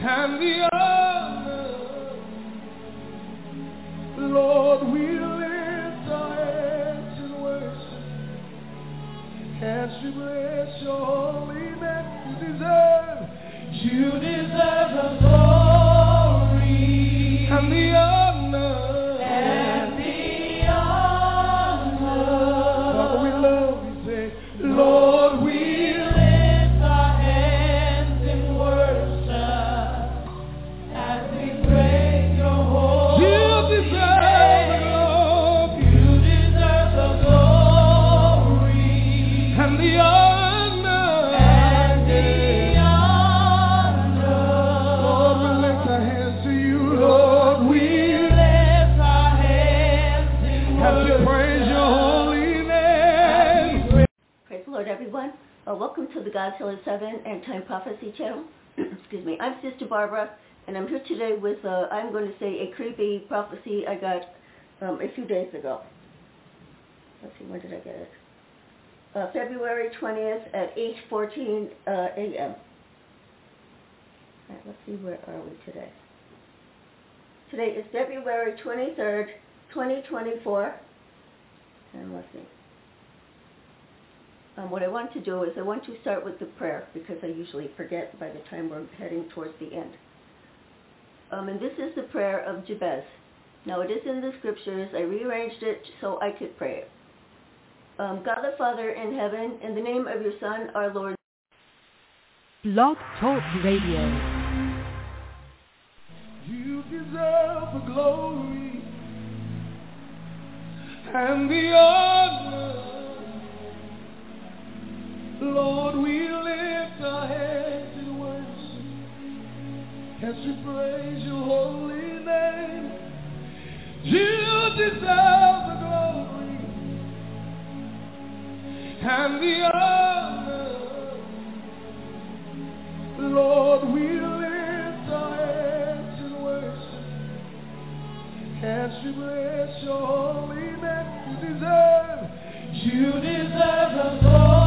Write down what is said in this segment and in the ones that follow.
and the honor. Lord, we lift our hands in worship as we bless your holy name. You deserve, you deserve the glory Uh, welcome to the Godzilla 7 End Time Prophecy channel. Excuse me. I'm Sister Barbara, and I'm here today with, uh, I'm going to say, a creepy prophecy I got um, a few days ago. Let's see, when did I get it? Uh, February 20th at 8.14 uh, a.m. All right, let's see, where are we today? Today is February 23rd, 2024. And let's see. Um, what I want to do is I want to start with the prayer because I usually forget by the time we're heading towards the end. Um, and this is the prayer of Jabez. Now it is in the scriptures. I rearranged it so I could pray it. Um, God the Father in heaven, in the name of your Son, our Lord. Blog Talk Radio. You deserve the glory and the honor. Lord, we lift our hands in worship as we praise your holy name. You deserve the glory and the honor. Lord, we lift our hands in worship as we bless your holy name. You deserve, you deserve the glory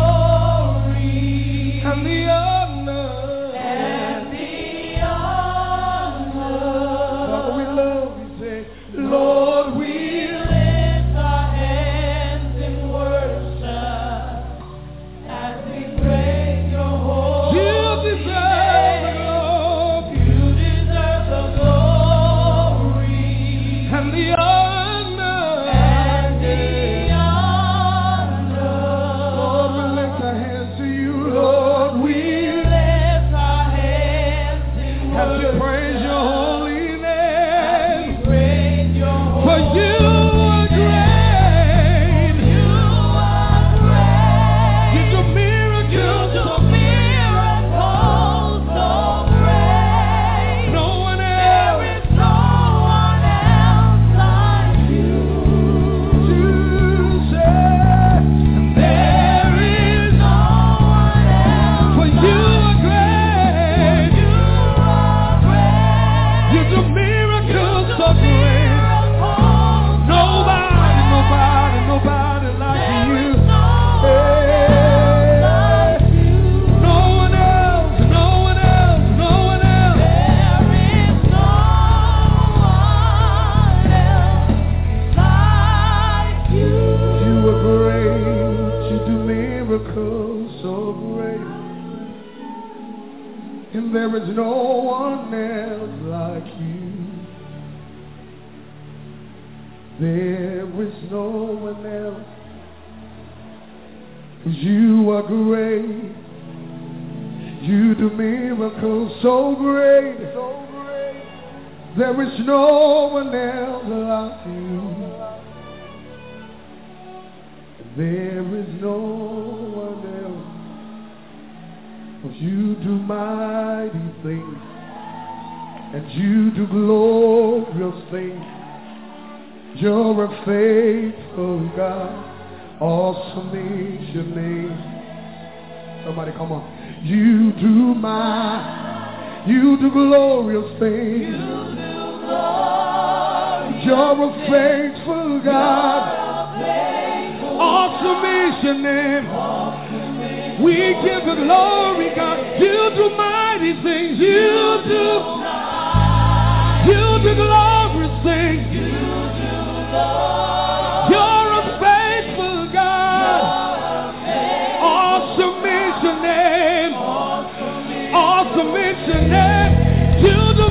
there is no one else like you. There is no one else. 'Cause you are great. You do miracles so great. So great. There is no one else like you. There is no 'Cause you do mighty things. And you do glorious things. You're a faithful God. Awesome is your name. Somebody come on. You do my, you do glorious things. You do glorious You're a faithful God. Awesome is your name. We give you glory, God. You do mighty things. You do. You do glorious things. You're a faithful God. Awesome is your name. Awesome is your name. You do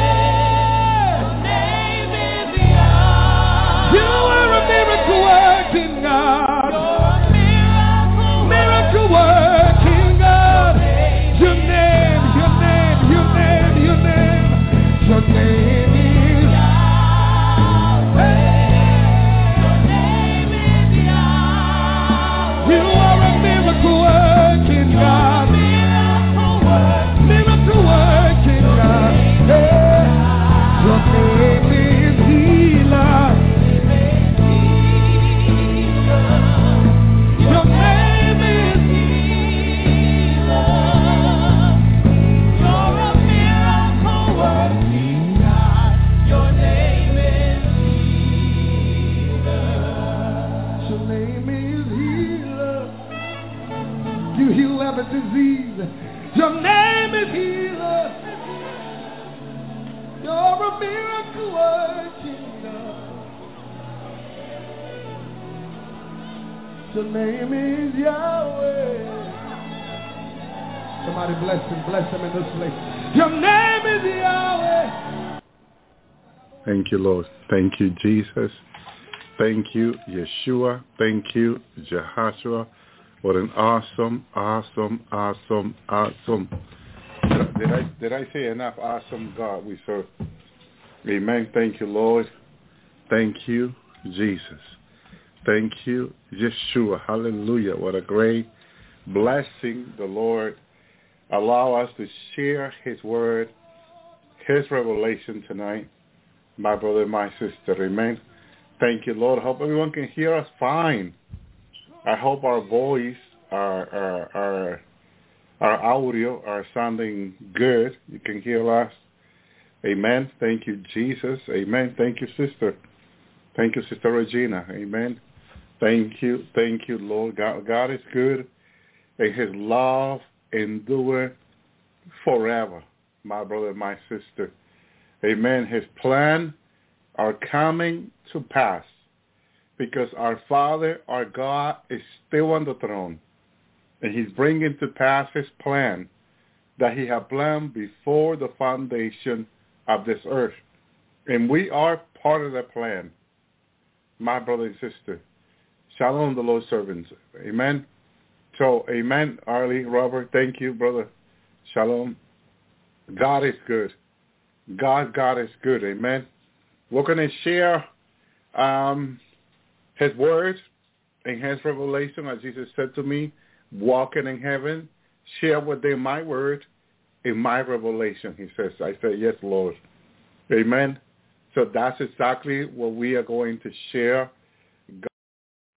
Are a Your name is Yahweh. Somebody bless him, bless him in this place. Your name is Yahweh. Thank you, Lord. Thank you, Jesus. Thank you, Yeshua. Thank you, Jehoshua. What an awesome, awesome, awesome, awesome. Did I did I say enough? Awesome God we serve. Amen. Thank you, Lord. Thank you, Jesus. Thank you, Yeshua. Hallelujah. What a great blessing the Lord allow us to share his word, his revelation tonight. My brother, my sister. Amen. Thank you, Lord. I hope everyone can hear us fine. I hope our voice, our our our, our audio are sounding good. You can hear us. Amen. Thank you, Jesus. Amen. Thank you, sister. Thank you, Sister Regina. Amen. Thank you. Thank you, Lord. God, God is good. And his love endure forever, my brother, and my sister. Amen. His plan are coming to pass because our Father, our God, is still on the throne. And he's bringing to pass his plan that he had planned before the foundation of this earth. And we are part of that plan, my brother and sister. Shalom, the Lord's servants. Amen. So, amen, Arlie, Robert. Thank you, brother. Shalom. God is good. God, God is good. Amen. We're going to share um, his word and his revelation, as Jesus said to me, walking in heaven, share with them my word in my revelation, he says. I said, yes, Lord. Amen. So that's exactly what we are going to share.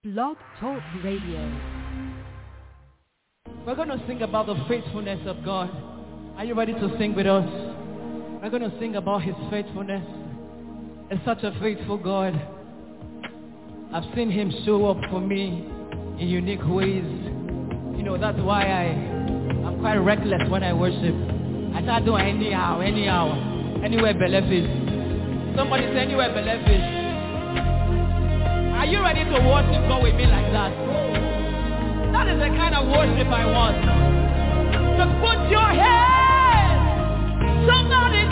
Blog Talk Radio. We're going to sing about the faithfulness of God. Are you ready to sing with us? We're going to sing about his faithfulness. It's such a faithful God. I've seen him show up for me in unique ways. You know, that's why I, I'm quite reckless when I worship. I start doing anyhow, anyhow, anywhere is. Somebody say anywhere is. Are you ready to worship God with me like that? That is the kind of worship I want. So put your hands. Somebody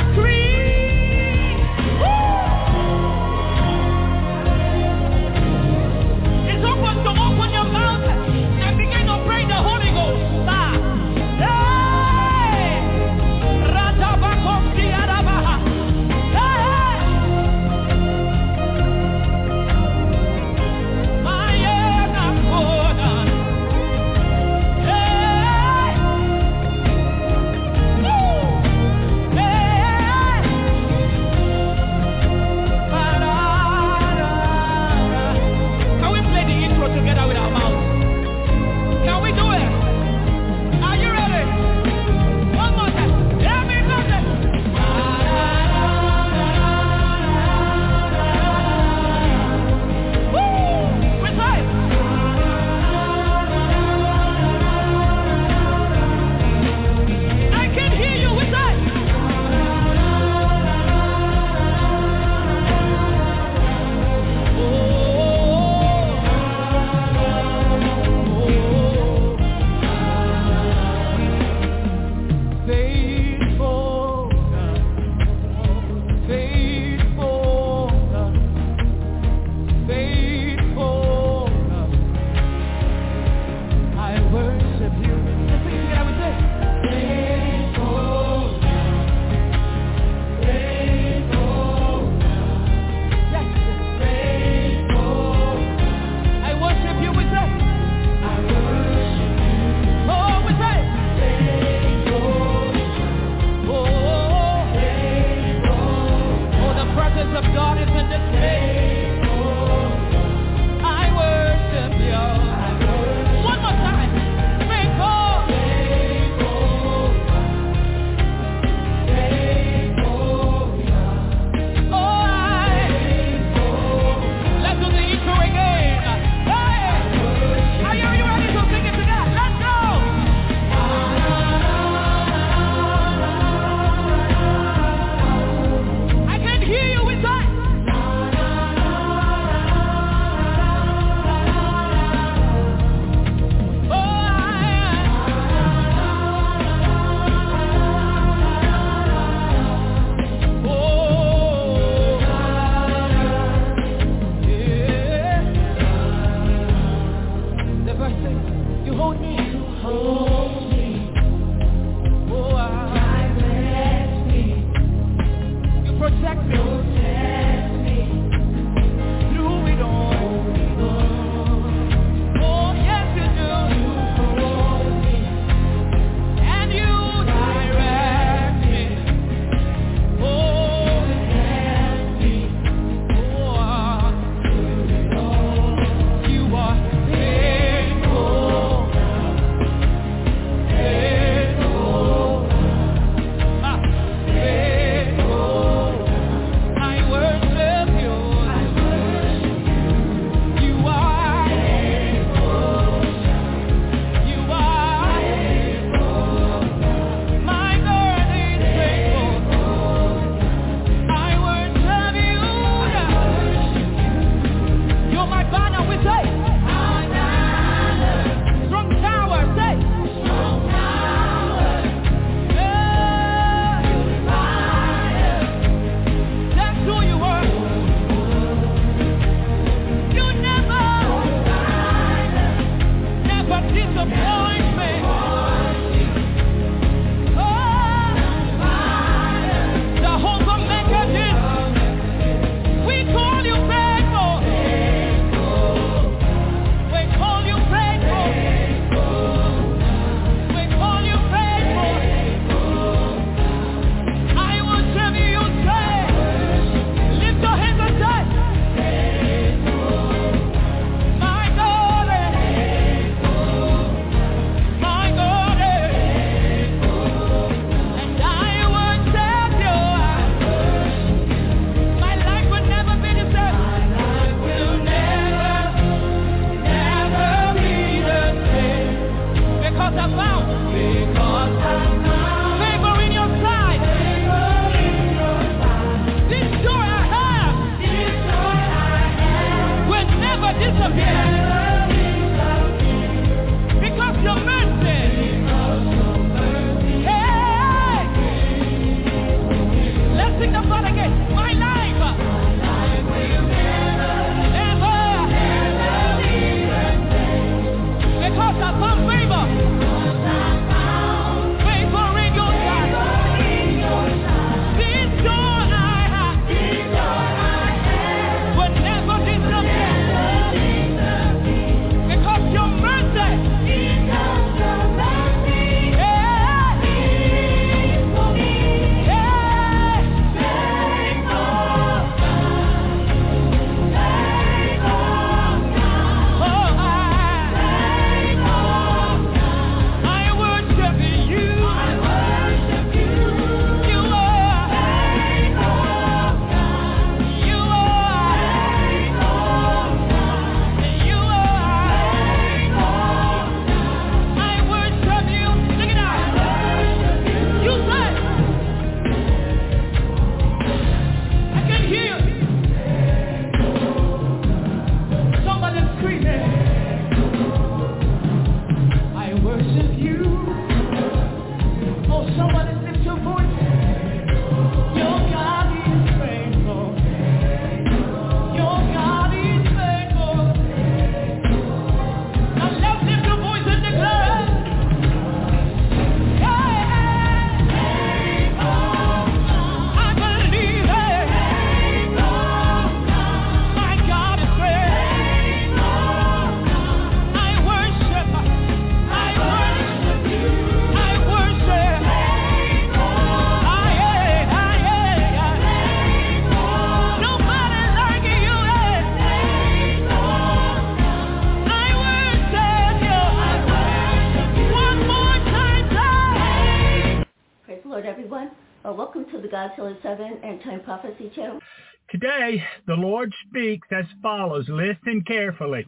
Today, the Lord speaks as follows. Listen carefully.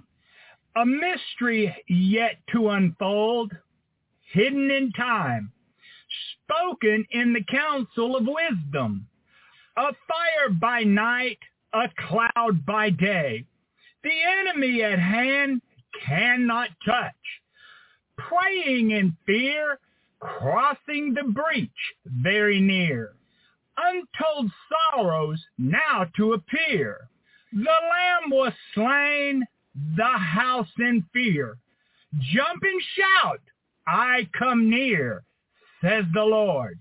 A mystery yet to unfold, hidden in time, spoken in the council of wisdom. A fire by night, a cloud by day. The enemy at hand cannot touch. Praying in fear, crossing the breach very near untold sorrows now to appear. The Lamb was slain, the house in fear. Jump and shout, I come near, says the Lord.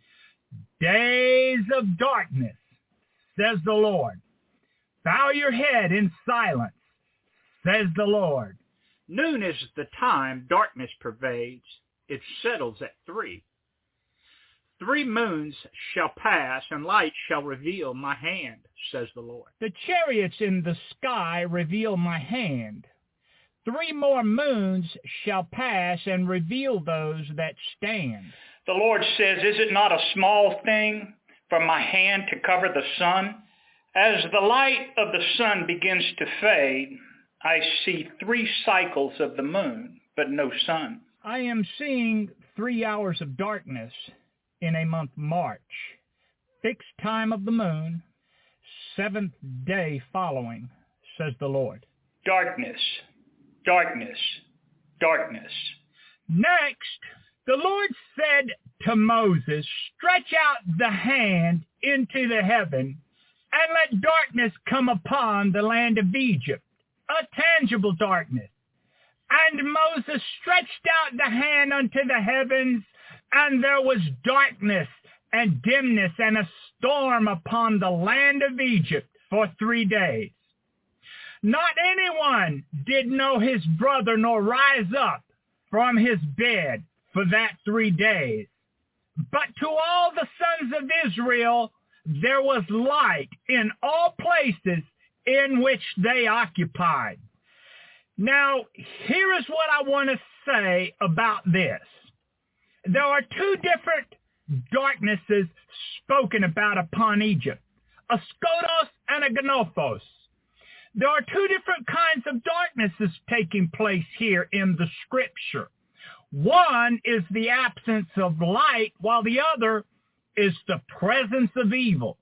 Days of darkness, says the Lord. Bow your head in silence, says the Lord. Noon is the time darkness pervades. It settles at three. Three moons shall pass, and light shall reveal my hand, says the Lord. The chariots in the sky reveal my hand. Three more moons shall pass and reveal those that stand. The Lord says, Is it not a small thing for my hand to cover the sun? As the light of the sun begins to fade, I see three cycles of the moon, but no sun. I am seeing three hours of darkness in a month March, fixed time of the moon, seventh day following, says the Lord. Darkness, darkness, darkness. Next, the Lord said to Moses, stretch out the hand into the heaven and let darkness come upon the land of Egypt, a tangible darkness. And Moses stretched out the hand unto the heavens, and there was darkness and dimness and a storm upon the land of Egypt for three days. Not anyone did know his brother nor rise up from his bed for that three days. But to all the sons of Israel there was light in all places in which they occupied. Now, here is what I want to say about this there are two different darknesses spoken about upon Egypt, a skotos and a gnophos. There are two different kinds of darknesses taking place here in the scripture. One is the absence of light, while the other is the presence of evil.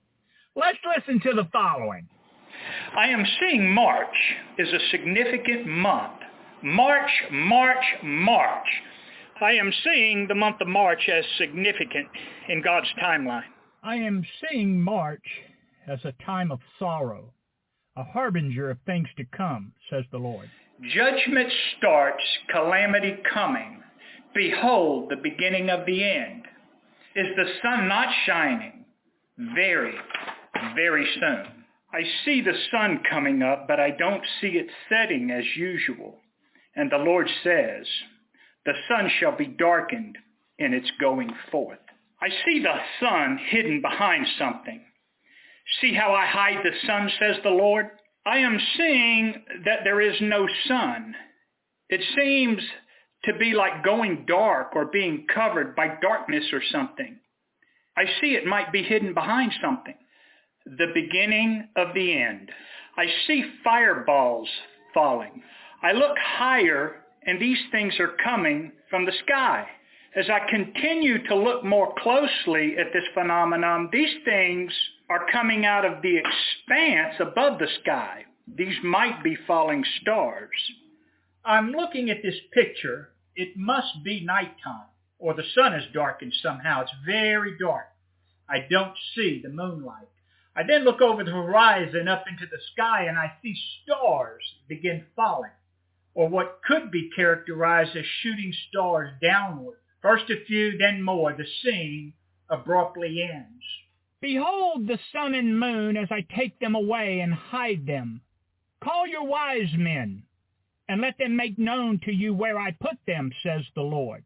Let's listen to the following. I am seeing March is a significant month. March, March, March. I am seeing the month of March as significant in God's timeline. I am seeing March as a time of sorrow, a harbinger of things to come, says the Lord. Judgment starts, calamity coming. Behold, the beginning of the end. Is the sun not shining? Very, very soon. I see the sun coming up, but I don't see it setting as usual. And the Lord says, the sun shall be darkened in its going forth. I see the sun hidden behind something. See how I hide the sun, says the Lord? I am seeing that there is no sun. It seems to be like going dark or being covered by darkness or something. I see it might be hidden behind something. The beginning of the end. I see fireballs falling. I look higher and these things are coming from the sky. As I continue to look more closely at this phenomenon, these things are coming out of the expanse above the sky. These might be falling stars. I'm looking at this picture. It must be nighttime, or the sun is darkened somehow. It's very dark. I don't see the moonlight. I then look over the horizon up into the sky and I see stars begin falling, or what could be characterized as shooting stars downward. First a few, then more. The scene abruptly ends. Behold the sun and moon as I take them away and hide them. Call your wise men, and let them make known to you where I put them, says the Lord.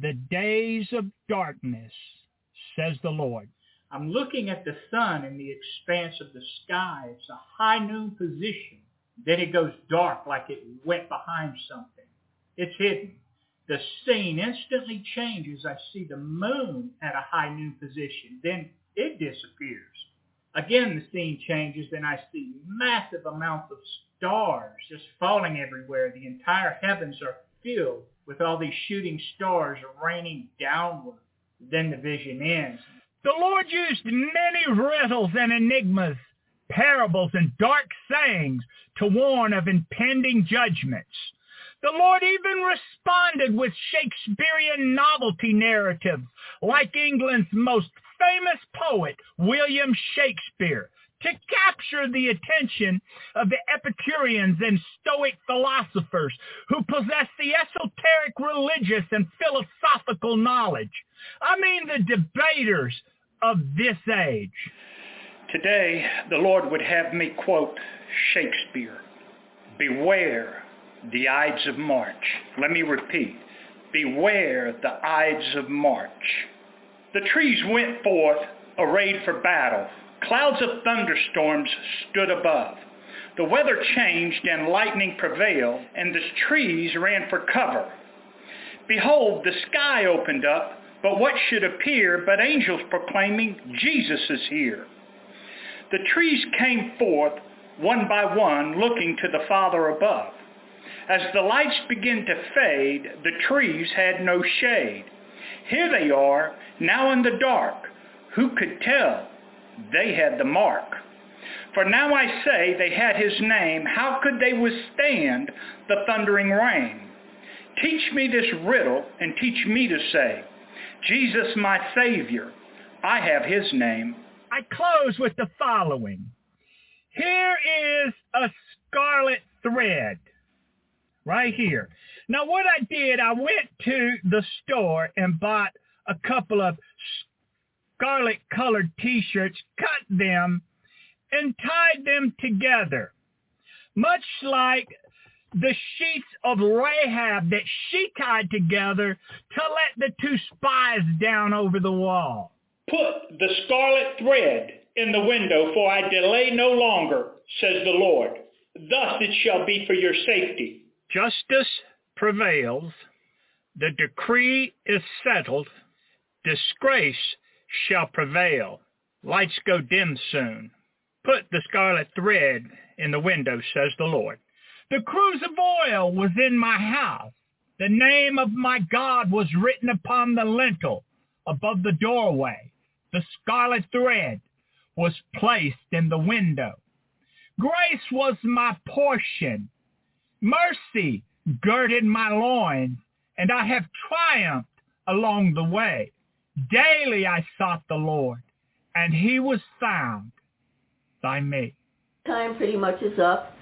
The days of darkness, says the Lord. I'm looking at the sun in the expanse of the sky. It's a high noon position. Then it goes dark like it went behind something. It's hidden. The scene instantly changes. I see the moon at a high noon position. Then it disappears. Again, the scene changes, and I see massive amounts of stars just falling everywhere. The entire heavens are filled with all these shooting stars raining downward. Then the vision ends. The Lord used many riddles and enigmas, parables and dark sayings to warn of impending judgments. The Lord even responded with Shakespearean novelty narratives like England's most famous poet, William Shakespeare, to capture the attention of the Epicureans and Stoic philosophers who possess the esoteric religious and philosophical knowledge. I mean the debaters of this age. Today, the Lord would have me quote Shakespeare. Beware the Ides of March. Let me repeat. Beware the Ides of March. The trees went forth arrayed for battle. Clouds of thunderstorms stood above. The weather changed and lightning prevailed, and the trees ran for cover. Behold, the sky opened up, but what should appear but angels proclaiming, Jesus is here. The trees came forth one by one, looking to the Father above. As the lights began to fade, the trees had no shade. Here they are, now in the dark. Who could tell? They had the mark. For now I say they had his name. How could they withstand the thundering rain? Teach me this riddle and teach me to say, Jesus my Savior, I have his name. I close with the following. Here is a scarlet thread right here. Now what I did, I went to the store and bought a couple of scarlet colored t-shirts, cut them, and tied them together. Much like the sheets of Rahab that she tied together to let the two spies down over the wall. Put the scarlet thread in the window, for I delay no longer, says the Lord. Thus it shall be for your safety. Justice prevails. The decree is settled. Disgrace shall prevail. Lights go dim soon. Put the scarlet thread in the window, says the Lord. The cruse of oil was in my house. The name of my God was written upon the lintel above the doorway. The scarlet thread was placed in the window. Grace was my portion. Mercy girded my loins, and I have triumphed along the way. Daily I sought the Lord, and he was found by me. Time pretty much is up.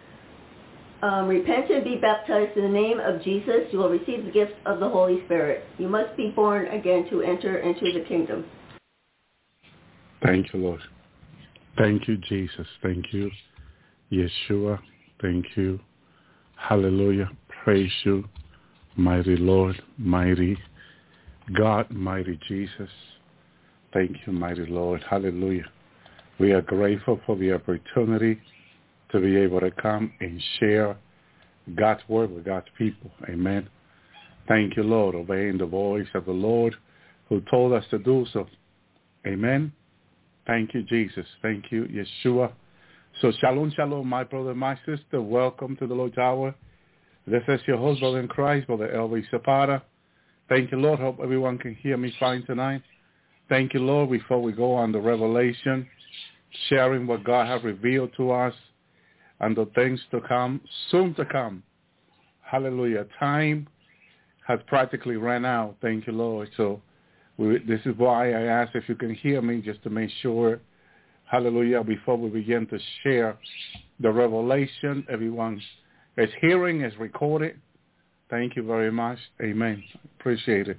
Um, repent and be baptized in the name of Jesus. You will receive the gift of the Holy Spirit. You must be born again to enter into the kingdom. Thank you, Lord. Thank you, Jesus. Thank you, Yeshua. Thank you. Hallelujah. Praise you, mighty Lord, mighty God, mighty Jesus. Thank you, mighty Lord. Hallelujah. We are grateful for the opportunity to be able to come and share God's word with God's people. Amen. Thank you, Lord, obeying the voice of the Lord who told us to do so. Amen. Thank you, Jesus. Thank you, Yeshua. So shalom, shalom, my brother, my sister. Welcome to the Lord's Hour. This is your host, brother in Christ, brother Elvis Zapata. Thank you, Lord. Hope everyone can hear me fine tonight. Thank you, Lord. Before we go on the revelation, sharing what God has revealed to us and the things to come, soon to come. Hallelujah. Time has practically ran out. Thank you, Lord. So this is why I ask if you can hear me just to make sure, hallelujah, before we begin to share the revelation, everyone is hearing, is recorded. Thank you very much. Amen. Appreciate it.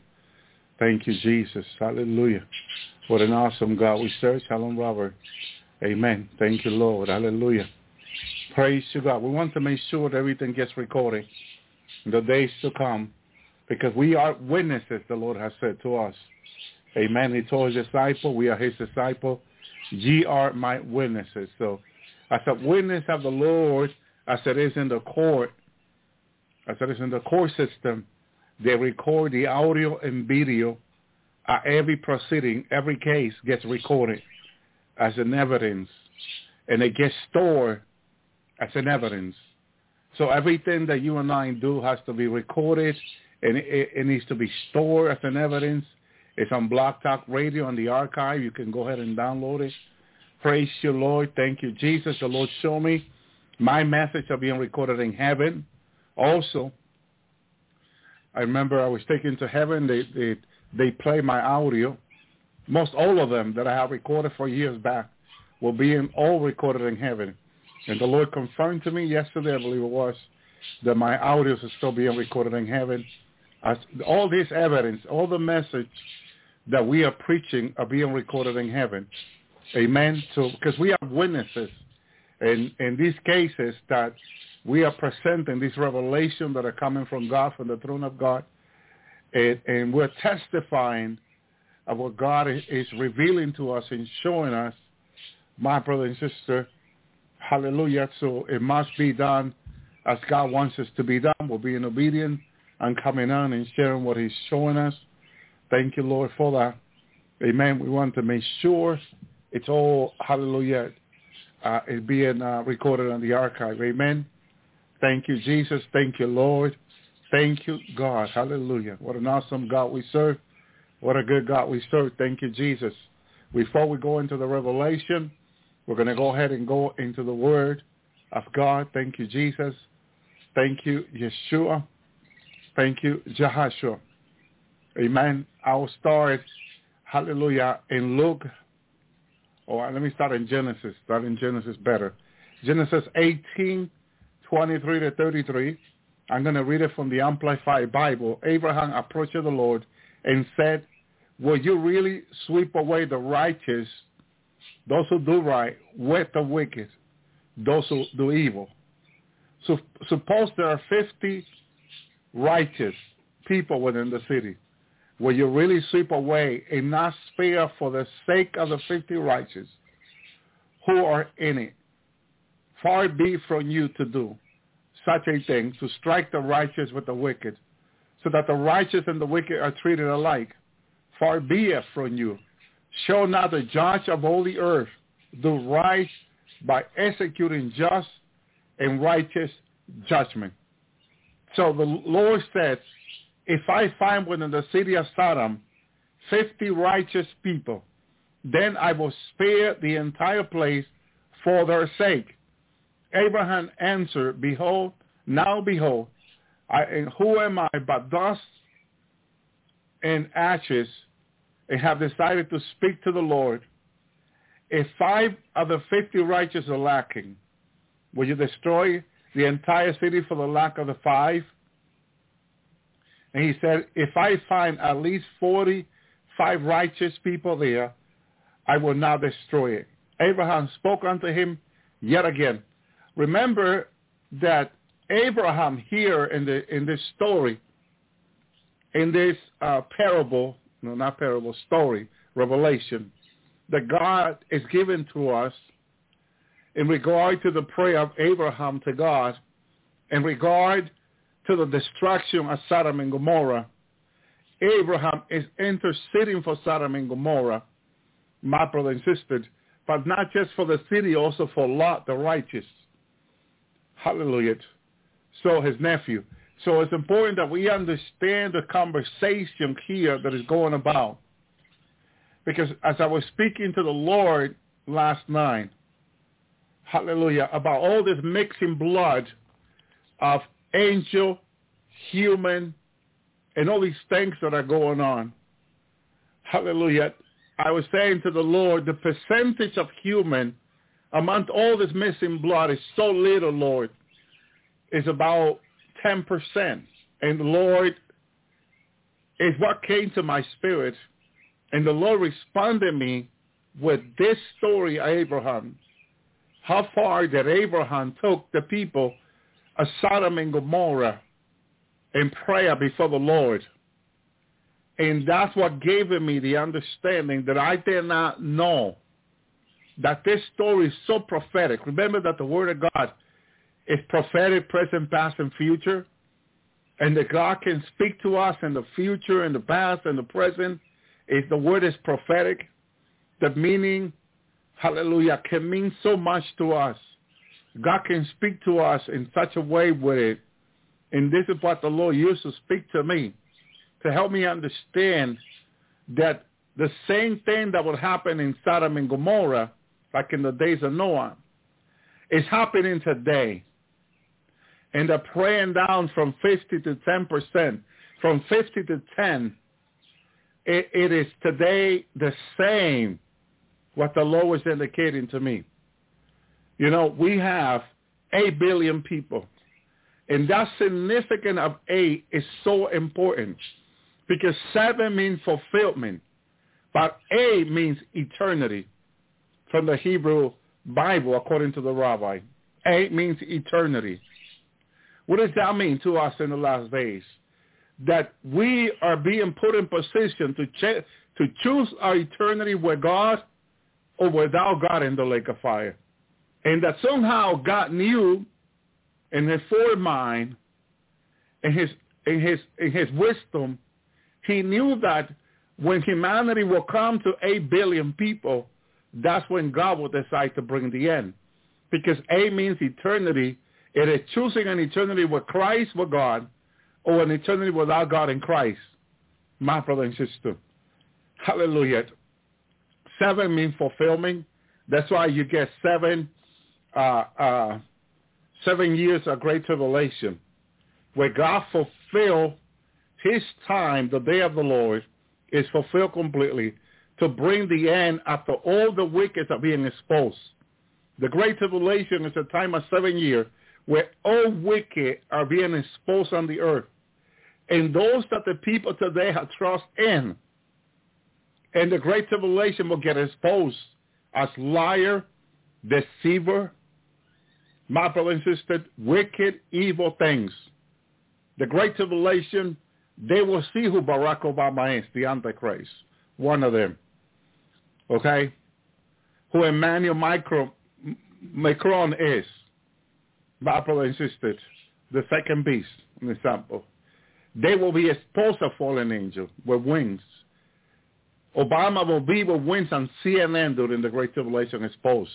Thank you, Jesus. Hallelujah. What an awesome God we serve. Shalom, Robert. Amen. Thank you, Lord. Hallelujah. Praise to God. We want to make sure that everything gets recorded in the days to come because we are witnesses, the Lord has said to us. Amen. He told his disciple, we are his disciple. Ye are my witnesses. So as a witness of the Lord, as it is in the court, as it is in the court system, they record the audio and video at every proceeding, every case gets recorded as an evidence, and it gets stored as an evidence. So everything that you and I do has to be recorded, and it, it needs to be stored as an evidence. It's on Blog Talk Radio on the archive. You can go ahead and download it. Praise you, Lord. Thank you, Jesus. The Lord show me my message are being recorded in heaven. Also, I remember I was taken to heaven. They they they play my audio. Most all of them that I have recorded for years back will be in, all recorded in heaven. And the Lord confirmed to me yesterday, I believe it was, that my audios are still being recorded in heaven. As all this evidence, all the message that we are preaching are being recorded in heaven. Amen. So because we are witnesses in in these cases that we are presenting this revelation that are coming from God, from the throne of God, and, and we're testifying of what God is, revealing to us and showing us, my brother and sister, hallelujah. So it must be done as God wants us to be done. We're being obedient and coming on and sharing what he's showing us. Thank you, Lord, for that. Amen. We want to make sure it's all, hallelujah, uh, is being uh, recorded on the archive. Amen. Thank you, Jesus. Thank you, Lord. Thank you, God. Hallelujah. What an awesome God we serve. What a good God we serve. Thank you, Jesus. Before we go into the revelation, we're going to go ahead and go into the word of God. Thank you, Jesus. Thank you, Yeshua. Thank you, Jehoshua. Amen. I'll start, hallelujah, in Luke. Or let me start in Genesis. Start in Genesis better. Genesis 18, 23 to 33. I'm going to read it from the Amplified Bible. Abraham approached the Lord and said, will you really sweep away the righteous, those who do right, with the wicked, those who do evil? So suppose there are 50 righteous people within the city. Will you really sweep away and not spare for the sake of the 50 righteous who are in it? Far be from you to do such a thing, to strike the righteous with the wicked, so that the righteous and the wicked are treated alike. Far be it from you. Show not the judge of all the earth do right by executing just and righteous judgment. So the Lord said, if I find within the city of Sodom 50 righteous people, then I will spare the entire place for their sake Abraham answered, Behold, now behold, I, who am I but dust and ashes, and have decided to speak to the Lord. If five of the fifty righteous are lacking, will you destroy the entire city for the lack of the five? And he said, if I find at least 45 righteous people there, I will not destroy it. Abraham spoke unto him yet again. Remember that Abraham here in the in this story, in this uh, parable, no, not parable, story, revelation, that God is given to us in regard to the prayer of Abraham to God, in regard to the destruction of Sodom and Gomorrah. Abraham is interceding for Sodom and Gomorrah, my brother and sister, but not just for the city, also for Lot the righteous. Hallelujah. So his nephew. So it's important that we understand the conversation here that is going about. Because as I was speaking to the Lord last night, hallelujah, about all this mixing blood of angel, human, and all these things that are going on. Hallelujah. I was saying to the Lord, the percentage of human among all this missing blood is so little, Lord. It's about 10%. And the Lord is what came to my spirit. And the Lord responded me with this story, Abraham. How far that Abraham took the people of Sodom and Gomorrah in prayer before the Lord. And that's what gave me the understanding that I did not know that this story is so prophetic. Remember that the Word of God is prophetic, present, past, and future. And that God can speak to us in the future, in the past, and the present. If the Word is prophetic, the meaning, hallelujah, can mean so much to us. God can speak to us in such a way with it. And this is what the Lord used to speak to me to help me understand that the same thing that would happen in Sodom and Gomorrah, like in the days of Noah, is happening today. And they're praying down from 50 to 10%. From 50 to 10, it, it is today the same what the law was indicating to me. You know, we have 8 billion people. And that significance of 8 is so important because 7 means fulfillment, but 8 means eternity from the Hebrew Bible according to the rabbi. 8 means eternity. What does that mean to us in the last days? That we are being put in position to, ch- to choose our eternity with God or without God in the lake of fire. And that somehow God knew in his foremind, in his, in his, in his wisdom, he knew that when humanity will come to 8 billion people, that's when God will decide to bring the end. Because A means eternity. It is choosing an eternity with Christ, with God, or an eternity without God in Christ. My brother and sister. Hallelujah. Seven means fulfillment. That's why you get seven uh, uh, seven years of great tribulation, where God fulfilled his time, the day of the Lord, is fulfilled completely to bring the end after all the wicked are being exposed. The great tribulation is a time of seven years where all wicked are being exposed on the earth. And those that the people today have trust in, and the great tribulation will get exposed as liar, deceiver, my brother and sister, wicked, evil things. The Great Tribulation, they will see who Barack Obama is, the Antichrist, one of them. Okay? Who Emmanuel Macron is, my brother and sister, the second beast, an example. They will be exposed a fallen angel with wings. Obama will be with wings on CNN during the Great Tribulation exposed.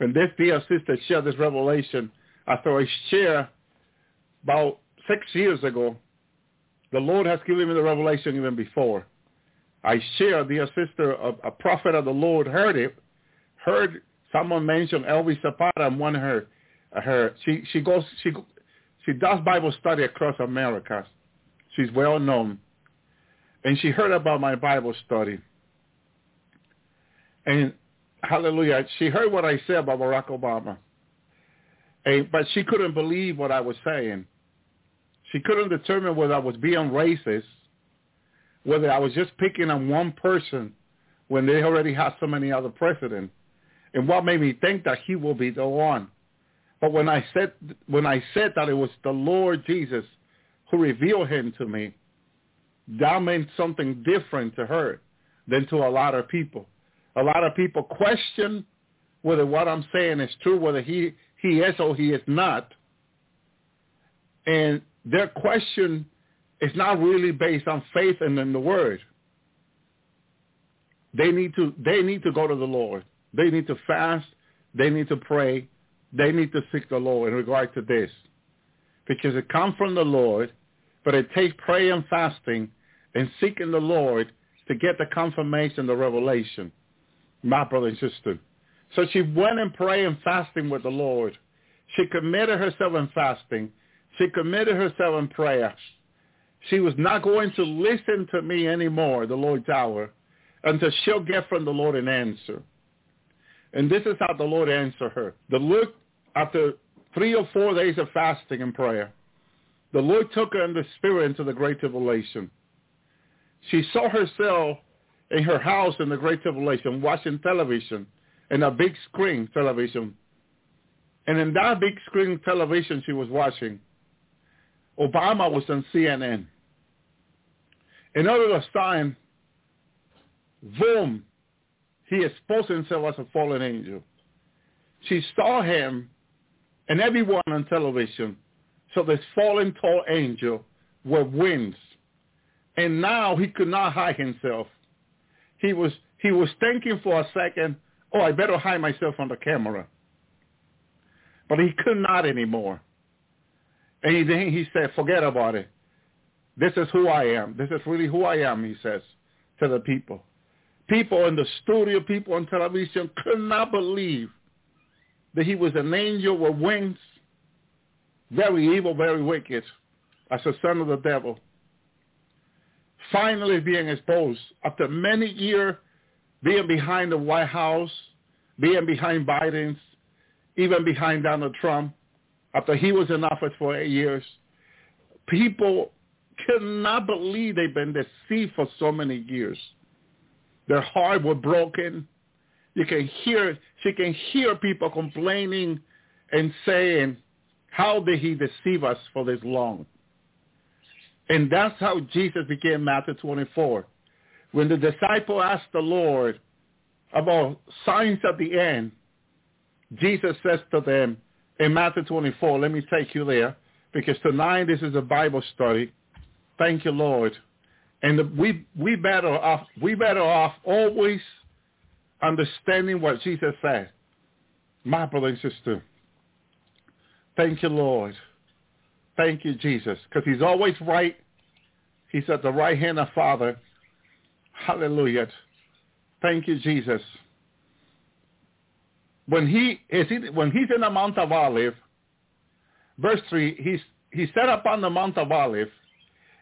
And this dear sister shared this revelation after I shared about six years ago. The Lord has given me the revelation even before. I shared, dear sister, a, a prophet of the Lord heard it, heard someone mention Elvis Zapata and wanted her her. She she goes she she does Bible study across America. She's well known, and she heard about my Bible study. And hallelujah, she heard what I said about Barack Obama. And, but she couldn't believe what I was saying. She couldn't determine whether I was being racist, whether I was just picking on one person when they already had so many other presidents. And what made me think that he will be the one. But when I said when I said that it was the Lord Jesus who revealed him to me, that meant something different to her than to a lot of people. A lot of people question whether what I'm saying is true, whether he, he is or he is not. And their question is not really based on faith and in the word. They need to they need to go to the Lord. They need to fast. They need to pray. They need to seek the Lord in regard to this. Because it comes from the Lord, but it takes prayer and fasting and seeking the Lord to get the confirmation, the revelation my brother and sister. So she went and prayed and fasting with the Lord. She committed herself in fasting. She committed herself in prayer. She was not going to listen to me anymore, the Lord's hour, until she'll get from the Lord an answer. And this is how the Lord answered her. The Lord, after three or four days of fasting and prayer, the Lord took her in the spirit into the great tribulation. She saw herself in her house in the Great Tribulation watching television in a big screen television. And in that big screen television she was watching, Obama was on CNN. In other time, boom, he exposed himself as a fallen angel. She saw him and everyone on television. So this fallen tall angel with wings. And now he could not hide himself he was he was thinking for a second, oh, I better hide myself on the camera. But he could not anymore. And then he said, forget about it. This is who I am. This is really who I am, he says to the people. People in the studio, people on television could not believe that he was an angel with wings, very evil, very wicked, as a son of the devil finally being exposed after many years being behind the White House, being behind Biden's, even behind Donald Trump, after he was in office for eight years. People cannot believe they've been deceived for so many years. Their heart were broken. You can hear, she can hear people complaining and saying, how did he deceive us for this long? And that's how Jesus began Matthew 24. When the disciple asked the Lord about signs at the end, Jesus says to them in Matthew 24, let me take you there, because tonight this is a Bible study. Thank you, Lord. And we we better off we better off always understanding what Jesus said. My brother and sister. Thank you, Lord. Thank you, Jesus, because he's always right. He's at the right hand of Father. Hallelujah. Thank you, Jesus. When he is he, when he's in the Mount of Olive, verse three, he's he sat upon the Mount of Olive,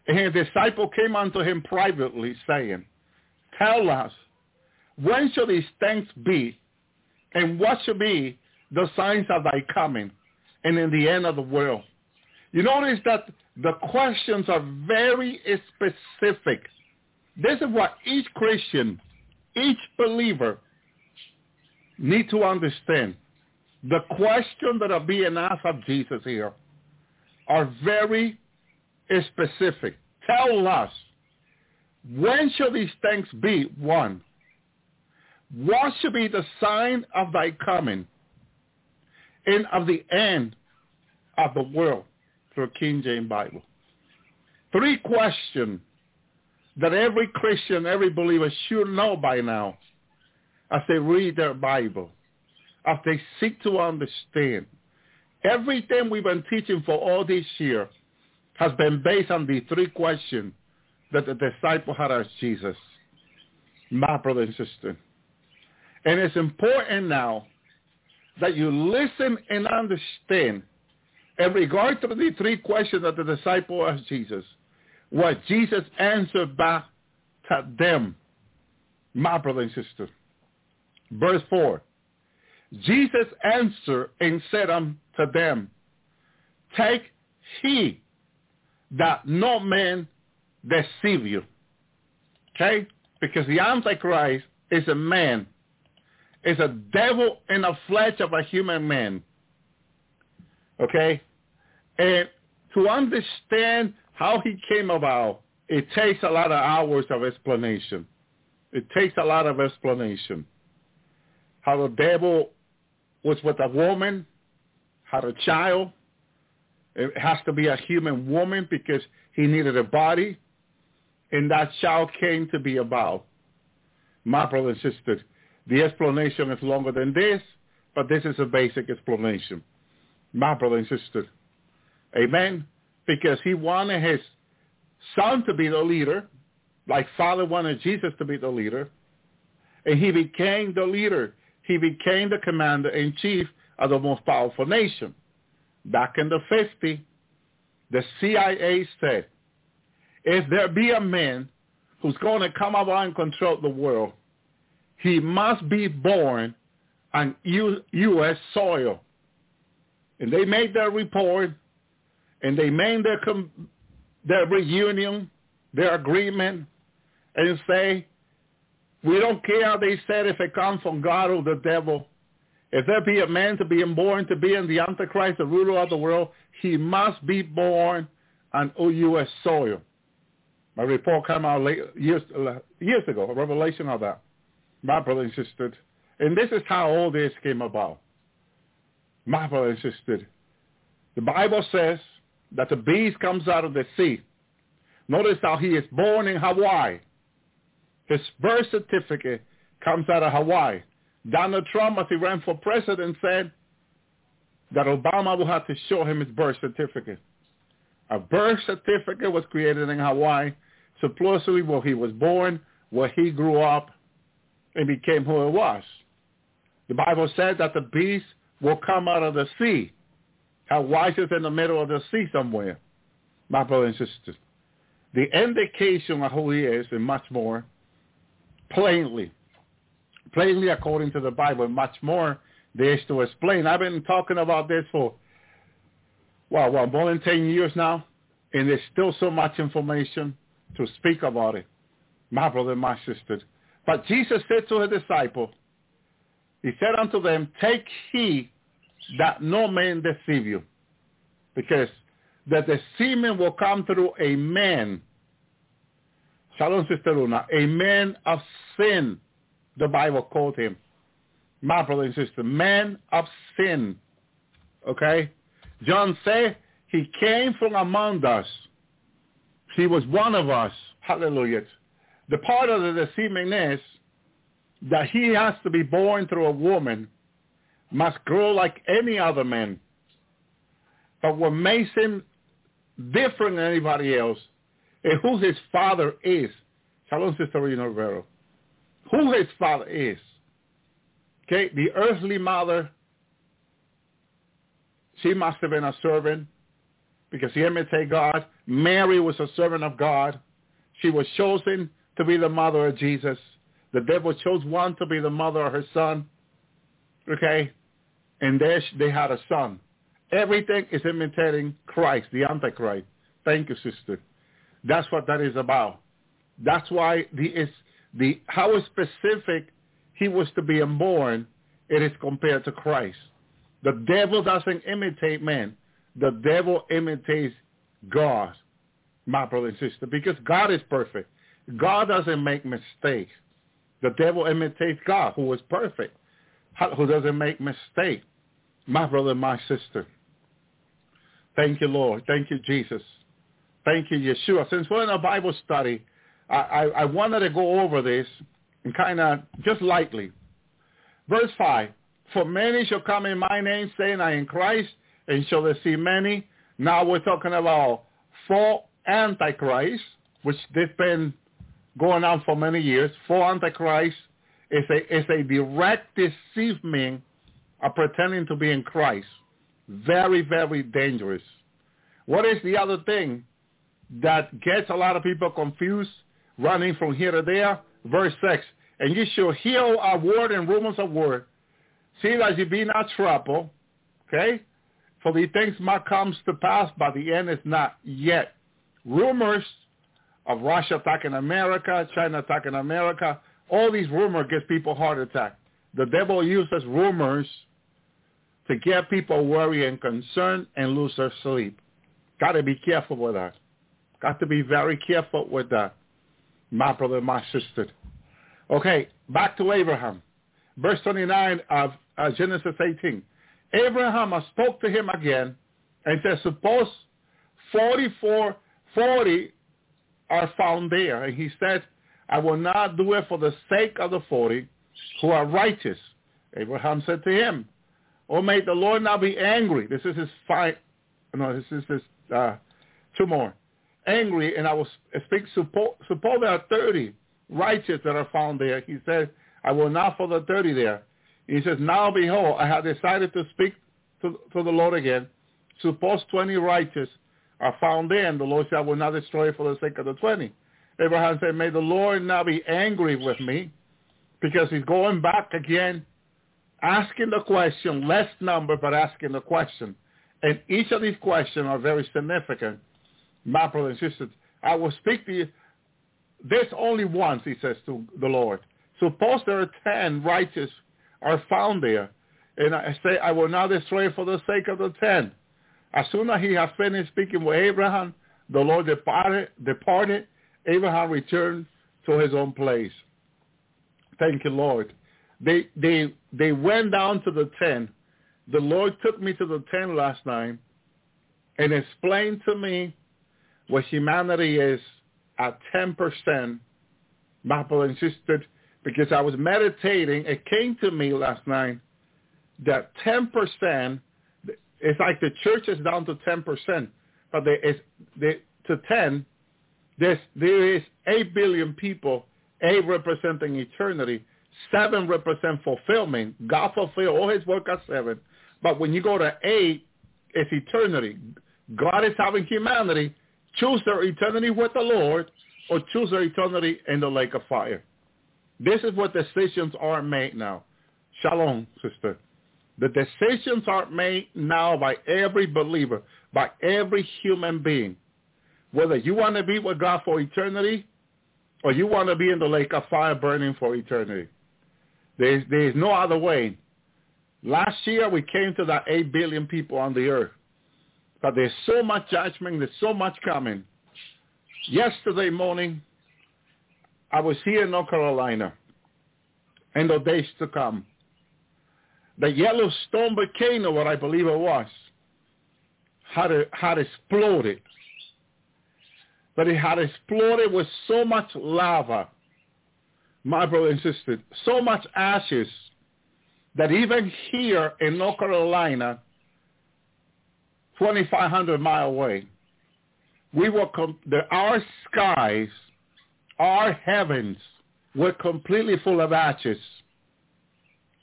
and his disciple came unto him privately, saying, Tell us, when shall these things be, and what shall be the signs of thy coming, and in the end of the world? You notice that the questions are very specific. This is what each Christian, each believer need to understand. The questions that are being asked of Jesus here are very specific. Tell us, when shall these things be? One, what shall be the sign of thy coming and of the end of the world? through King James Bible. Three questions that every Christian, every believer should know by now as they read their Bible, as they seek to understand. Everything we've been teaching for all this year has been based on the three questions that the disciple had asked Jesus. My brother and sister. And it's important now that you listen and understand in regard to the three questions that the disciple asked Jesus, what Jesus answered back to them, my brother and sister. Verse 4. Jesus answered and said unto them, Take heed that no man deceive you. Okay? Because the Antichrist is a man. Is a devil in the flesh of a human man. Okay? And to understand how he came about, it takes a lot of hours of explanation. It takes a lot of explanation. How the devil was with a woman, had a child. It has to be a human woman because he needed a body. And that child came to be about. My brother and the explanation is longer than this, but this is a basic explanation. My brother and sister. Amen. Because he wanted his son to be the leader, like Father wanted Jesus to be the leader. And he became the leader. He became the commander-in-chief of the most powerful nation. Back in the 50s, the CIA said, if there be a man who's going to come about and control the world, he must be born on U- U.S. soil. And they made their report, and they made their, com- their reunion, their agreement, and say, we don't care, they said, if it comes from God or the devil. If there be a man to be born to be in the Antichrist, the ruler of the world, he must be born on U.S. soil. My report came out late, years, uh, years ago, a revelation of that. My brother insisted. And this is how all this came about. My brother insisted. The Bible says that the beast comes out of the sea. Notice how he is born in Hawaii. His birth certificate comes out of Hawaii. Donald Trump, as he ran for president, said that Obama will have to show him his birth certificate. A birth certificate was created in Hawaii, supposedly where he was born, where he grew up, and became who it was. The Bible says that the beast will come out of the sea. Hawaii is it in the middle of the sea somewhere, my brothers and sisters. The indication of who he is and much more, plainly, plainly according to the Bible, much more there is to explain. I've been talking about this for, well, well, more than 10 years now, and there's still so much information to speak about it, my brother and my sister. But Jesus said to his disciples, he said unto them, take heed that no man deceive you, because that the semen will come through a man. Shalom, Sister Luna. A man of sin, the Bible called him. My brother and sister, man of sin. Okay? John said he came from among us. He was one of us. Hallelujah. The part of the semen is that he has to be born through a woman, must grow like any other man. But what makes him different than anybody else is who his father is. Shalom, Sister Rena Rivero. Who his father is. Okay, the earthly mother, she must have been a servant because she imitated God. Mary was a servant of God. She was chosen to be the mother of Jesus. The devil chose one to be the mother of her son. Okay? And there they had a son. Everything is imitating Christ, the Antichrist. Thank you, sister. That's what that is about. That's why the is the how specific he was to be born, it is compared to Christ. The devil doesn't imitate man. The devil imitates God, my brother and sister, because God is perfect. God doesn't make mistakes. The devil imitates God, who is perfect, who doesn't make mistakes. My brother, my sister. Thank you, Lord. Thank you, Jesus. Thank you, Yeshua. Since we're in a Bible study, I, I, I wanted to go over this and kind of just lightly. Verse 5, For many shall come in my name, saying, I am Christ, and shall they see many. Now we're talking about four antichrists, which they've been going on for many years. For antichrist is a, is a direct deceiving are pretending to be in Christ. Very, very dangerous. What is the other thing that gets a lot of people confused, running from here to there? Verse 6, and you shall hear a word and rumors of word. See that you be not troubled, okay? For the things might come to pass, but the end is not yet. Rumors of Russia attacking America, China attacking America, all these rumors get people heart attack. The devil uses rumors to get people worried and concerned and lose their sleep. Got to be careful with that. Got to be very careful with that, my brother, my sister. Okay, back to Abraham. Verse 29 of uh, Genesis 18. Abraham spoke to him again and said, suppose 44, 40 are found there. And he said, I will not do it for the sake of the 40 who are righteous. Abraham said to him, Oh, may the Lord not be angry. This is his fight. No, this is his uh, two more. Angry, and I will speak. Suppose, suppose there are 30 righteous that are found there. He said, I will not for the 30 there. He says, now behold, I have decided to speak to, to the Lord again. Suppose 20 righteous are found there, and the Lord said, I will not destroy for the sake of the 20. Abraham said, may the Lord not be angry with me, because he's going back again, asking the question, less number, but asking the question. And each of these questions are very significant. My brothers and sisters, I will speak to you this only once, he says to the Lord. Suppose there are ten righteous are found there. And I say, I will not destroy for the sake of the ten. As soon as he had finished speaking with Abraham, the Lord departed, departed. Abraham returned to his own place. Thank you, Lord. They, they, they went down to the ten. The Lord took me to the ten last night and explained to me what humanity is at 10%. My brother insisted because I was meditating. It came to me last night that 10% it's like the church is down to 10%, but there is to 10. There's, there is 8 billion people, 8 representing eternity, 7 represent fulfillment. God fulfilled all his work at 7. But when you go to 8, it's eternity. God is having humanity choose their eternity with the Lord or choose their eternity in the lake of fire. This is what decisions are made now. Shalom, sister. The decisions are made now by every believer, by every human being. Whether you want to be with God for eternity or you want to be in the lake of fire burning for eternity. There's, there's no other way. Last year we came to that 8 billion people on the earth. But there's so much judgment, there's so much coming. Yesterday morning, I was here in North Carolina, in the days to come. The Yellowstone volcano, what I believe it was, had, had exploded. But it had exploded with so much lava, my brother and sister, so much ashes, that even here in North Carolina, 2,500 mile away, we were com- the, our skies, our heavens were completely full of ashes.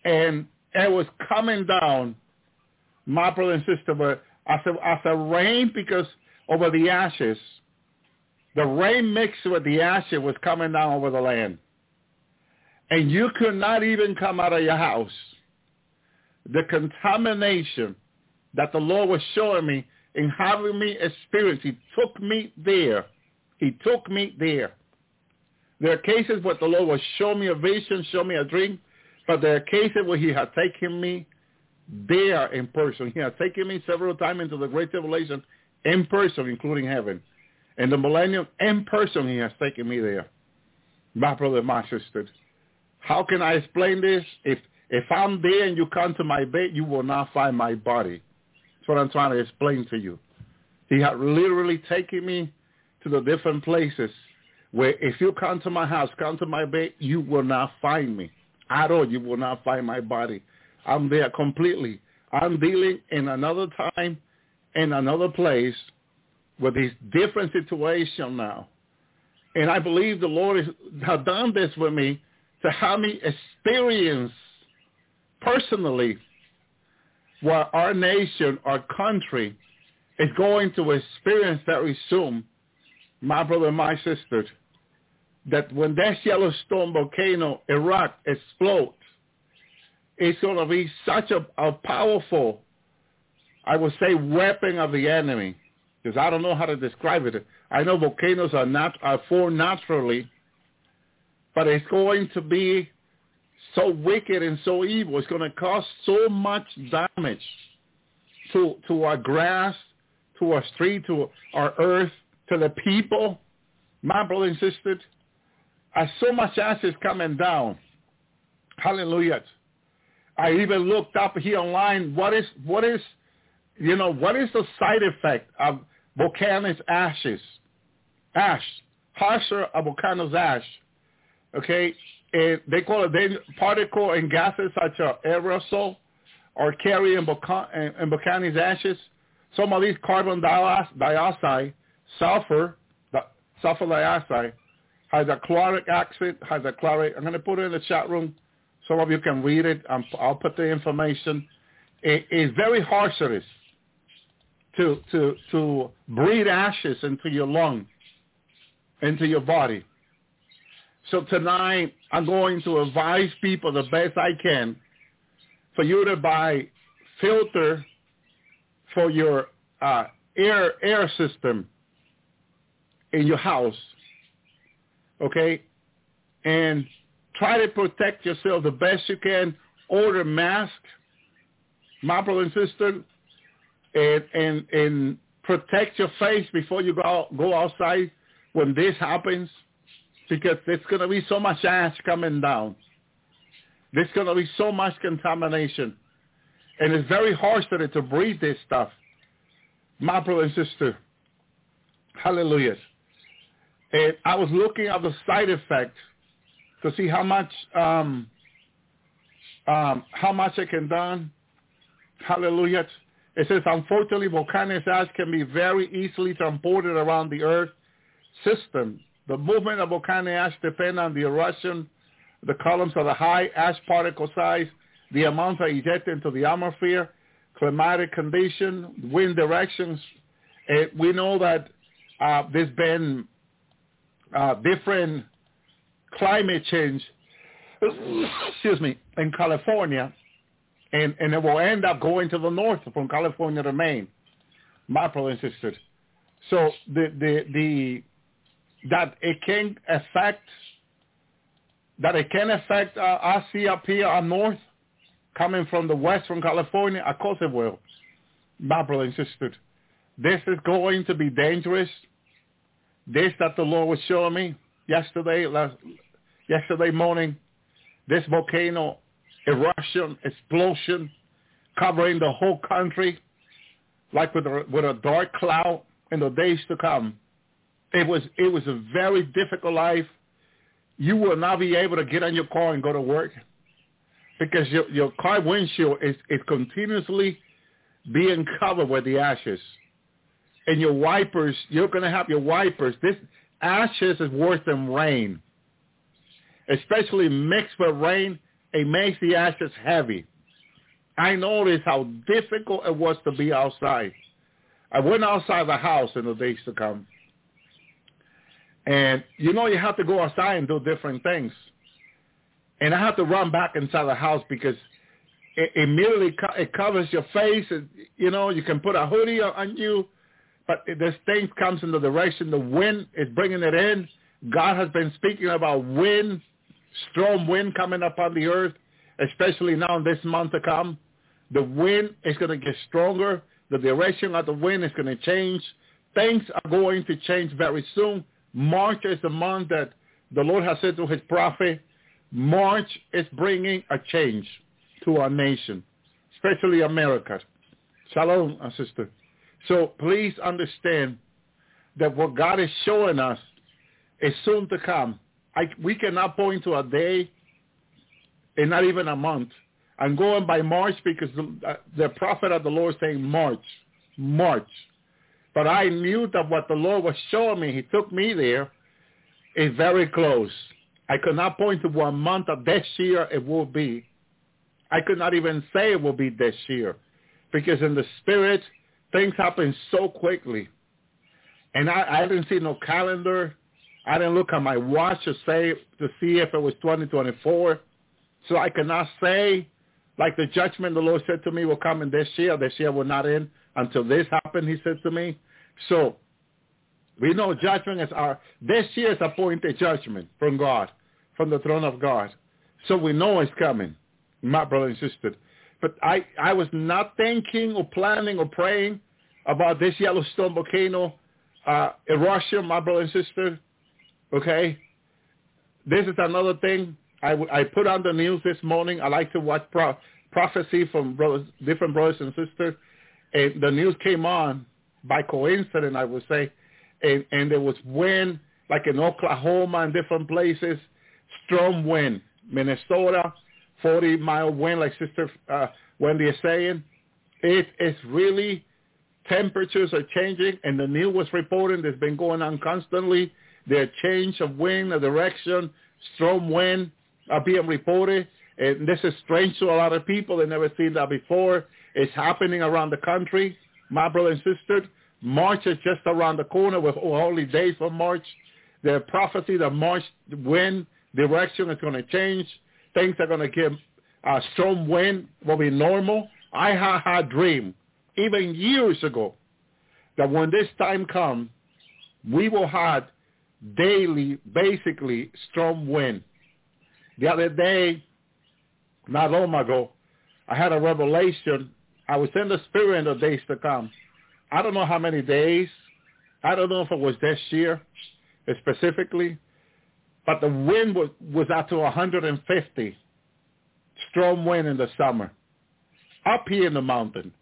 And it was coming down, my brother and sister, but as a, as a rain because over the ashes, the rain mixed with the ashes was coming down over the land. And you could not even come out of your house. The contamination that the Lord was showing me and having me experience. He took me there. He took me there. There are cases where the Lord will show me a vision, show me a dream, but there are cases where he has taken me there in person. He has taken me several times into the Great Tribulation in person, including heaven. In the millennium, in person, he has taken me there. My brother, my sister. How can I explain this? If if I'm there and you come to my bed, you will not find my body That's what I'm trying to explain to you. He had literally taken me to the different places where if you come to my house, come to my bed, you will not find me. At all, you will not find my body. I'm there completely. I'm dealing in another time, in another place, with this different situation now. And I believe the Lord has done this with me to have me experience personally what our nation, our country, is going to experience very soon, my brother and my sister, that when that Yellowstone volcano erupt, explodes, it's going to be such a, a powerful, I would say, weapon of the enemy. Because I don't know how to describe it. I know volcanoes are not are formed naturally, but it's going to be so wicked and so evil. It's going to cause so much damage to to our grass, to our street, to our earth, to the people. My brothers and sisters, as so much ashes coming down. Hallelujah. I even looked up here online what is what is you know what is the side effect of volcanic ashes? Ash, harsher a volcano's ash. Okay, and they call it they particle and gases such as aerosol or carry in, in volcanic ashes. Some of these carbon dioxide, sulfur, sulfur dioxide, hydrochloric a hydrochloric. I'm going to put it in the chat room. Some of you can read it. i will put the information. It is very hazardous to to to breathe ashes into your lung, into your body. So tonight I'm going to advise people the best I can for you to buy filter for your uh, air air system in your house. Okay, and try to protect yourself the best you can. Order masks, my brother and sister, and and and protect your face before you go go outside when this happens because there's to be so much ash coming down. There's to be so much contamination. And it's very to, to breathe this stuff. My brother and sister, hallelujah. I was looking at the side effects to see how much um, um, how much it can done. Hallelujah. It says, unfortunately, volcanic ash can be very easily transported around the Earth system. The movement of volcanic ash depends on the eruption, the columns of the high ash particle size, the amount of ejected into the atmosphere, climatic condition, wind directions. we know that uh, there's been uh, different climate change, excuse me, in California and, and it will end up going to the north from California to Maine, my and sisters. So the, the, the, that it can affect, that it can affect uh, us here up here up north, coming from the west from California, of course it will, my brother and. This is going to be dangerous. This that the Lord was showing me yesterday, last, yesterday morning, this volcano eruption, explosion, covering the whole country like with a, with a dark cloud in the days to come. It was it was a very difficult life. You will not be able to get on your car and go to work because your your car windshield is is continuously being covered with the ashes. And your wipers, you're going to have your wipers. This ashes is worse than rain, especially mixed with rain it makes the ashes heavy. I noticed how difficult it was to be outside. I went outside the house in the days to come. And you know you have to go outside and do different things. And I have to run back inside the house because it immediately co- it covers your face. And, you know, you can put a hoodie on you, but this thing comes in the direction the wind is bringing it in. God has been speaking about wind strong wind coming upon the earth, especially now in this month to come. The wind is going to get stronger. The direction of the wind is going to change. Things are going to change very soon. March is the month that the Lord has said to his prophet, March is bringing a change to our nation, especially America. Shalom, sister. So please understand that what God is showing us is soon to come. I, we cannot point to a day and not even a month. I'm going by March because the, uh, the prophet of the Lord is saying March, March. But I knew that what the Lord was showing me, he took me there, is very close. I could not point to one month of this year it will be. I could not even say it will be this year. because in the spirit, things happen so quickly. And I, I didn't see no calendar. I didn't look at my watch to say to see if it was 2024. So I cannot say like the judgment the Lord said to me will come in this year. This year will not end until this happened, he said to me. So we know judgment is our, this year is appointed judgment from God, from the throne of God. So we know it's coming, my brother and sister. But I, I was not thinking or planning or praying about this Yellowstone volcano uh, eruption, my brother and sister. Okay? This is another thing I, I put on the news this morning. I like to watch pro- prophecy from brothers, different brothers and sisters. And the news came on by coincidence, I would say. And, and there was wind, like in Oklahoma and different places, strong wind. Minnesota, 40 mile wind, like Sister uh, Wendy is saying. It is really, temperatures are changing, and the news was reporting that's been going on constantly. The change of wind, the direction, strong wind are being reported. And this is strange to a lot of people. They've never seen that before. It's happening around the country. My brother and sister, March is just around the corner with holy days for March. The prophecy that March wind direction is going to change. Things are going to get uh, strong wind will be normal. I had a dream even years ago that when this time comes, we will have daily, basically, strong wind. The other day, not long ago, I had a revelation. I was in the spirit the days to come. I don't know how many days. I don't know if it was this year specifically, but the wind was, was up to 150 strong wind in the summer up here in the mountain,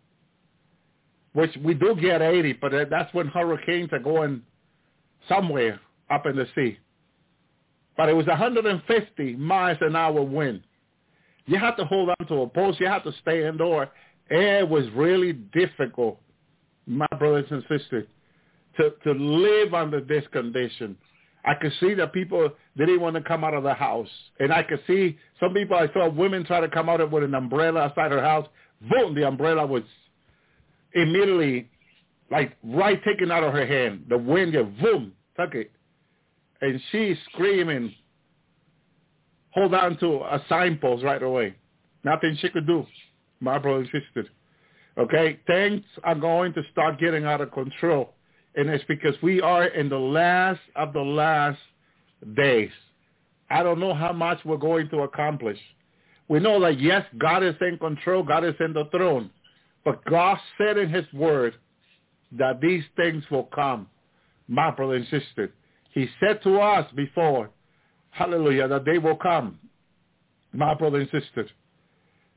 which we do get 80, but that's when hurricanes are going somewhere up in the sea. But it was 150 miles an hour wind. You had to hold on to a post. You had to stay indoor. It was really difficult, my brothers and sisters, to, to live under this condition. I could see that people didn't want to come out of the house. And I could see some people, I saw women try to come out with an umbrella outside her house. Boom, the umbrella was immediately like right taken out of her hand. The wind just boom, took it. And she's screaming, hold on to a signpost right away. Nothing she could do, my brother insisted. Okay, things are going to start getting out of control. And it's because we are in the last of the last days. I don't know how much we're going to accomplish. We know that, yes, God is in control. God is in the throne. But God said in his word that these things will come, my brother and sister. He said to us before, hallelujah, that they will come, my brother and sister.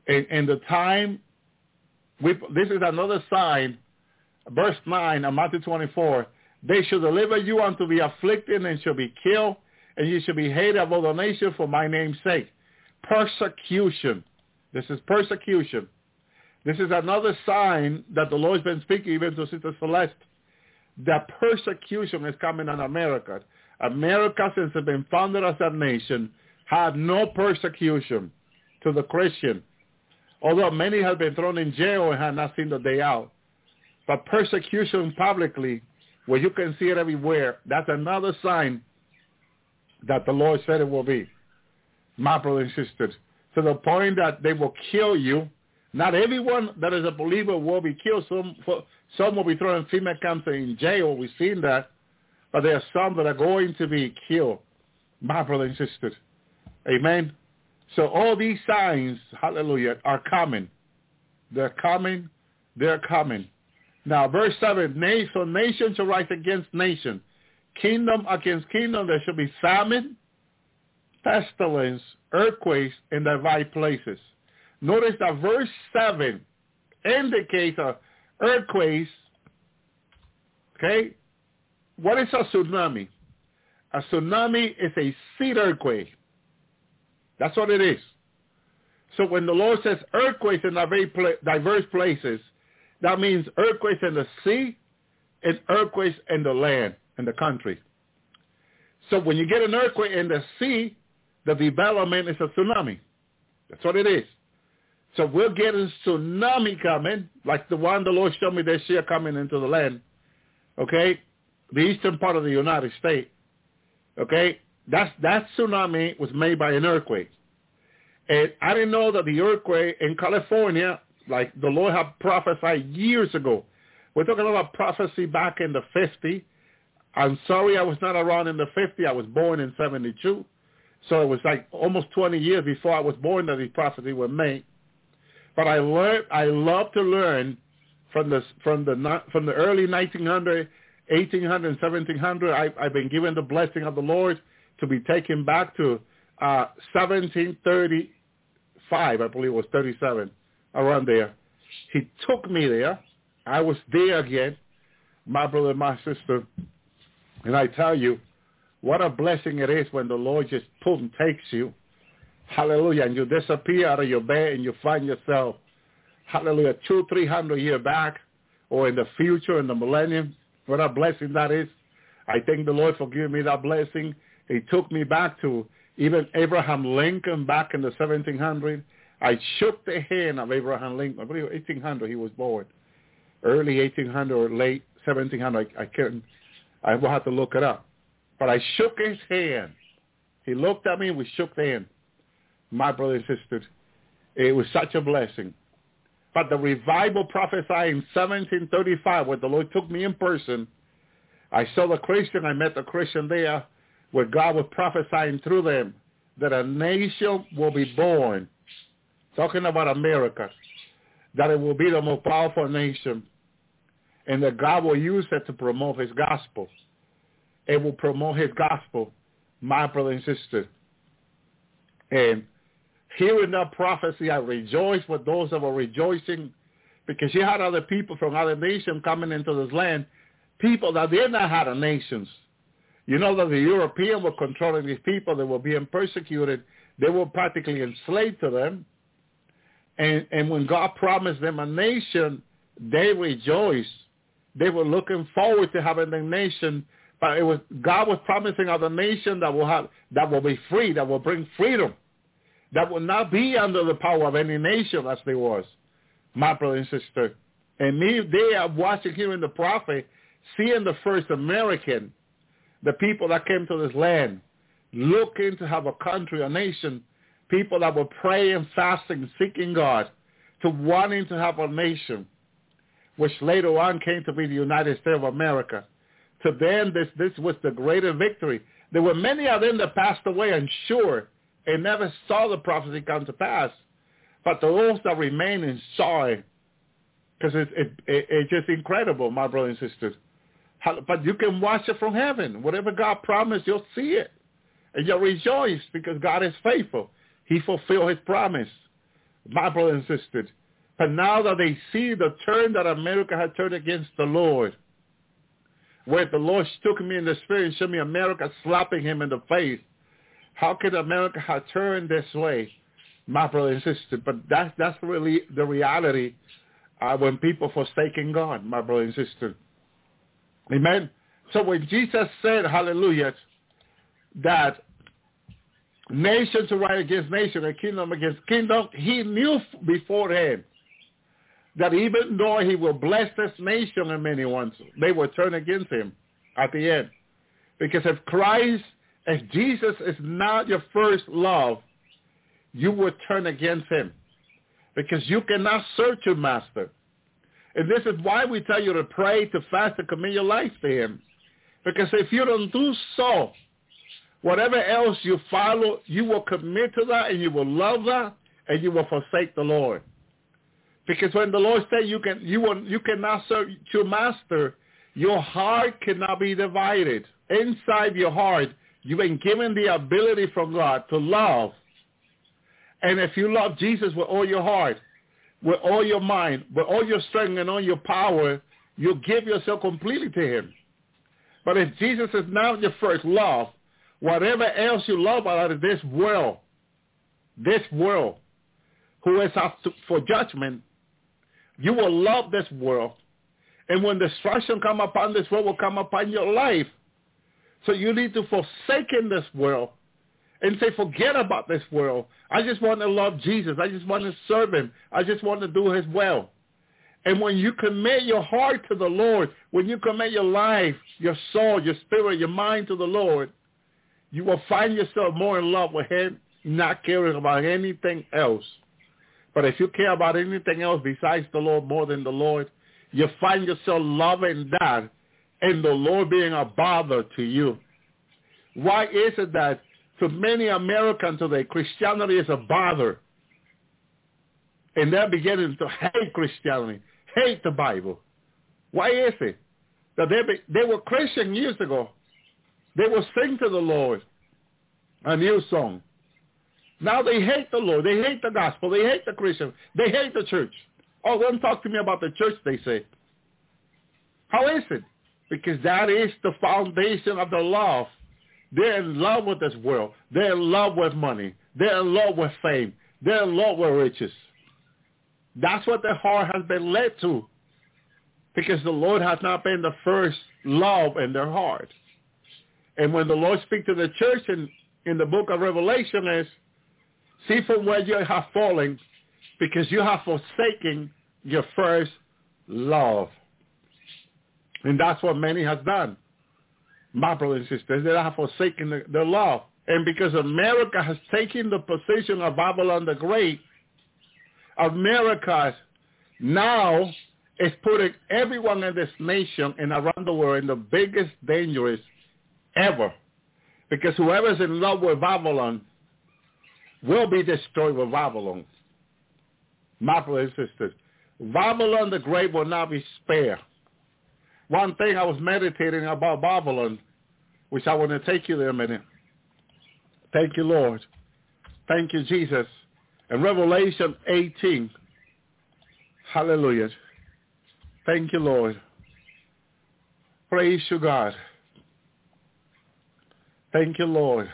And, and the time, we, this is another sign, verse 9 of Matthew 24, they shall deliver you unto the afflicted and shall be killed, and you shall be hated of all the nations for my name's sake. Persecution. This is persecution. This is another sign that the Lord's been speaking even to Sister Celeste, that persecution is coming on America. America, since it's been founded as a nation, had no persecution to the Christian, although many have been thrown in jail and have not seen the day out. But persecution publicly, where you can see it everywhere, that's another sign that the Lord said it will be. My brothers and sisters, to the point that they will kill you. Not everyone that is a believer will be killed. Some, some will be thrown in FEMA camps in jail. We've seen that. But there are some that are going to be killed. My brothers and sisters. Amen. So all these signs, hallelujah, are coming. They're coming. They're coming. Now, verse 7, nation, nation shall rise against nation kingdom against kingdom. There shall be famine, pestilence, earthquakes in right places. Notice that verse 7 indicates a earthquakes. Okay? What is a tsunami? A tsunami is a seed earthquake. That's what it is. So when the Lord says earthquakes in diverse places, that means earthquakes in the sea and earthquakes in the land in the country. So when you get an earthquake in the sea, the development is a tsunami. That's what it is. So we're getting tsunami coming, like the one the Lord showed me this year coming into the land. Okay? The eastern part of the United States. Okay? That's that tsunami was made by an earthquake. And I didn't know that the earthquake in California, like the Lord had prophesied years ago. We're talking about prophecy back in the 50. I'm sorry I was not around in the 50. I was born in 72. So it was like almost 20 years before I was born that these prophecies were made. But I learned, I love to learn from the from the from the early 1900, 1800, 1700. I, I've been given the blessing of the Lord to be taken back to uh, 1735, I believe it was 37, around there. He took me there. I was there again, my brother and my sister. And I tell you, what a blessing it is when the Lord just pulls and takes you. Hallelujah. And you disappear out of your bed and you find yourself, hallelujah, two, three hundred years back or in the future, in the millennium. What a blessing that is. I thank the Lord for giving me that blessing. He took me back to even Abraham Lincoln back in the 1700s. I shook the hand of Abraham Lincoln. I believe 1800 he was born. Early 1800 or late 1700. I, I can't. I will have to look it up. But I shook his hand. He looked at me and we shook the hand. My brothers and sisters, it was such a blessing. But the revival prophesied in 1735 when the Lord took me in person. I saw the Christian. I met the Christian there where God was prophesying through them that a nation will be born, talking about America, that it will be the most powerful nation, and that God will use it to promote his gospel. It will promote his gospel, my brother and sister. And hearing that prophecy, I rejoice with those that were rejoicing because you had other people from other nations coming into this land, people that did not have nations. You know that the Europeans were controlling these people. They were being persecuted. They were practically enslaved to them. And, and when God promised them a nation, they rejoiced. They were looking forward to having a nation, but it was God was promising of a nation that will have that will be free, that will bring freedom, that will not be under the power of any nation as they was. My brother and sister, and me, they are watching here in the prophet, seeing the first American the people that came to this land looking to have a country, a nation, people that were praying, fasting, seeking God, to wanting to have a nation, which later on came to be the United States of America. To them, this, this was the greater victory. There were many of them that passed away, I'm sure, they never saw the prophecy come to pass. But those that remained and saw it, because it, it, it, it's just incredible, my brothers and sisters. But you can watch it from heaven. Whatever God promised, you'll see it. And you'll rejoice because God is faithful. He fulfilled his promise. My brother and sisters. But now that they see the turn that America had turned against the Lord, where the Lord took me in the spirit and showed me America slapping him in the face. How could America have turned this way? My brother and sisters. But that's, that's really the reality uh, when people forsaking God, my brother and sisters. Amen. So when Jesus said, hallelujah, that nation to rise against nation and kingdom against kingdom, he knew beforehand that even though he will bless this nation and many ones, they will turn against him at the end. Because if Christ, if Jesus is not your first love, you will turn against him. Because you cannot serve your master. And this is why we tell you to pray, to fast, to commit your life to him. Because if you don't do so, whatever else you follow, you will commit to that and you will love that and you will forsake the Lord. Because when the Lord said you can you will you cannot serve your master, your heart cannot be divided. Inside your heart, you've been given the ability from God to love. And if you love Jesus with all your heart, with all your mind, with all your strength and all your power, you give yourself completely to him. But if Jesus is not your first love, whatever else you love out of this world, this world, who is up to, for judgment, you will love this world. And when destruction come upon this world will come upon your life. So you need to forsake in this world and say, forget about this world. I just want to love Jesus. I just want to serve him. I just want to do his will. And when you commit your heart to the Lord, when you commit your life, your soul, your spirit, your mind to the Lord, you will find yourself more in love with him, not caring about anything else. But if you care about anything else besides the Lord more than the Lord, you find yourself loving that and the Lord being a bother to you. Why is it that to many Americans today, Christianity is a bother? And they're beginning to hate Christianity, hate the Bible. Why is it? That they, be, they were Christian years ago. They will sing to the Lord a new song. Now they hate the Lord. They hate the gospel. They hate the Christian. They hate the church. Oh, don't talk to me about the church, they say. How is it? Because that is the foundation of the love. They're in love with this world. They're in love with money. They're in love with fame. They're in love with riches. That's what their heart has been led to. Because the Lord has not been the first love in their heart. And when the Lord speaks to the church in, in the book of Revelation is, see from where you have fallen, because you have forsaken your first love. And that's what many has done. My brothers and sisters, they have forsaken the, the law. And because America has taken the position of Babylon the Great, America now is putting everyone in this nation and around the world in the biggest dangers ever. Because whoever is in love with Babylon will be destroyed with Babylon. My brothers and sisters, Babylon the Great will not be spared one thing I was meditating about Babylon, which I want to take you there a minute. Thank you, Lord. Thank you, Jesus. In Revelation 18, hallelujah. Thank you, Lord. Praise you, God. Thank you, Lord.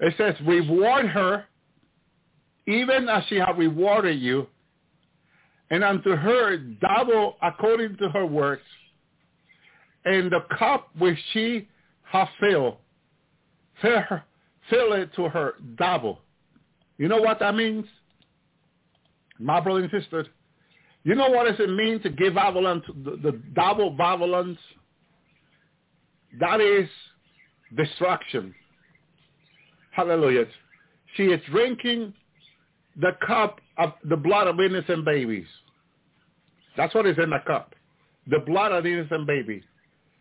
It says, reward her even as she have rewarded you and unto her double according to her works, and the cup which she hath filled, fill, her, fill it to her double. You know what that means? My brother and sister, you know what does it mean to give Babylon, the, the double Babylons? That is destruction. Hallelujah. She is drinking the cup of the blood of innocent babies. That's what is in the cup. The blood of the innocent babies.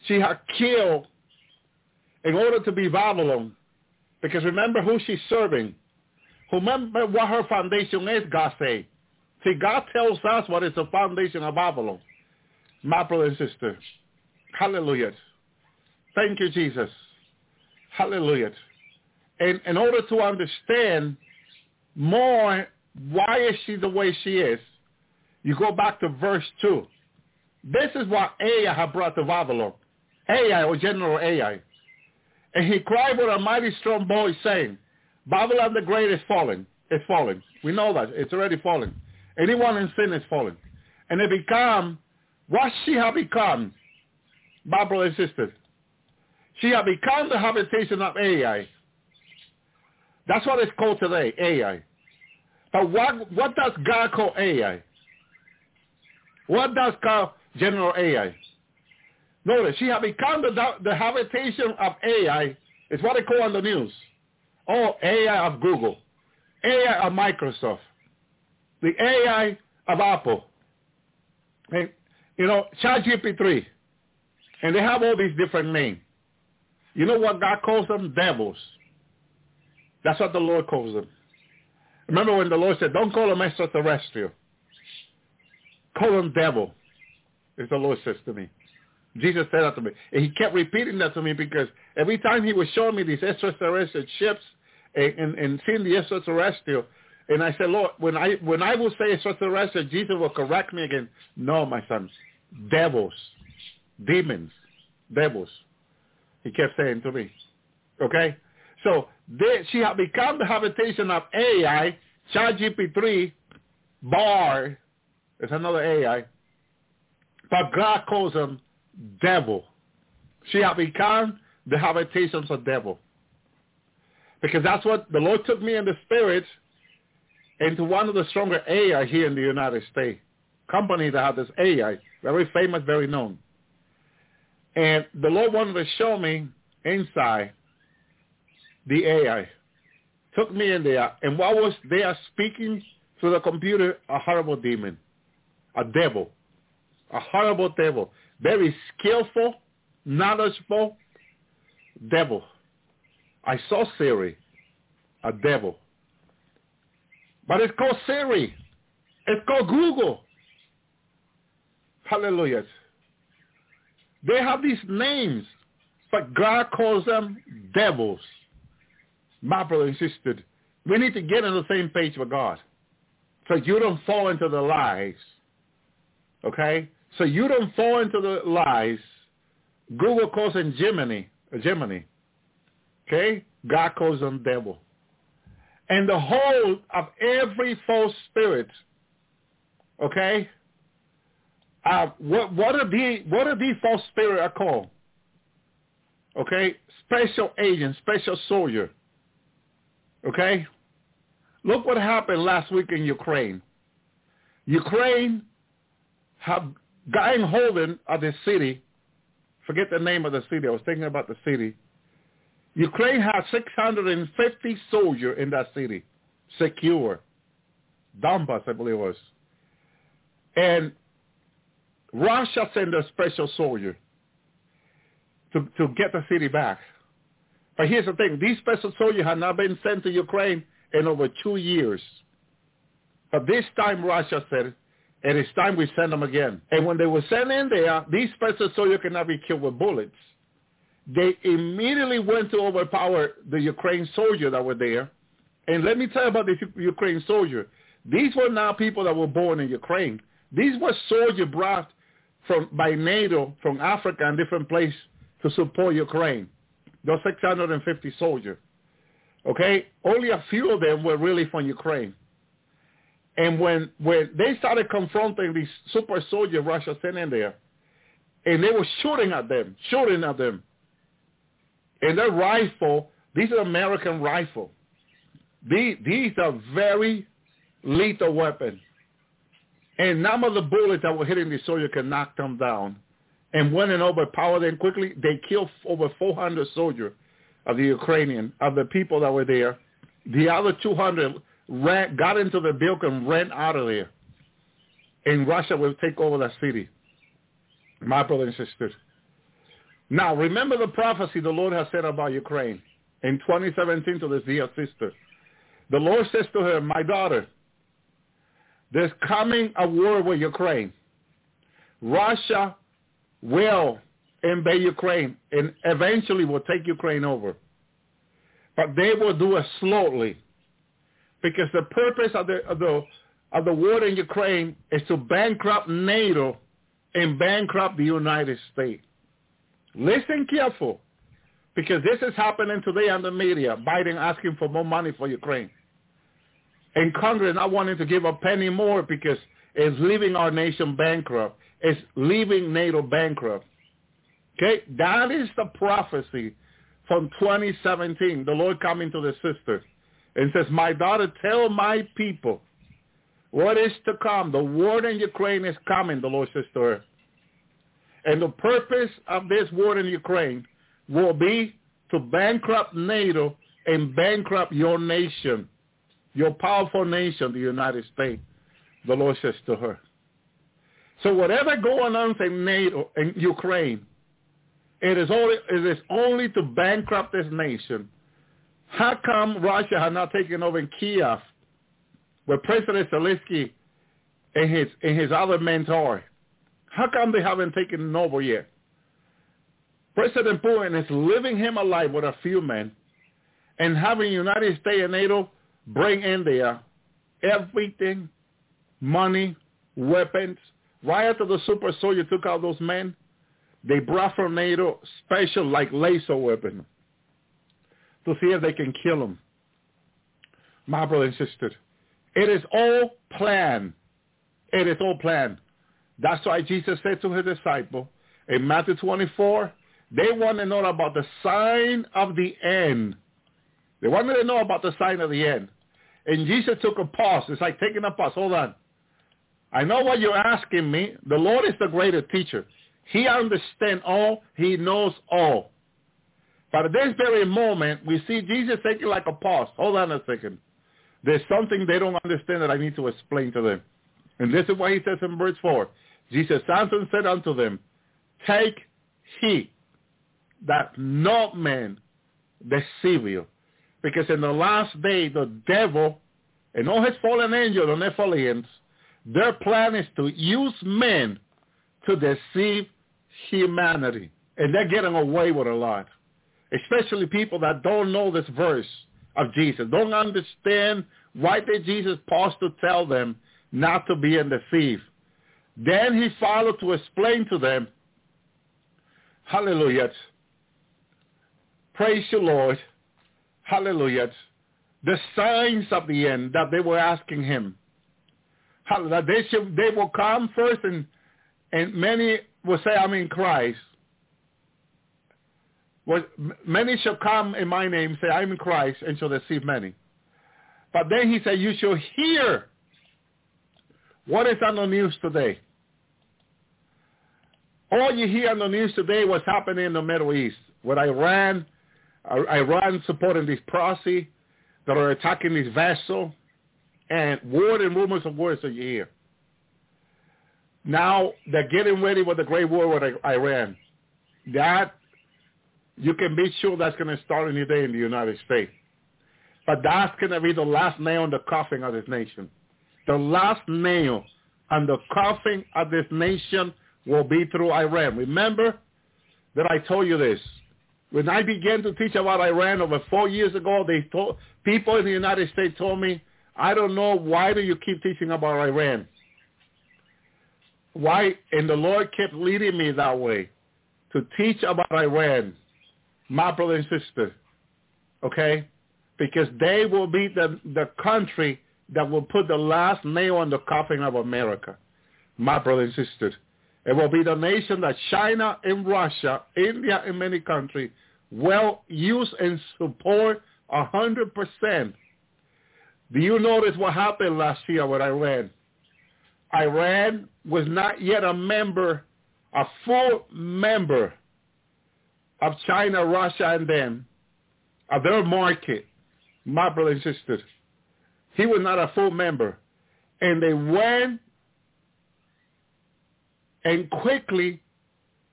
She had killed in order to be Babylon. Because remember who she's serving. Remember what her foundation is, God say. See, God tells us what is the foundation of Babylon. My brother and sister. Hallelujah. Thank you, Jesus. Hallelujah. And in order to understand more why is she the way she is, you go back to verse 2. This is what Ai had brought to Babylon. Ai, or General Ai. And he cried with a mighty strong voice, saying, Babylon the Great is falling. It's falling. We know that. It's already falling. Anyone in sin is falling. And it become, what she have become, and sisters, she have become the habitation of Ai. That's what it's called today, Ai. But what, what does God call Ai? What does God General Ai? Notice, she had become the, the habitation of Ai. It's what they call on the news. Oh, AI of Google. AI of Microsoft. The AI of Apple. And, you know, ChatGPT. And they have all these different names. You know what God calls them? Devils. That's what the Lord calls them. Remember when the Lord said, don't call them extraterrestrial. Call them devil, as the Lord says to me. Jesus said that to me. And he kept repeating that to me because every time he was showing me these extraterrestrial ships and, and, and seeing the extraterrestrial, and I said, Lord, when I when I will say extraterrestrial, Jesus will correct me again. No, my sons, devils, demons, devils. He kept saying to me. Okay? So they, she had become the habitation of AI, ChatGPT, Bard, it's another AI, but God calls them devil. She had become the habitations of devil. Because that's what the Lord took me in the spirit into one of the stronger AI here in the United States. Company that has this AI, very famous, very known. And the Lord wanted to show me inside the AI. Took me in there, and what was there speaking through the computer? A horrible demon, a devil, a horrible devil, very skillful, knowledgeable devil. I saw Siri, a devil. But it's called Siri. It's called Google. Hallelujah. They have these names, but God calls them devils. My brother and sister, we need to get on the same page with God. So you don't fall into the lies. Okay? So you don't fall into the lies. Google calls them Gemini. Uh, Gemini. Okay? God calls them devil. And the whole of every false spirit, okay? Uh, what, what are the what are these false spirits are called? Okay, special agent, special soldier. Okay, look what happened last week in Ukraine. Ukraine have gotten hold of the city. Forget the name of the city. I was thinking about the city. Ukraine has 650 soldiers in that city, secure. Donbass, I believe it was. And Russia sent a special soldier to, to get the city back. But here's the thing. These special soldiers have not been sent to Ukraine in over two years. But this time Russia said, it is time we send them again. And when they were sent in there, these special soldiers cannot be killed with bullets they immediately went to overpower the Ukraine soldier that were there. And let me tell you about the Ukraine soldier. These were not people that were born in Ukraine. These were soldiers brought from by NATO from Africa and different places to support Ukraine. Those 650 soldiers. Okay? Only a few of them were really from Ukraine. And when, when they started confronting these super soldiers Russia sent in there, and they were shooting at them, shooting at them, and their rifle, these are American rifle. These, these are very lethal weapons. And none of the bullets that were hitting the soldier can knock them down. And when and overpower them quickly, they killed over 400 soldiers of the Ukrainian, of the people that were there. The other 200 ran, got into the building and ran out of there. And Russia will take over that city. My brothers and sisters. Now, remember the prophecy the Lord has said about Ukraine in 2017 to this dear sister. The Lord says to her, my daughter, there's coming a war with Ukraine. Russia will invade Ukraine and eventually will take Ukraine over. But they will do it slowly because the purpose of the, of the, of the war in Ukraine is to bankrupt NATO and bankrupt the United States. Listen careful, because this is happening today on the media. Biden asking for more money for Ukraine. And Congress not wanting to give a penny more because it's leaving our nation bankrupt. It's leaving NATO bankrupt. Okay, that is the prophecy from 2017. The Lord coming to the sister and says, my daughter, tell my people what is to come. The war in Ukraine is coming, the Lord says to her. And the purpose of this war in Ukraine will be to bankrupt NATO and bankrupt your nation, your powerful nation, the United States, the Lord says to her. So whatever going on in NATO and Ukraine, it is only it is only to bankrupt this nation. How come Russia has not taken over in Kiev, where President Zelensky and his and his other mentor how come they haven't taken over yet? President Putin is living him alive with a few men and having United States and NATO bring in there everything, money, weapons. Right after the super soldier took out those men, they brought from NATO special like laser weapon to see if they can kill them. My brother and sister, it is all planned. It is all planned. That's why Jesus said to his disciple in Matthew 24, they want to know about the sign of the end. They wanted to know about the sign of the end. And Jesus took a pause. It's like taking a pause. Hold on. I know what you're asking me. The Lord is the greater teacher. He understands all. He knows all. But at this very moment, we see Jesus taking like a pause. Hold on a second. There's something they don't understand that I need to explain to them. And this is what he says in verse 4. Jesus answered and said unto them, Take heed that no man deceive you. Because in the last day, the devil and all his fallen angels and Nephilims, their plan is to use men to deceive humanity. And they're getting away with a lot. Especially people that don't know this verse of Jesus, don't understand why did Jesus pause to tell them not to be deceived. Then he followed to explain to them, hallelujah, praise the Lord, hallelujah, the signs of the end that they were asking him. That They, should, they will come first and, and many will say, I'm in Christ. Well, many shall come in my name, say, I'm in Christ, and shall deceive many. But then he said, you shall hear what is on the news today. All you hear on the news today what's happening in the Middle East, with Iran, Iran supporting this proxy that are attacking this vessel, and word and rumors of wars that you hear. Now they're getting ready for the great war with Iran. That you can be sure that's going to start any day in the United States. But that's going to be the last nail in the coffin of this nation. The last nail on the coffin of this nation will be through Iran. Remember that I told you this. When I began to teach about Iran over four years ago, they told people in the United States told me, I don't know why do you keep teaching about Iran. Why? And the Lord kept leading me that way to teach about Iran, my brother and sister. Okay? Because they will be the, the country that will put the last nail on the coffin of America, my brother and sister. It will be the nation that China and Russia, India and many countries will use and support hundred percent. Do you notice what happened last year with Iran? Iran was not yet a member, a full member of China, Russia, and them, of their market, my brothers and sisters. He was not a full member. And they went and quickly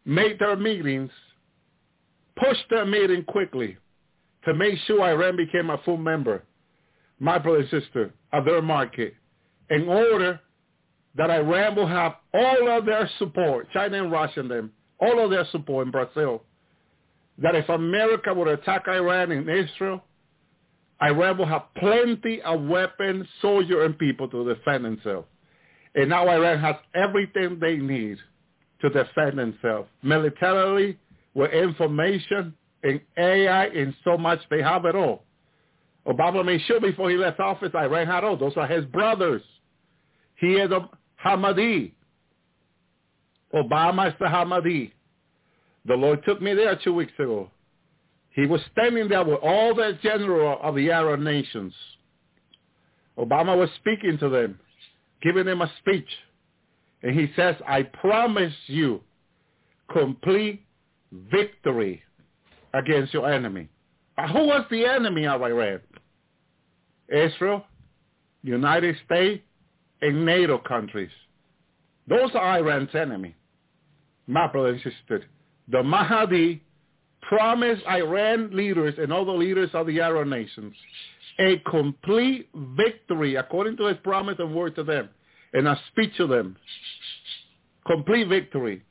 made their meetings, pushed their meeting quickly to make sure Iran became a full member, my brother and sister, of their market, in order that Iran will have all of their support, China and Russia and them, all of their support in Brazil, that if America would attack Iran and Israel, Iran will have plenty of weapons, soldiers, and people to defend themselves. And now Iran has everything they need to defend themselves. Militarily, with information, and AI, and so much, they have it all. Obama made sure before he left office, Iran had all. Those are his brothers. He is a Hamadi. Obama is the Hamadi. The Lord took me there two weeks ago. He was standing there with all the general of the Arab nations. Obama was speaking to them giving him a speech. And he says, I promise you complete victory against your enemy. Uh, who was the enemy of Iran? Israel, United States, and NATO countries. Those are Iran's enemy. My brother and sister, the Mahdi promised Iran leaders and all the leaders of the Arab nations a complete victory according to his promise and word to them and a speech to them. Complete victory.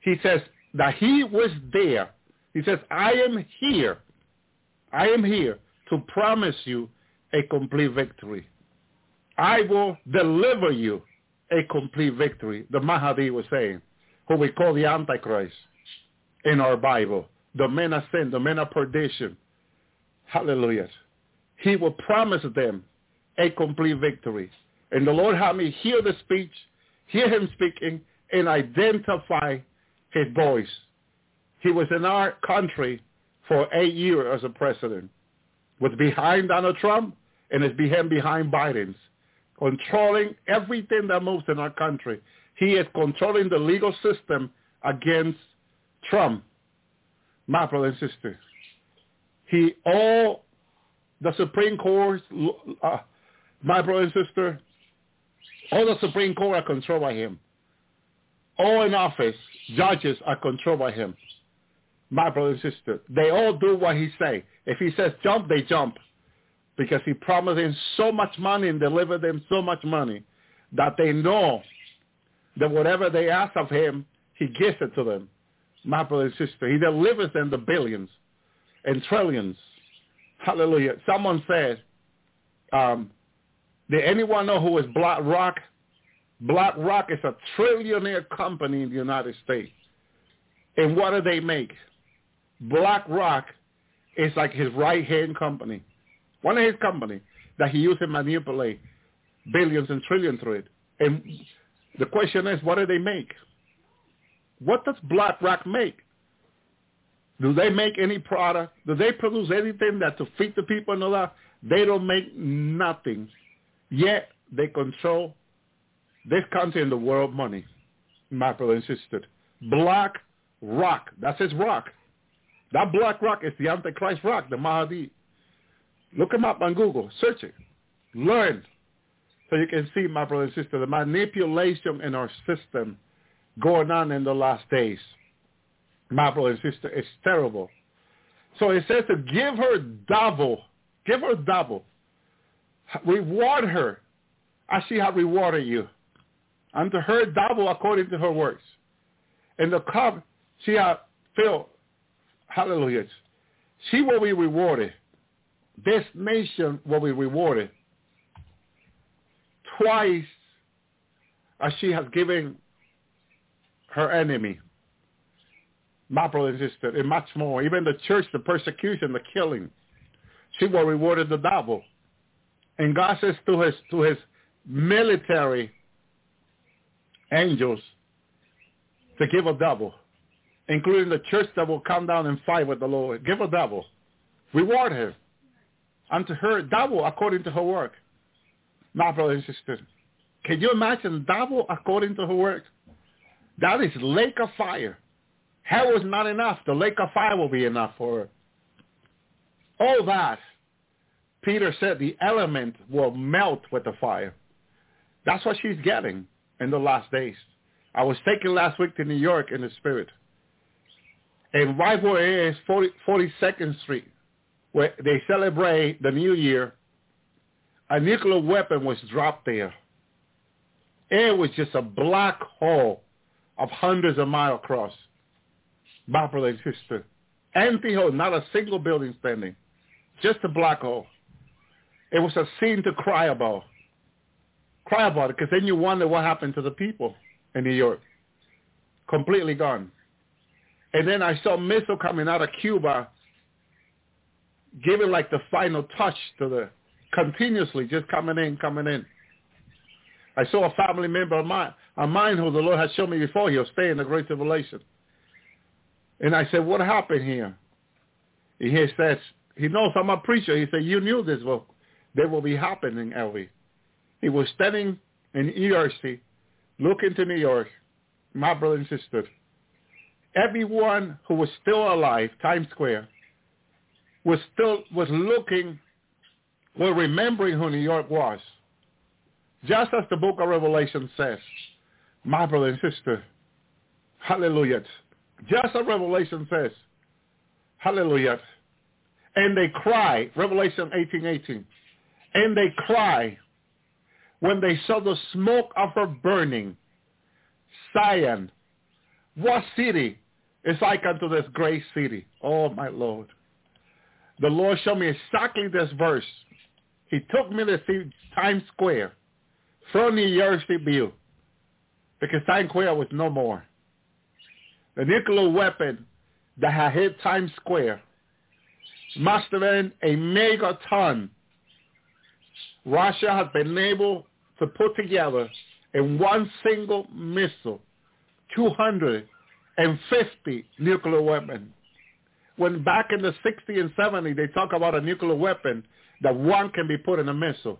He says that he was there. He says, I am here. I am here to promise you a complete victory. I will deliver you a complete victory, the Mahdi was saying, who we call the Antichrist in our Bible, the men of sin, the men of perdition. Hallelujah he will promise them a complete victory. And the Lord had me hear the speech, hear him speaking, and identify his voice. He was in our country for eight years as a president. was behind Donald Trump and is behind behind Biden's, controlling everything that moves in our country. He is controlling the legal system against Trump. My brother and sister. He all the Supreme Court, uh, my brother and sister, all the Supreme Court are controlled by him. All in office, judges are controlled by him. My brother and sister, they all do what he say. If he says jump, they jump. Because he promised them so much money and delivered them so much money that they know that whatever they ask of him, he gives it to them. My brother and sister, he delivers them the billions and trillions. Hallelujah. Someone said, um, did anyone know who is BlackRock? BlackRock is a trillionaire company in the United States. And what do they make? BlackRock is like his right-hand company. One of his company that he used to manipulate billions and trillions through it. And the question is, what do they make? What does BlackRock make? Do they make any product? Do they produce anything that to feed the people and all that? They don't make nothing. Yet they control this country and the world money. My brother and sister. Black Rock. That's his rock. That black rock is the Antichrist rock, the Mahdi. Look him up on Google. Search it. Learn. So you can see, my brother and sister, the manipulation in our system going on in the last days. My brother and sister, it's terrible. So it says to give her double. Give her double. Reward her as she has rewarded you. Unto her double according to her works. And the cup she has filled Hallelujah. She will be rewarded. This nation will be rewarded twice as she has given her enemy, my brother and and much more. Even the church, the persecution, the killing, she will reward the double. And God says to his to his military angels to give a double including the church that will come down and fight with the Lord. Give a double. Reward her. Unto her double according to her work. Now, brothers and can you imagine double according to her work? That is lake of fire. Hell is not enough. The lake of fire will be enough for her. All that, Peter said, the element will melt with the fire. That's what she's getting in the last days. I was taken last week to New York in the spirit and right where it is 40, 42nd Street, where they celebrate the New Year, a nuclear weapon was dropped there. It was just a black hole of hundreds of miles across. Brother and. Empty hole, not a single building standing. Just a black hole. It was a scene to cry about. Cry about it, because then you wonder what happened to the people in New York. Completely gone. And then I saw missile coming out of Cuba, giving like the final touch to the continuously just coming in, coming in. I saw a family member of mine, of mine who the Lord had shown me before. He was staying in the Great Tribulation. And I said, what happened here? And he says, he knows I'm a preacher. He said, you knew this will, that will be happening, Elvi. He was standing in ERC, looking to New York, my brother and sister everyone who was still alive, Times Square, was still was looking, were remembering who New York was. Just as the book of Revelation says, my brother and sister, hallelujah. Just as Revelation says, hallelujah. And they cry, Revelation 18, 18. And they cry when they saw the smoke of her burning. Zion, what city is like unto this great city. Oh, my Lord. The Lord showed me exactly this verse. He took me to see Times Square from New Jersey view because Times Square was no more. The nuclear weapon that had hit Times Square been a megaton. Russia has been able to put together in one single missile 250 nuclear weapons. when back in the 60s and 70s they talk about a nuclear weapon that one can be put in a missile.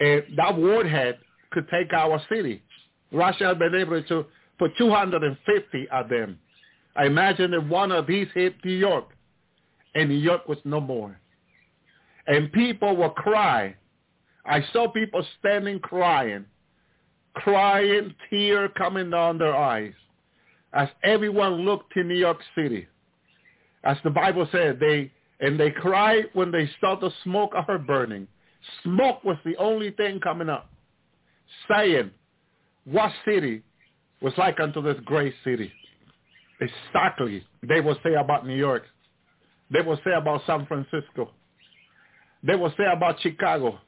And that warhead could take our city. Russia has been able to put 250 of them. I imagine if one of these hit New York, and New York was no more. And people will cry. I saw people standing crying, crying, tear coming down their eyes as everyone looked to New York City. As the Bible said, they and they cried when they saw the smoke of her burning. Smoke was the only thing coming up, saying, what city was like unto this great city? Exactly. They will say about New York. They will say about San Francisco. They will say about Chicago.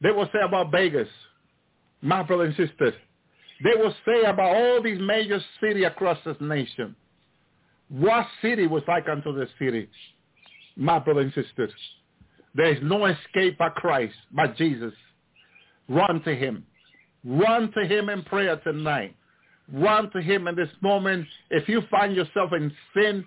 They will say about Vegas, my brother and sister. They will say about all these major cities across this nation. What city was like unto this city? My brother and sisters. There is no escape by Christ, by Jesus. Run to him. Run to him in prayer tonight. Run to him in this moment. If you find yourself in sin,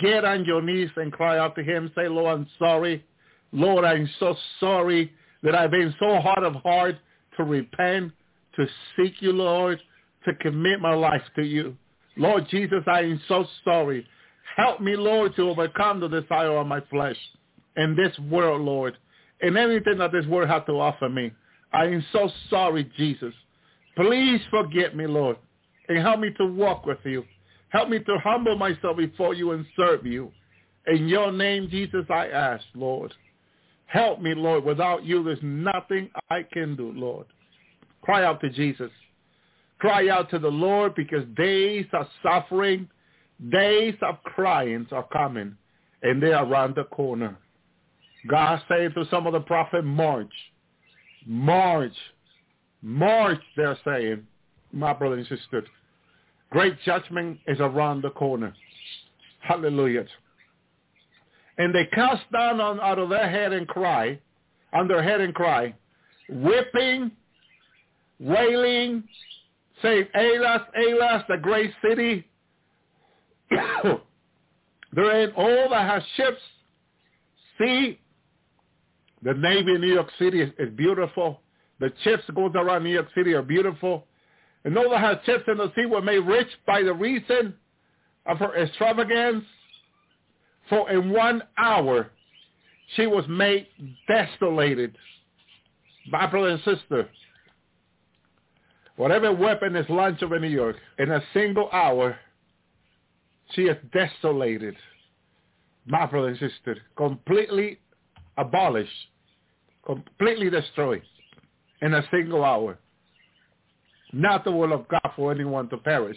get on your knees and cry out to him. Say, Lord, I'm sorry. Lord, I'm so sorry that I've been so hard of heart to repent, to seek you, Lord, to commit my life to you. Lord Jesus, I am so sorry. Help me, Lord, to overcome the desire of my flesh in this world, Lord, and everything that this world has to offer me. I am so sorry, Jesus. Please forgive me, Lord, and help me to walk with you. Help me to humble myself before you and serve you. In your name, Jesus, I ask, Lord. Help me, Lord. Without you, there's nothing I can do, Lord. Cry out to Jesus. Cry out to the Lord because days of suffering, days of crying are coming, and they are around the corner. God said to some of the prophet, march, march, march, they're saying, my brother and sister. Great judgment is around the corner. Hallelujah. And they cast down on, out of their head and cry, on their head and cry, whipping, wailing, saying, Alas, Alas, the great city. They're in all that has ships. See, the Navy in New York City is, is beautiful. The ships goes around New York City are beautiful. And know that her ships in the sea were made rich by the reason of her extravagance. For in one hour she was made desolated. My brother and sister, whatever weapon is launched over New York, in a single hour, she is desolated. My brother and sister, completely abolished, completely destroyed in a single hour. Not the will of God for anyone to perish.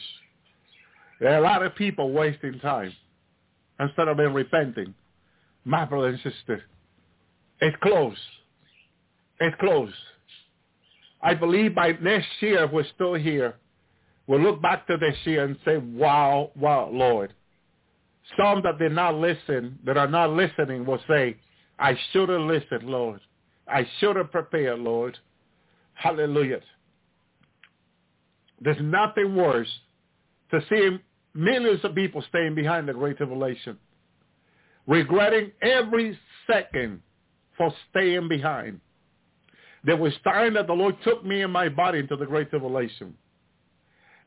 There are a lot of people wasting time instead of being repenting. My brother and sister, it's close. It's close. I believe by next year, if we're still here, we'll look back to this year and say, wow, wow, Lord. Some that did not listen, that are not listening, will say, I should have listened, Lord. I should have prepared, Lord. Hallelujah. There's nothing worse to see millions of people staying behind the Great Tribulation, regretting every second for staying behind. There was time that the Lord took me and my body into the Great Tribulation,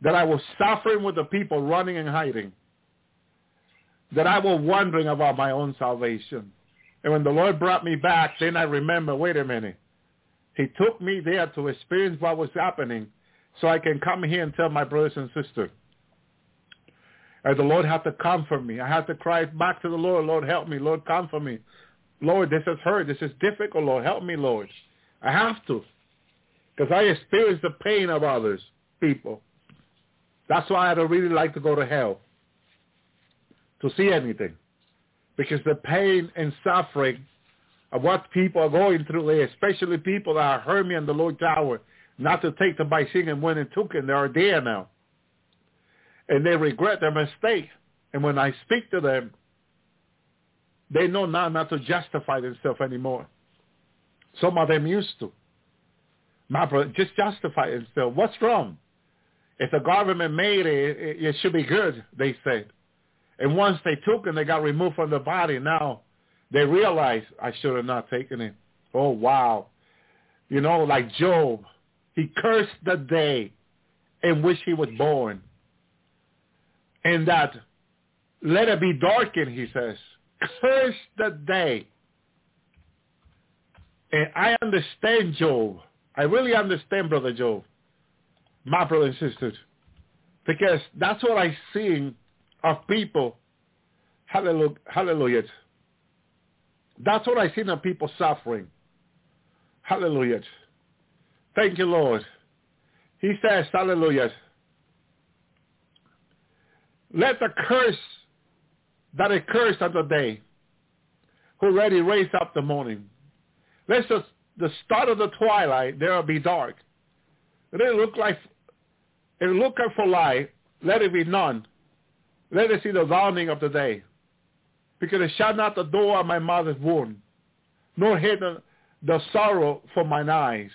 that I was suffering with the people running and hiding, that I was wondering about my own salvation. And when the Lord brought me back, then I remember, wait a minute. He took me there to experience what was happening so I can come here and tell my brothers and sisters. And the Lord had to comfort me. I had to cry back to the Lord, Lord, help me. Lord, comfort me. Lord, this is hurt. This is difficult, Lord. Help me, Lord. I have to. Because I experience the pain of others, people. That's why I don't really like to go to hell, to see anything. Because the pain and suffering of what people are going through especially people that heard me on the Lord's Hour, not to take them by singing when and took and they are there now. And they regret their mistake. And when I speak to them, they know now not to justify themselves anymore. Some of them used to. My brother, just justify themselves. What's wrong? If the government made it, it should be good, they said. And once they took him, they got removed from the body. Now they realize I should have not taken it. Oh, wow. You know, like Job, he cursed the day in which he was born. And that, let it be darkened, he says. Curse the day. And I understand Job. I really understand Brother Job, my brother and sisters, because that's what I see of people. Hallelujah. Hallelujah. That's what I see of people suffering. Hallelujah. Thank you, Lord. He says, hallelujah. Let the curse that occurs on the day who already raised up the morning. Let the, the start of the twilight, there will be dark. Let it look like, it look for light, let it be none. Let us see the dawning of the day. Because it shut not the door of my mother's womb, nor hid the, the sorrow from mine eyes.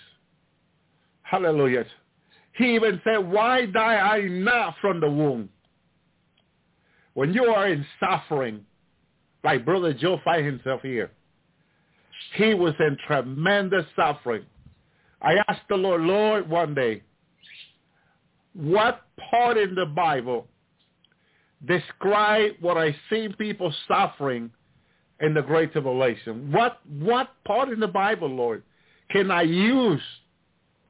Hallelujah. He even said, why die I not from the womb? When you are in suffering, like Brother Joe find himself here, he was in tremendous suffering. I asked the Lord, Lord, one day, what part in the Bible describe what I see people suffering in the Great Tribulation? What what part in the Bible, Lord, can I use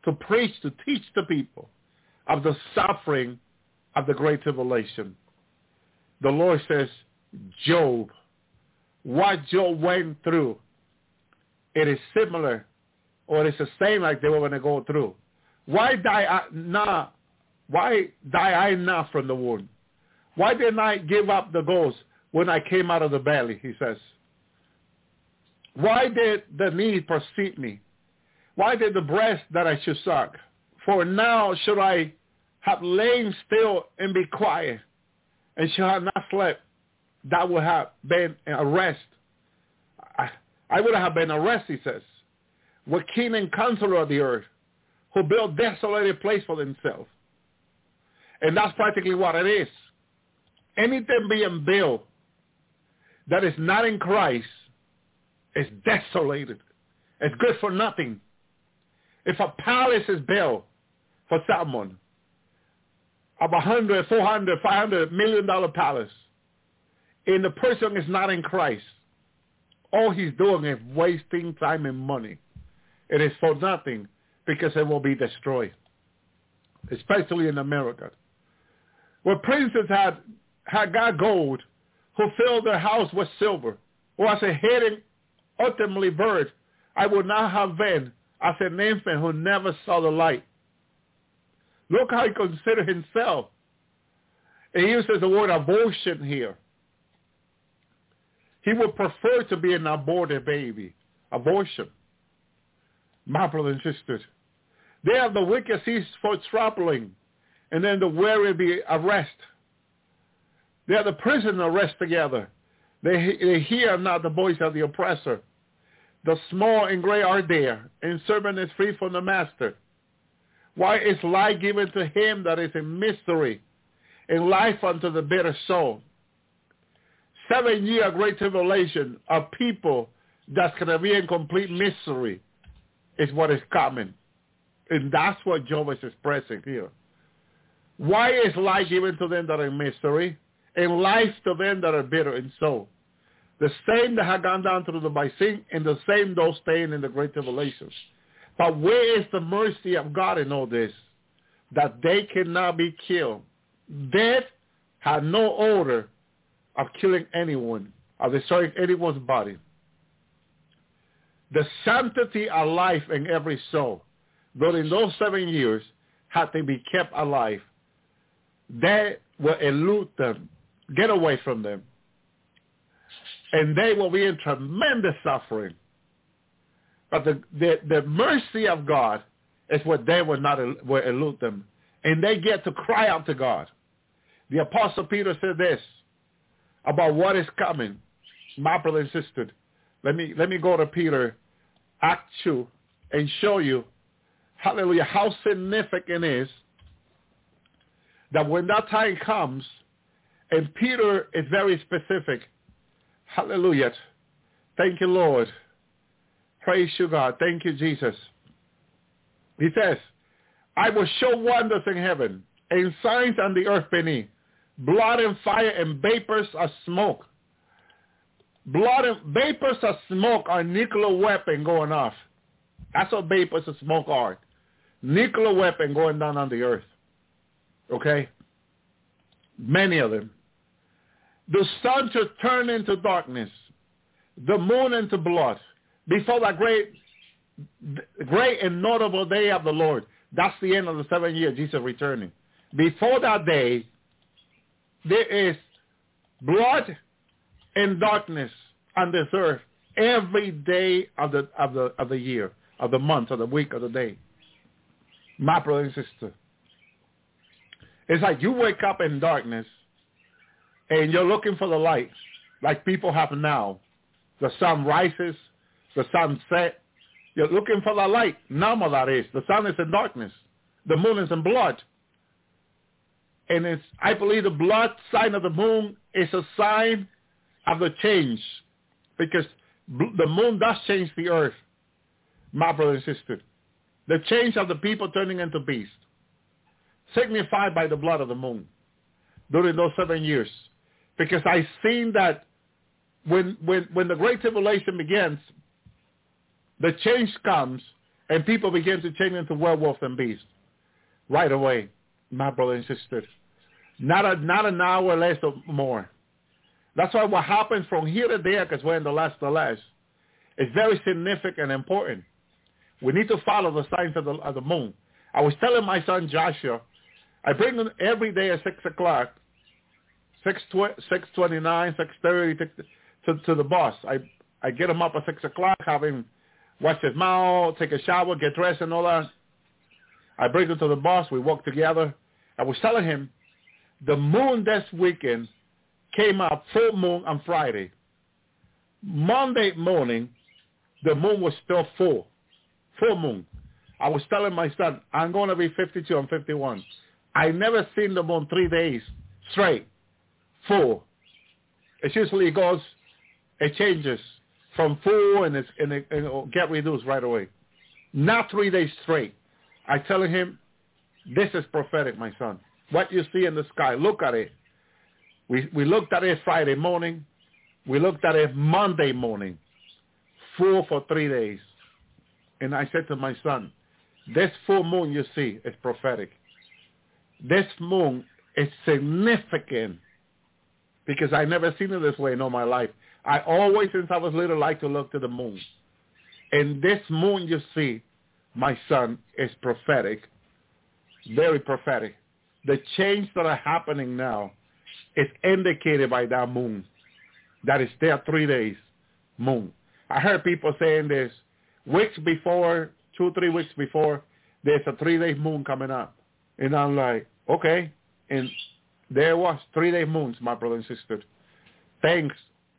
to preach, to teach the people of the suffering of the Great Tribulation? The Lord says, Job, what Job went through, it is similar or it is the same like they were going to go through. Why die I not? Why die I not from the wound? Why didn't I give up the ghost when I came out of the belly, he says. Why did the need precede me? Why did the breast that I should suck? For now should I have lain still and be quiet, and should have not slept. That would have been a rest. I, I would have been a rest, he says. With king and counselor of the earth, who built desolated place for themselves. And that's practically what it is anything being built that is not in Christ is desolated. It's good for nothing. If a palace is built for someone of a hundred, four hundred, five hundred million dollar palace, and the person is not in Christ, all he's doing is wasting time and money. It is for nothing because it will be destroyed, especially in America. Where princes had had got gold, who filled their house with silver, or as a hidden ultimately bird, I would not have been as an infant who never saw the light. Look how he considered himself. He uses the word abortion here. He would prefer to be an aborted baby. Abortion. My brothers and sisters. They have the wicked cease for traveling, and then the weary be arrest. They are the prisoner rest together. They, they hear not the voice of the oppressor. The small and great are there, and servant is free from the master. Why is life given to him that is in mystery, and life unto the bitter soul? Seven year great tribulation of people that's going to be in complete misery is what is coming. And that's what Job is expressing here. Why is life given to them that are in mystery? and life to them that are bitter in soul. The same that have gone down through the Baisin, and the same those staying in the great tribulations. But where is the mercy of God in all this? That they cannot be killed. Death had no order of killing anyone, of destroying anyone's body. The sanctity of life in every soul, during those seven years, had to be kept alive. They will elude them Get away from them. And they will be in tremendous suffering. But the, the, the mercy of God is what they will not will elude them. And they get to cry out to God. The Apostle Peter said this about what is coming. My brother and sister, let me, let me go to Peter, Act 2, and show you, hallelujah, how significant is that when that time comes, And Peter is very specific. Hallelujah. Thank you, Lord. Praise you, God. Thank you, Jesus. He says, I will show wonders in heaven and signs on the earth beneath, blood and fire and vapors of smoke. Blood and vapors of smoke are nuclear weapon going off. That's what vapors of smoke are. Nuclear weapon going down on the earth. Okay? Many of them. The sun should turn into darkness, the moon into blood, before that great, great and notable day of the Lord. That's the end of the seven year, Jesus returning. Before that day, there is blood and darkness on this earth every day of the of the of the year, of the month, of the week, of the day. My brother and sister. It's like you wake up in darkness and you're looking for the light, like people have now. The sun rises, the sun sets. You're looking for the light. Nama that is. The sun is in darkness. The moon is in blood. And it's, I believe the blood sign of the moon is a sign of the change because the moon does change the earth, my brother and sister. The change of the people turning into beasts, signified by the blood of the moon during those seven years. Because I seen that when, when, when the Great Tribulation begins, the change comes and people begin to change into werewolves and beasts right away, my brother and sister. Not, a, not an hour less or more. That's why what happens from here to there, because we're in the last the last, is very significant and important. We need to follow the signs of the, of the moon. I was telling my son Joshua, I bring him every day at 6 o'clock, 6, 6.29, 6.30 to, to, to the bus. I, I get him up at 6 o'clock, have him wash his mouth, take a shower, get dressed and all that. I bring him to the bus. We walk together. I was telling him the moon this weekend came out full moon on Friday. Monday morning, the moon was still full, full moon. I was telling my son, I'm going to be 52 and 51. I never seen the moon three days straight, full. It usually goes, it changes from full and, it's, and, it, and it'll get reduced right away. Not three days straight. I telling him, this is prophetic, my son. What you see in the sky, look at it. We, we looked at it Friday morning. We looked at it Monday morning, full for three days. And I said to my son, this full moon you see is prophetic. This moon is significant because I never seen it this way in all my life. I always, since I was little, like to look to the moon. And this moon you see, my son, is prophetic, very prophetic. The change that are happening now is indicated by that moon. That is there three days, moon. I heard people saying this weeks before, two, three weeks before, there's a three-day moon coming up. And I'm like, okay. And there was three-day moons, my brother and sister. Thanks.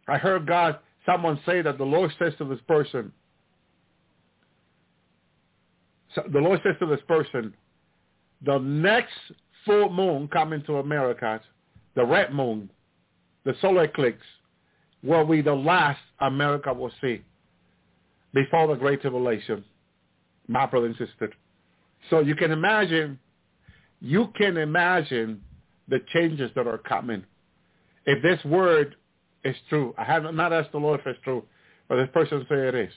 I heard God, someone say that the Lord says to this person, so the Lord says to this person, the next full moon coming to America the red moon, the solar eclipse, will be the last America will see before the Great Tribulation, my brother and sister. So you can imagine, you can imagine the changes that are coming. If this word is true, I have not asked the Lord if it's true, but this person say it is.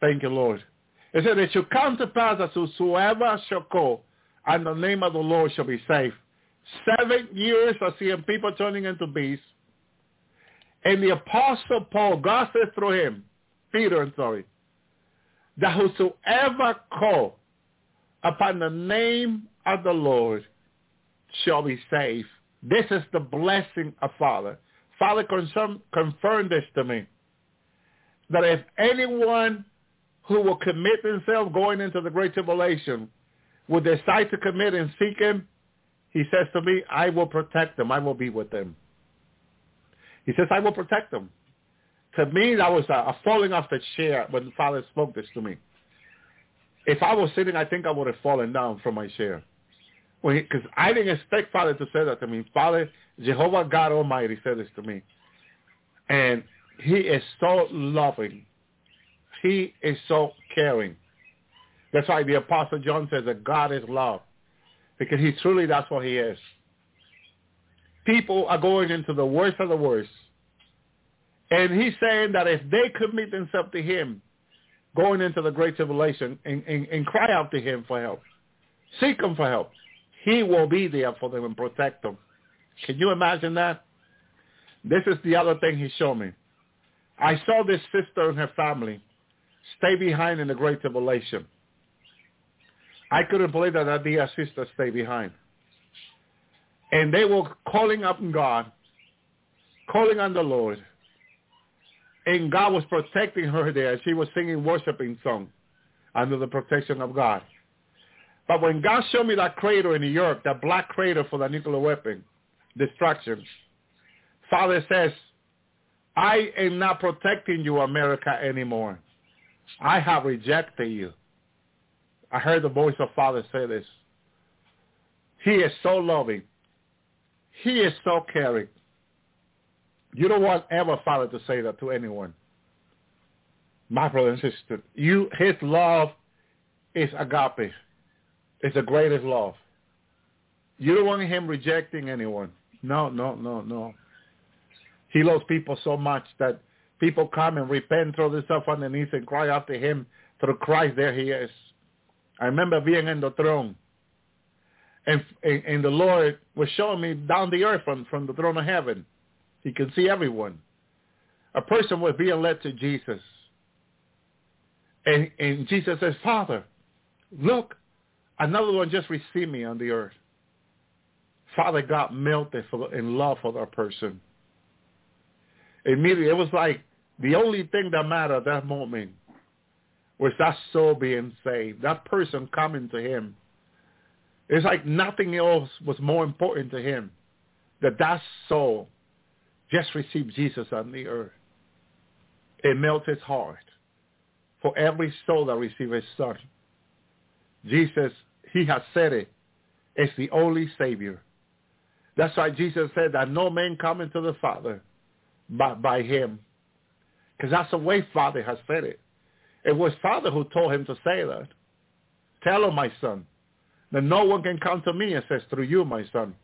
Thank you, Lord. It said, it shall come to pass that whosoever shall call and the name of the Lord shall be saved. Seven years of seeing people turning into beasts. And the apostle Paul, God says through him, Peter, I'm sorry, that whosoever call upon the name of the Lord shall be saved. This is the blessing of Father. Father confirmed this to me, that if anyone who will commit themselves going into the great tribulation will decide to commit and seek him, he says to me, I will protect them. I will be with them. He says, I will protect them. To me, that was a, a falling off the chair when Father spoke this to me. If I was sitting, I think I would have fallen down from my chair. Because I didn't expect Father to say that to me. Father, Jehovah God Almighty said this to me. And he is so loving. He is so caring. That's why the Apostle John says that God is love. Because he truly, that's what he is. People are going into the worst of the worst. And he's saying that if they commit themselves to him, going into the great tribulation and, and, and cry out to him for help, seek him for help, he will be there for them and protect them. Can you imagine that? This is the other thing he showed me. I saw this sister and her family stay behind in the Great Tribulation. I couldn't believe that that dear sister stayed behind. And they were calling up God, calling on the Lord. And God was protecting her there. She was singing worshiping song under the protection of God. But when God showed me that crater in New York, that black crater for the nuclear weapon destruction, Father says, I am not protecting you, America, anymore. I have rejected you. I heard the voice of Father say this. He is so loving. He is so caring. You don't want ever Father to say that to anyone. My brother and sister, you, his love is agape. It's the greatest love. You don't want him rejecting anyone. No, no, no, no. He loves people so much that people come and repent, throw themselves on their knees and cry out to him through Christ. There he is. I remember being in the throne. And, and, and the Lord was showing me down the earth from, from the throne of heaven. He can see everyone. A person was being led to Jesus. And, and Jesus says, Father, look, another one just received me on the earth. Father God melted for, in love for that person. Immediately, it was like the only thing that mattered at that moment was that soul being saved, that person coming to him. It's like nothing else was more important to him, that that soul just received Jesus on the earth. It melts his heart for every soul that receives his son. Jesus, he has said it. it, is the only Savior. That's why Jesus said that no man come into the Father but by him. Because that's the way Father has said it. It was Father who told him to say that. Tell him, my son, that no one can come to me, and says, through you, my son.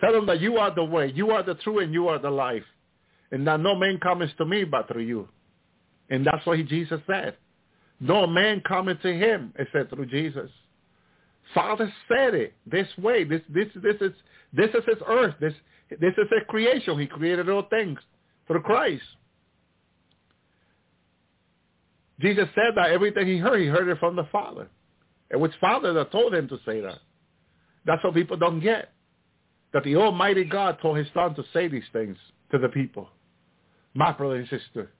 Tell him that you are the way, you are the truth, and you are the life. And that no man comes to me but through you. And that's what he, Jesus said. No man coming to him except through Jesus. Father said it this way. This this this is this is his earth. This this is a creation. He created all things through Christ. Jesus said that everything he heard, he heard it from the Father. It was Father that told him to say that. That's what people don't get. That the Almighty God told his son to say these things to the people. My brother and sister.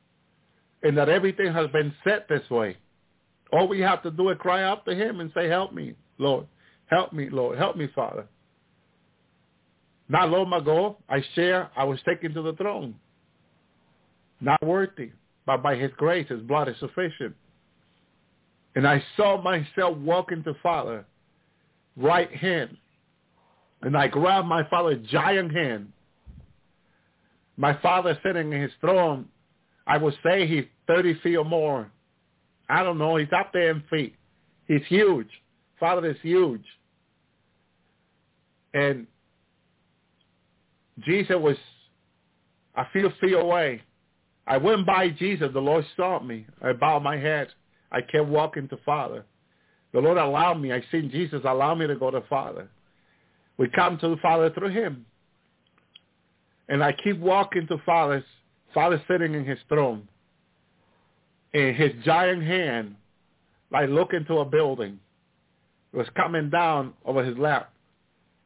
And that everything has been set this way. All we have to do is cry out to him and say, help me, Lord. Help me, Lord. Help me, Father. Not long ago, I share, I was taken to the throne. Not worthy but by his grace, his blood is sufficient. And I saw myself walking to Father, right hand. And I grabbed my father's giant hand. My father sitting in his throne, I would say he's 30 feet or more. I don't know. He's up there in feet. He's huge. Father is huge. And Jesus was a few feet away. I went by Jesus. The Lord saw me. I bowed my head. I kept walking to Father. The Lord allowed me. I seen Jesus allow me to go to Father. We come to the Father through him. And I keep walking to Father. Father sitting in his throne. And his giant hand, like looking to a building, was coming down over his lap.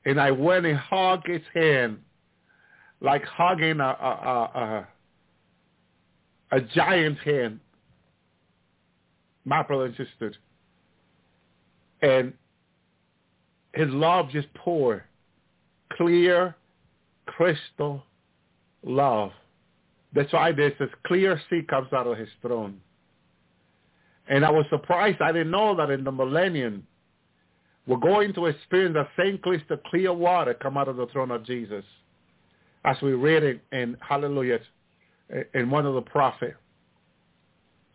And I went and hugged his hand like hugging a, a, a, a giant hand, my brother and sister. And his love just poured. Clear, crystal love. That's why there's this clear sea comes out of his throne. And I was surprised. I didn't know that in the millennium, we're going to experience the same crystal clear water come out of the throne of Jesus. As we read it in Hallelujah, in one of the prophets.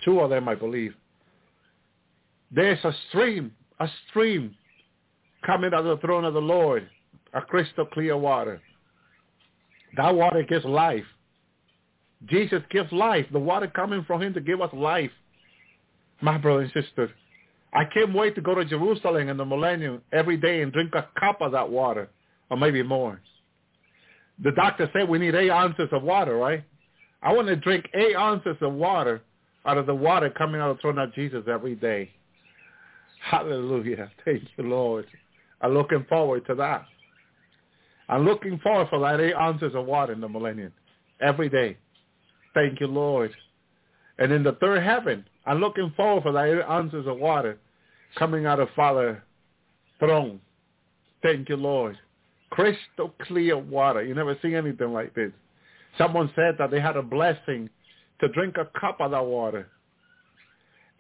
Two of them, I believe. There's a stream, a stream coming out of the throne of the Lord, a crystal clear water. That water gives life. Jesus gives life. The water coming from him to give us life. My brother and sister, I can't wait to go to Jerusalem in the millennium every day and drink a cup of that water, or maybe more. The doctor said we need eight ounces of water, right? I want to drink eight ounces of water out of the water coming out of the throne of Jesus every day. Hallelujah. Thank you, Lord. I'm looking forward to that. I'm looking forward for that eight ounces of water in the millennium every day. Thank you, Lord. And in the third heaven, I'm looking forward for that eight ounces of water coming out of Father throne. Thank you, Lord. Crystal clear water. You never see anything like this. Someone said that they had a blessing to drink a cup of that water.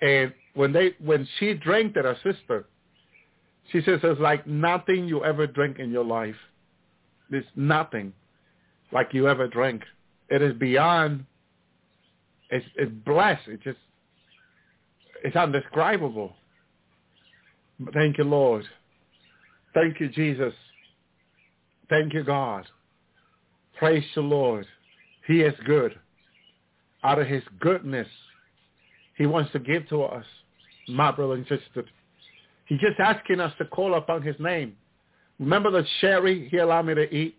And when they when she drank it, her sister, she says it's like nothing you ever drink in your life. It's nothing like you ever drank. It is beyond. It's it's blessed. It just it's undescribable. Thank you, Lord. Thank you, Jesus. Thank you, God. Praise the Lord. He is good. Out of his goodness, he wants to give to us, my brother and sister. He's just asking us to call upon his name. Remember the sherry he allowed me to eat?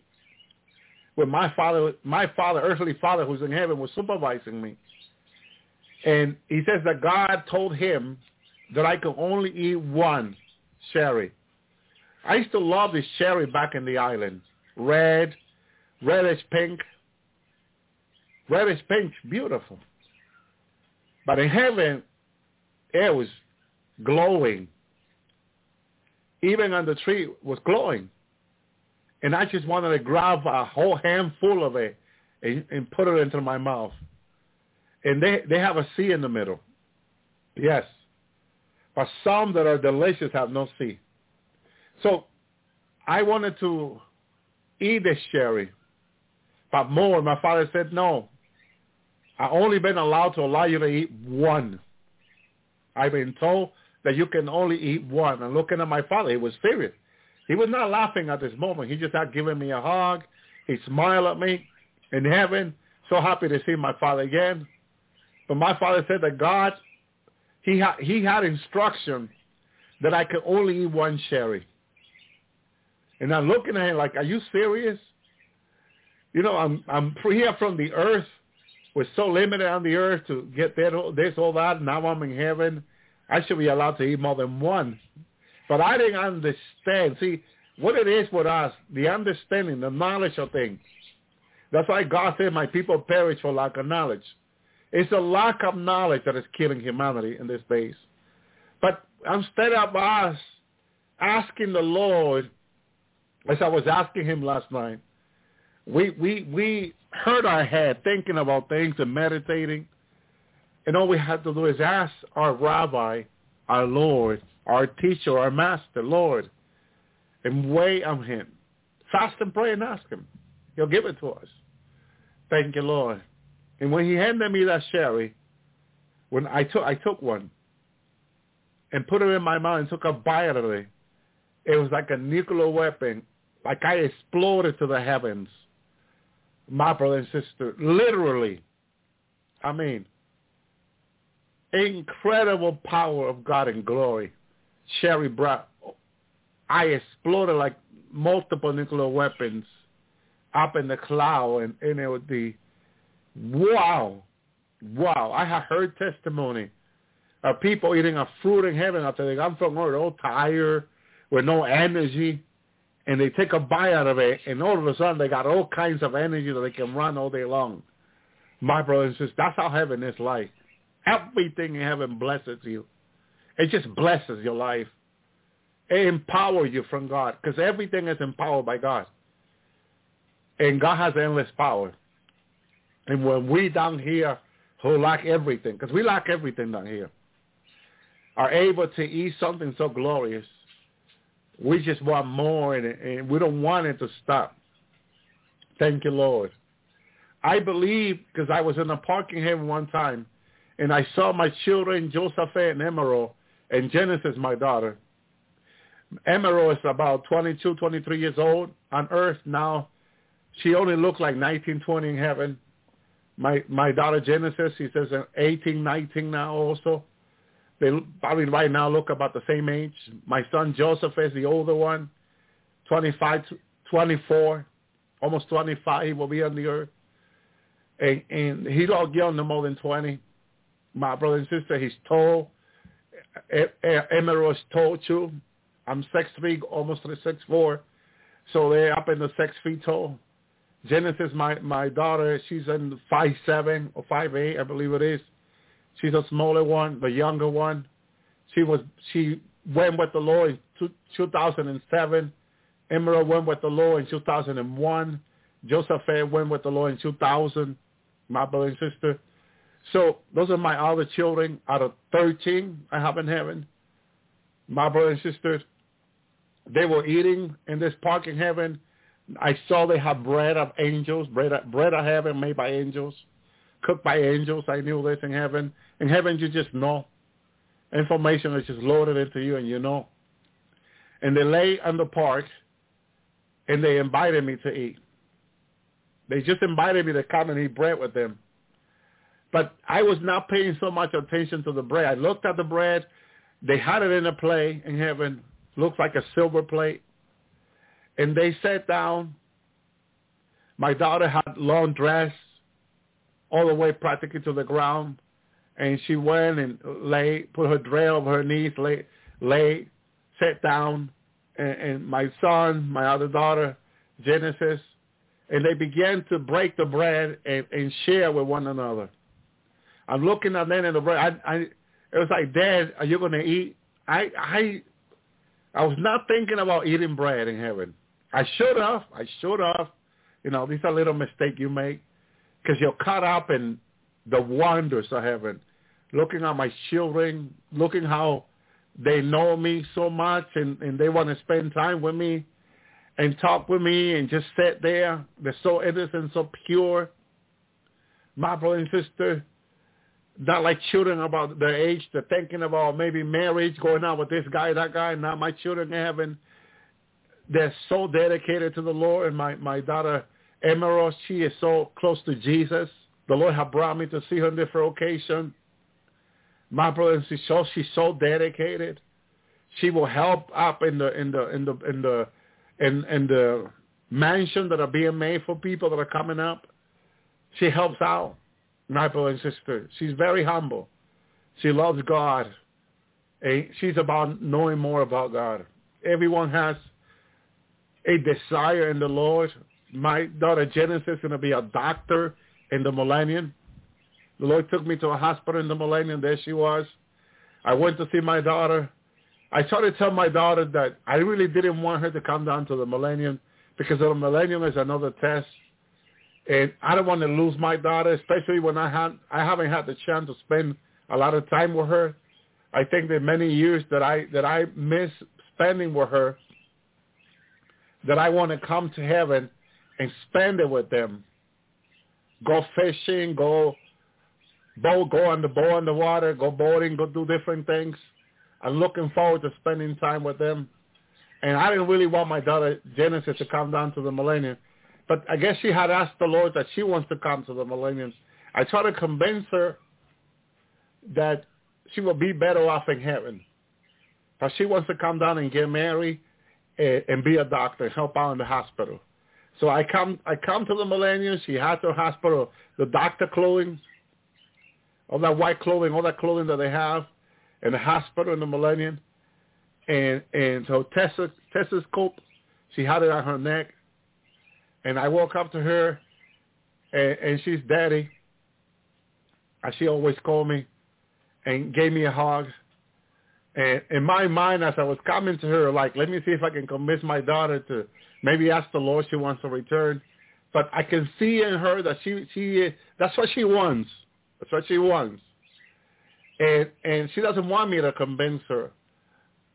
When my father, my father, earthly father who's in heaven was supervising me. And he says that God told him that I could only eat one sherry. I used to love this sherry back in the island. Red, reddish pink. Reddish pink, beautiful. But in heaven, it was glowing. Even on the tree was glowing. And I just wanted to grab a whole handful of it and, and put it into my mouth. And they, they have a C in the middle. Yes. But some that are delicious have no seed. So I wanted to eat this sherry. But more, my father said, no. I've only been allowed to allow you to eat one. I've been told that you can only eat one. And looking at my father, he was serious. He was not laughing at this moment. He just had given me a hug. He smiled at me in heaven, so happy to see my father again. But my father said that God, he had, he had instruction that I could only eat one sherry. And I'm looking at him like, are you serious? You know, I'm I'm here from the earth. We're so limited on the earth to get that, this, all that. Now I'm in heaven. I should be allowed to eat more than one. But I didn't understand. See, what it is with us, the understanding, the knowledge of things. That's why God said, my people perish for lack of knowledge. It's a lack of knowledge that is killing humanity in this days. But instead of us asking the Lord as I was asking him last night, we we we hurt our head thinking about things and meditating, and all we had to do is ask our rabbi, our Lord, our teacher, our master, Lord, and wait on him. Fast and pray and ask him. He'll give it to us. Thank you, Lord. And when he handed me that sherry, when I took I took one and put it in my mouth and took a bite of it, it was like a nuclear weapon like I exploded to the heavens. My brother and sister, literally. I mean, incredible power of God and glory. Sherry brought, I exploded like multiple nuclear weapons up in the cloud, and, and it would be, wow, wow. I have heard testimony of people eating a fruit in heaven after they come from earth all tired, with no energy and they take a bite out of it, and all of a sudden they got all kinds of energy that they can run all day long. My brother and sisters, that's how heaven is like. Everything in heaven blesses you. It just blesses your life. It empowers you from God because everything is empowered by God. And God has endless power. And when we down here who lack everything, because we lack everything down here, are able to eat something so glorious, We just want more, and, and we don't want it to stop. Thank you, Lord. I believe because I was in a parking here one time, and I saw my children, Joseph and Emerald, and Genesis, my daughter. Emerald is about 22, 23 years old on earth now. She only looked like 19, 20 in heaven. My my daughter Genesis, she says uh, 18, 19 now also. They probably right now look about the same age. My son Joseph is the older one, 25, 24, almost 25. He will be on the earth. And, and he's all young, no more than 20. My brother and sister, he's tall. Emerald is tall too. I'm six three, almost six four, so they're up in the six feet tall. Genesis, my my daughter, she's in five seven or five eight, I believe it is. She's a smaller one, the younger one. She was she went with the Lord in two, 2007. Emerald went with the Lord in 2001. Joseph went with the Lord in 2000. My brother and sister. So those are my other children out of 13 I have in heaven. My brother and sisters, they were eating in this park in heaven. I saw they have bread of angels, bread of, bread of heaven made by angels, cooked by angels. I knew this in heaven. In heaven, you just know. Information is just loaded into you, and you know. And they lay on the park, and they invited me to eat. They just invited me to come and eat bread with them. But I was not paying so much attention to the bread. I looked at the bread. They had it in a plate in heaven looks like a silver plate. And they sat down. My daughter had long dress all the way practically to the ground. And she went and lay, put her dress over her knees, lay, lay sat down. And, and my son, my other daughter, Genesis, and they began to break the bread and, and share with one another. I'm looking at them in the bread. I, I, it was like, Dad, are you going to eat? I, I I was not thinking about eating bread in heaven. I should have. I should have. You know, these are little mistake you make because you're caught up in the wonders of heaven, looking at my children, looking how they know me so much and, and they want to spend time with me and talk with me and just sit there. They're so innocent, so pure. My brother and sister, not like children about their age. They're thinking about maybe marriage, going out with this guy, that guy. Not my children having. They're so dedicated to the Lord. And my, my daughter, Emerald, she is so close to Jesus. The Lord has brought me to see her on different occasions. My brother, she's so, oh, she's so dedicated. She will help up in the, in the, in the, in the, in, in the mansion that are being made for people that are coming up. She helps out my brother and sister. She's very humble. She loves God. She's about knowing more about God. Everyone has a desire in the Lord. My daughter Genesis is going to be a doctor in the millennium. The Lord took me to a hospital in the millennium. There she was. I went to see my daughter. I tried to tell my daughter that I really didn't want her to come down to the millennium because the millennium is another test and I don't want to lose my daughter, especially when I had I haven't had the chance to spend a lot of time with her. I think that many years that I that I miss spending with her, that I want to come to heaven and spend it with them. Go fishing, go boat, go on the boat on the water, go boating, go do different things. I'm looking forward to spending time with them. And I didn't really want my daughter Genesis to come down to the millennium but I guess she had asked the Lord that she wants to come to the millennium. I tried to convince her that she will be better off in heaven. But she wants to come down and get married and, and be a doctor and help out in the hospital. So I come I come to the millennium. She had her hospital, the doctor clothing, all that white clothing, all that clothing that they have in the hospital in the millennium. And and so Tessa Tessa's coat, she had it on her neck and I woke up to her, and, and she's daddy, as she always called me, and gave me a hug. And in my mind, as I was coming to her, like, let me see if I can convince my daughter to maybe ask the Lord she wants to return. But I can see in her that she she that's what she wants. That's what she wants. And and she doesn't want me to convince her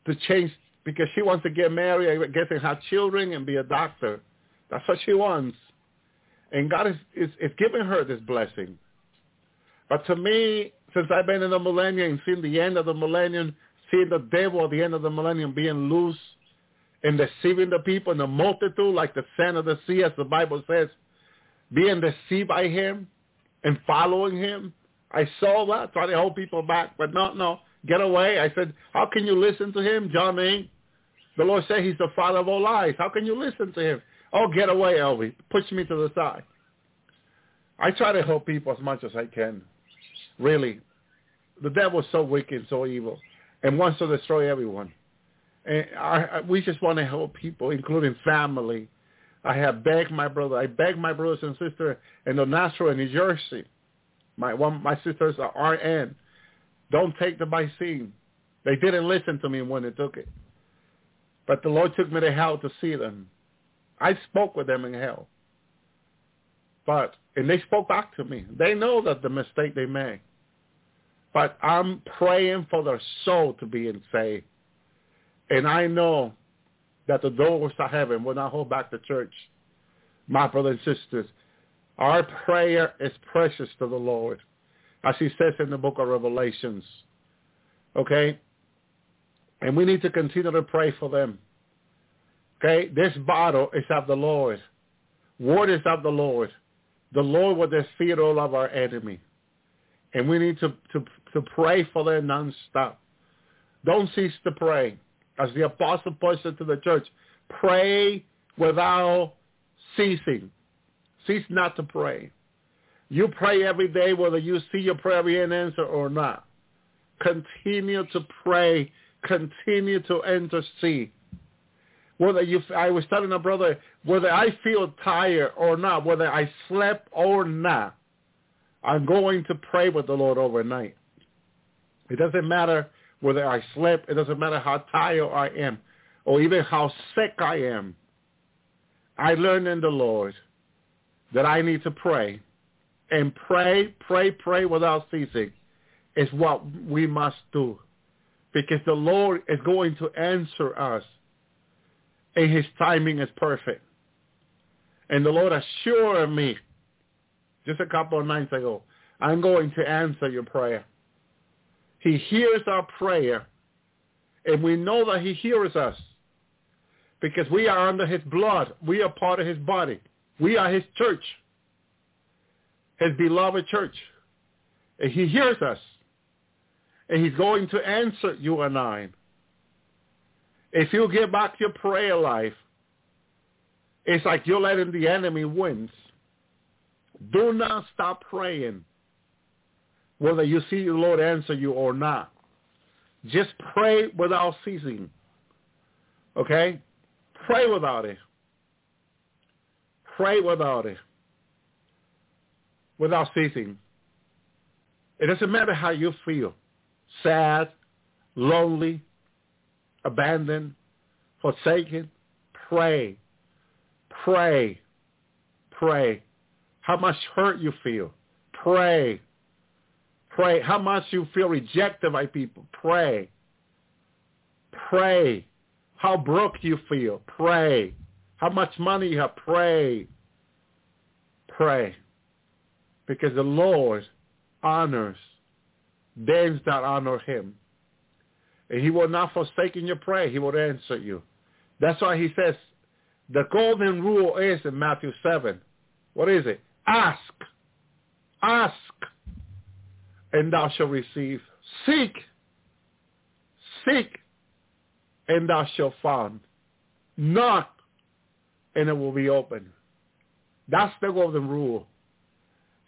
to change because she wants to get married, I guess, and have children and be a doctor. That's what she wants. And God is, is, is giving her this blessing. But to me, since I've been in the millennium and seen the end of the millennium, seeing the devil at the end of the millennium being loose and deceiving the people and the multitude like the sand of the sea, as the Bible says, being deceived by him and following him. I saw that, trying to hold people back, but no, no, get away. I said, how can you listen to him, John A? The Lord said he's the father of all lies. How can you listen to him? Oh, get away, Elvi. Push me to the side. I try to help people as much as I can. Really. The devil's so wicked, so evil, and wants to destroy everyone. And I, we just want to help people, including family. I have begged my brother. I begged my brothers and sisters in the Nashville in New Jersey. My one, my sisters are RN. Don't take the vaccine. They didn't listen to me when they took it. But the Lord took me to hell to see them. I spoke with them in hell. But, and they spoke back to me. They know that the mistake they made. But I'm praying for their soul to be in saved. And I know that the doors to heaven will not hold back the church. My brothers and sisters, our prayer is precious to the Lord, as he says in the book of Revelations. Okay? And we need to continue to pray for them. Okay? This battle is of the Lord. Word is of the Lord. The Lord will defeat all of our enemy. And we need to, to, to pray for them nonstop. Don't cease to pray. As the apostle Paul said to the church, pray without ceasing. Cease not to pray. You pray every day whether you see your prayer being answered or not. Continue to pray. Continue to intercede. Whether you, I was telling a brother, whether I feel tired or not, whether I slept or not, I'm going to pray with the Lord overnight. It doesn't matter whether I slept. It doesn't matter how tired I am or even how sick I am. I learned in the Lord that I need to pray. And pray, pray, pray without ceasing is what we must do. Because the Lord is going to answer us. And his timing is perfect. And the Lord assured me just a couple of nights ago, I'm going to answer your prayer. He hears our prayer. And we know that he hears us because we are under his blood. We are part of his body. We are his church, his beloved church. And he hears us. And he's going to answer you and I. If you give back your prayer life, it's like you're letting the enemy win. Do not stop praying, whether you see the Lord answer you or not. Just pray without ceasing. Okay? Pray without it. Pray without it. Without ceasing. It doesn't matter how you feel. Sad, lonely, abandoned, forsaken. Pray. Pray. Pray. How much hurt you feel. Pray. Pray. How much you feel rejected by people. Pray. Pray. How broke you feel. Pray. How much money you have. Pray. Pray. Because the Lord honors them that honor him. And he will not forsake in your prayer. He will answer you. That's why he says the golden rule is in Matthew 7. What is it? Ask. Ask. And thou shalt receive. Seek. Seek. And thou shalt find. Knock. And it will be open. That's the golden rule.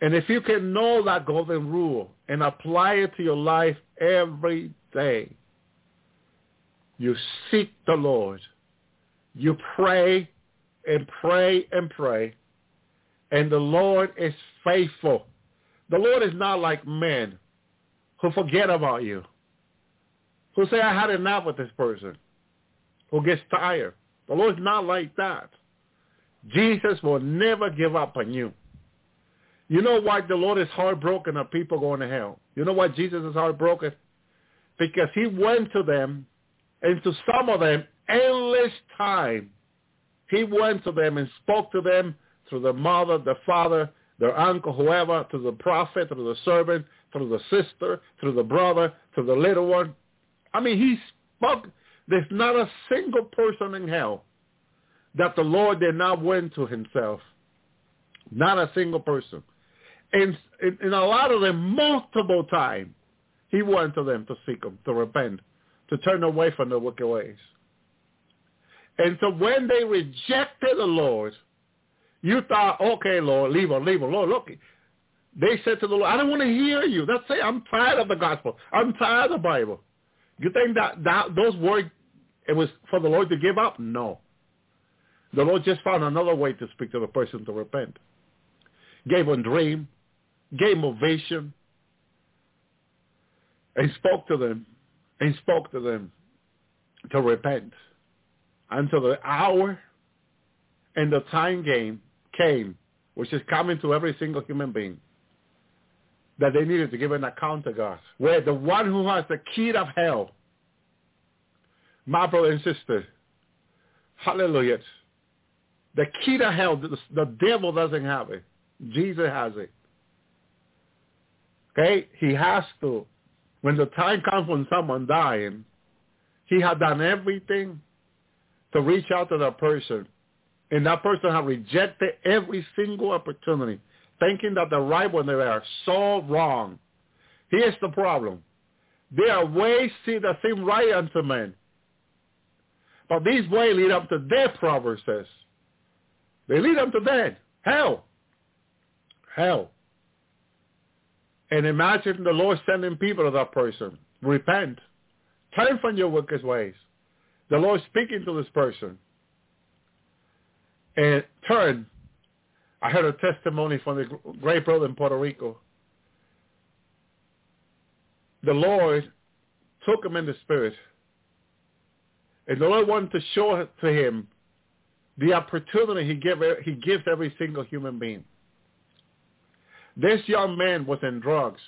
And if you can know that golden rule and apply it to your life every day, you seek the Lord. You pray and pray and pray. And the Lord is faithful. The Lord is not like men who forget about you, who say, I had enough with this person, who gets tired. The Lord is not like that. Jesus will never give up on you. You know why the Lord is heartbroken of people going to hell? You know why Jesus is heartbroken? Because he went to them And to some of them, endless time, he went to them and spoke to them through the mother, the father, their uncle, whoever, through the prophet, through the servant, through the sister, through the brother, through the little one. I mean, he spoke. There's not a single person in hell that the Lord did not win to himself. Not a single person. And in a lot of them, multiple times, he went to them to seek them, to repent, to turn away from their wicked ways. And so when they rejected the Lord, you thought, okay, Lord, leave her, leave her. Lord, look. They said to the Lord, I don't want to hear you. That's it. I'm tired of the gospel. I'm tired of the Bible. You think that, that those words, it was for the Lord to give up? No. The Lord just found another way to speak to the person to repent. Gave a dream, gave vision, and spoke to them, and spoke to them to repent until the hour and the time came, came, which is coming to every single human being, that they needed to give an account to God. Where the one who has the key of hell, my brother and sister, hallelujah, the key to hell, the, the devil doesn't have it. Jesus has it. Okay? He has to. When the time comes when someone dying, he had done everything to reach out to that person. And that person has rejected every single opportunity, thinking that the right one they are so wrong. Here's the problem. Are ways see, that seem right unto men. But these ways lead up to death, Proverbs says. They lead up to death. Hell. Hell. And imagine the Lord sending people to that person. Repent. Turn from your wicked ways. The Lord speaking to this person. And turn. I heard a testimony from the great brother in Puerto Rico. The Lord took him in the spirit. And the Lord wanted to show to him the opportunity he, give, he gives every single human being. This young man was in drugs.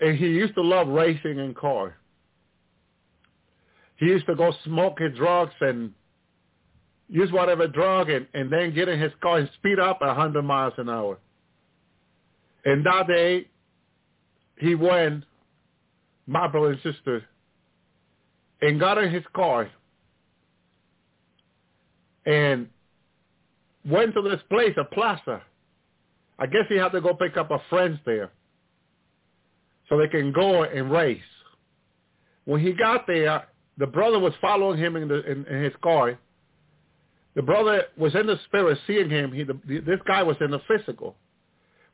And he used to love racing in cars. He used to go smoke his drugs and use whatever drug and, and then get in his car and speed up at 100 miles an hour. And that day, he went, my brother and sister, and got in his car and went to this place, a plaza. I guess he had to go pick up a friends there so they can go and race. When he got there, the brother was following him in, the, in, in his car. The brother was in the spirit seeing him. He, the, this guy was in the physical.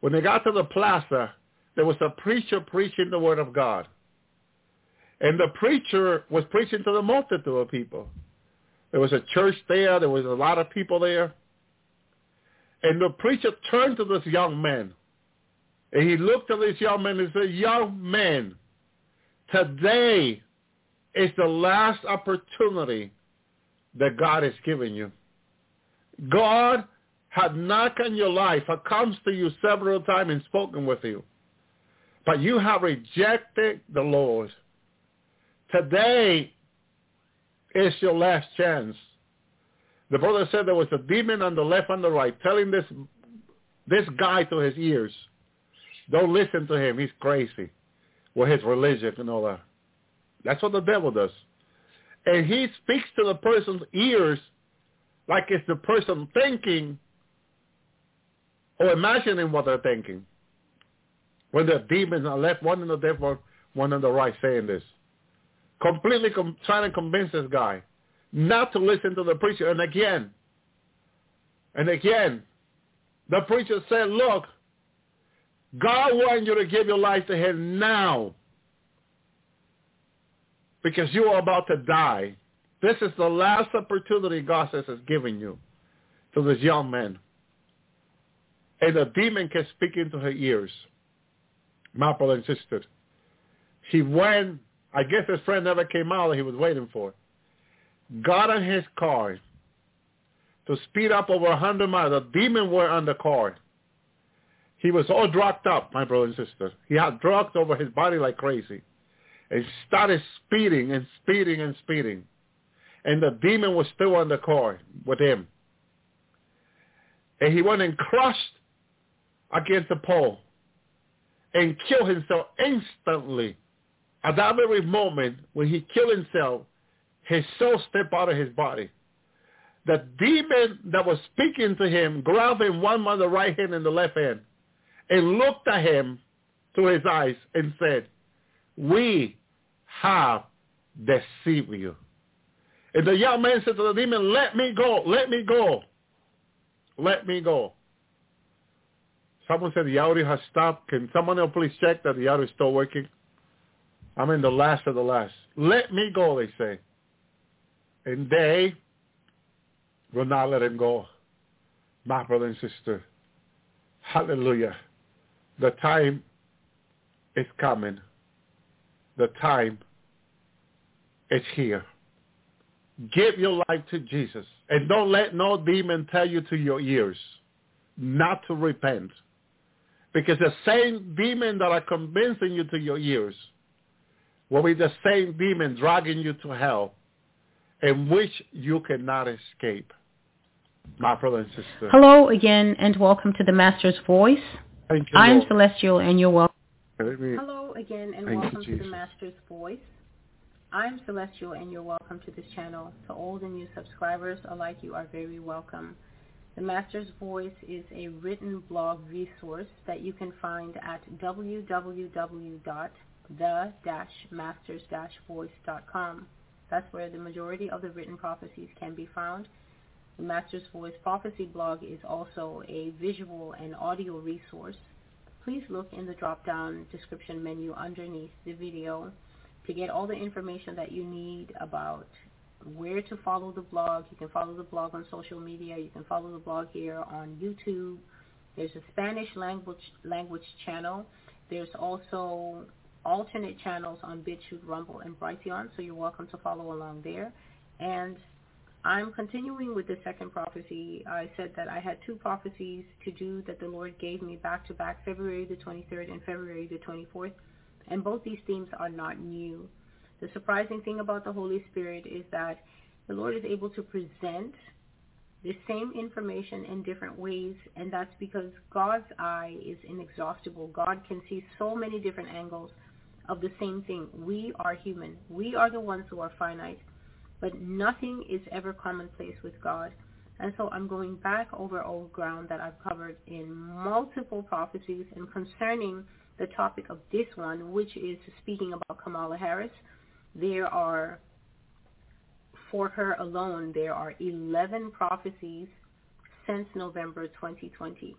When they got to the plaza, there was a preacher preaching the word of God. And the preacher was preaching to the multitude of people. There was a church there. There was a lot of people there. And the preacher turned to this young man. And he looked at this young man and said, young man, today is the last opportunity that God has given you. God had knocked on your life, had comes to you several times and spoken with you. But you have rejected the Lord. Today is your last chance. The brother said there was a demon on the left and the right telling this this guy to his ears, don't listen to him. He's crazy with his religion and all that. That's what the devil does. And he speaks to the person's ears like it's the person thinking or imagining what they're thinking. When the demons are left, one in the left, one on the right saying this. Completely com- trying to convince this guy not to listen to the preacher. And again, and again, the preacher said, look, God wants you to give your life to him now because you are about to die. This is the last opportunity God says is giving you to this young man. And the demon can speak into her ears. My brother and sister. He went, I guess his friend never came out that he was waiting for got on his car to speed up over 100 miles. The demon were on the car. He was all drugged up, my brother and sister. He had drugs over his body like crazy. and started speeding and speeding and speeding. And the demon was still on the car with him. And he went and crushed against the pole and killed himself instantly. At that very moment, when he killed himself, his soul stepped out of his body. The demon that was speaking to him grabbed him one by the right hand and the left hand and looked at him through his eyes and said, we have deceived you. And the young man said to the demon, let me go, let me go, let me go. Someone said the audio has stopped. Can someone else please check that the audio is still working? I'm in the last of the last. Let me go, they say. And they will not let him go. My brother and sister. Hallelujah. The time is coming. The time is here. Give your life to Jesus. And don't let no demon tell you to your ears not to repent. Because the same demon that are convincing you to your ears will be the same demon dragging you to hell in which you cannot escape. My brother and sister. Hello again and welcome to the Master's Voice. Thank you, I'm Celestial and you're welcome. Hello again and Thank you, welcome to the Master's Voice. I'm Celestial and you're welcome to this channel. To old and new subscribers alike, you are very welcome. The Master's Voice is a written blog resource that you can find at www.the-masters-voice.com. That's where the majority of the written prophecies can be found. The Master's Voice Prophecy blog is also a visual and audio resource. Please look in the drop-down description menu underneath the video to get all the information that you need about where to follow the blog. You can follow the blog on social media. You can follow the blog here on YouTube. There's a Spanish language language channel. There's also alternate channels on BitChute, Rumble, and Brighteon, so you're welcome to follow along there. And I'm continuing with the second prophecy. I said that I had two prophecies to do that the Lord gave me back to back, February the 23rd and February the 24th, and both these themes are not new. The surprising thing about the Holy Spirit is that the Lord is able to present the same information in different ways, and that's because God's eye is inexhaustible. God can see so many different angles of the same thing. We are human. We are the ones who are finite, but nothing is ever commonplace with God. And so I'm going back over old ground that I've covered in multiple prophecies and concerning the topic of this one, which is speaking about Kamala Harris. There are, for her alone, there are 11 prophecies since November 2020.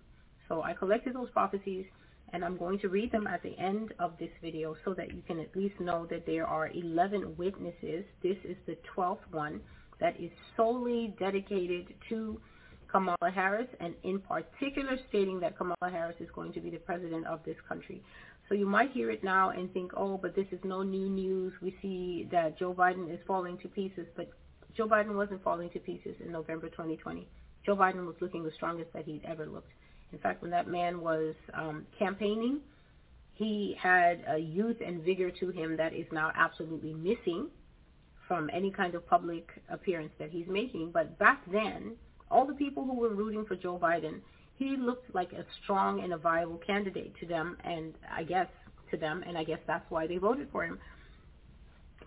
So I collected those prophecies and I'm going to read them at the end of this video so that you can at least know that there are 11 witnesses. This is the 12th one that is solely dedicated to Kamala Harris and in particular stating that Kamala Harris is going to be the president of this country. So you might hear it now and think, oh, but this is no new news. We see that Joe Biden is falling to pieces, but Joe Biden wasn't falling to pieces in November 2020. Joe Biden was looking the strongest that he'd ever looked. In fact, when that man was um, campaigning, he had a youth and vigor to him that is now absolutely missing from any kind of public appearance that he's making. But back then, all the people who were rooting for Joe Biden, he looked like a strong and a viable candidate to them, and I guess to them, and I guess that's why they voted for him.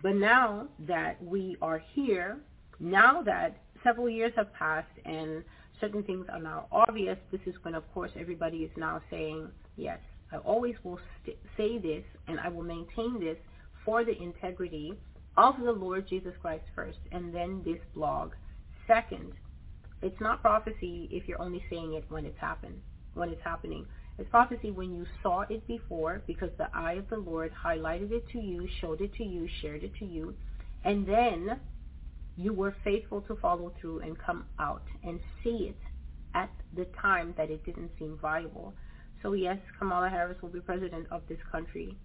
But now that we are here, now that several years have passed and certain things are now obvious, this is when, of course, everybody is now saying, yes, I always will st- say this and I will maintain this for the integrity of the Lord Jesus Christ first, and then this blog. Second, it's not prophecy if you're only saying it when it's happened, when it's happening. It's prophecy when you saw it before because the eye of the Lord highlighted it to you, showed it to you, shared it to you, and then you were faithful to follow through and come out and see it at the time that it didn't seem viable. So yes, Kamala Harris will be president of this country.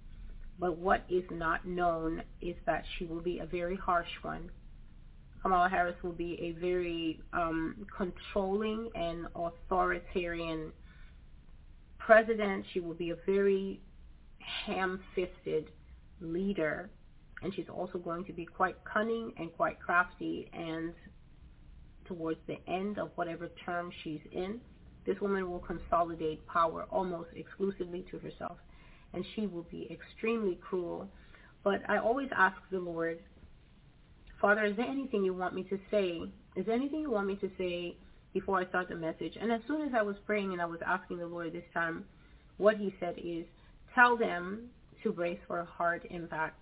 But what is not known is that she will be a very harsh one. Kamala Harris will be a very um, controlling and authoritarian president. She will be a very ham-fisted leader and she's also going to be quite cunning and quite crafty and towards the end of whatever term she's in, this woman will consolidate power almost exclusively to herself and she will be extremely cruel. But I always ask the Lord, Father, is there anything you want me to say? Is there anything you want me to say before I start the message? And as soon as I was praying and I was asking the Lord this time, what he said is, tell them to brace for a hard impact.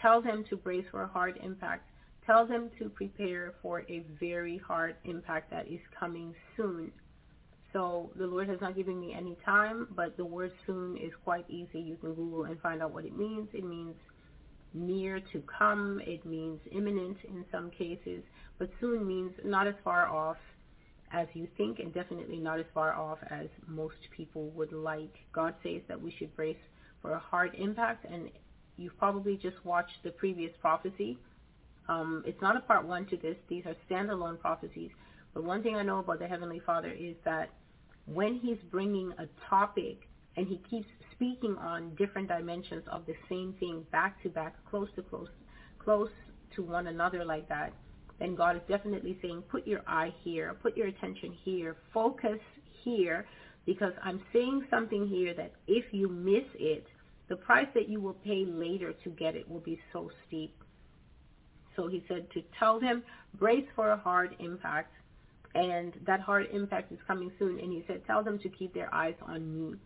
Tell them to brace for a hard impact. Tell them to prepare for a very hard impact that is coming soon. So the Lord has not given me any time, but the word soon is quite easy. You can Google and find out what it means. It means near to come. It means imminent in some cases. But soon means not as far off as you think and definitely not as far off as most people would like. God says that we should brace for a hard impact and you've probably just watched the previous prophecy. Um, it's not a part one to this. These are standalone prophecies. But one thing I know about the Heavenly Father is that when he's bringing a topic and he keeps speaking on different dimensions of the same thing back to back, close to close, close to one another like that, then God is definitely saying, put your eye here, put your attention here, focus here, because I'm saying something here that if you miss it, the price that you will pay later to get it will be so steep. So he said to tell them, brace for a hard impact and that hard impact is coming soon. And he said, tell them to keep their eyes on me.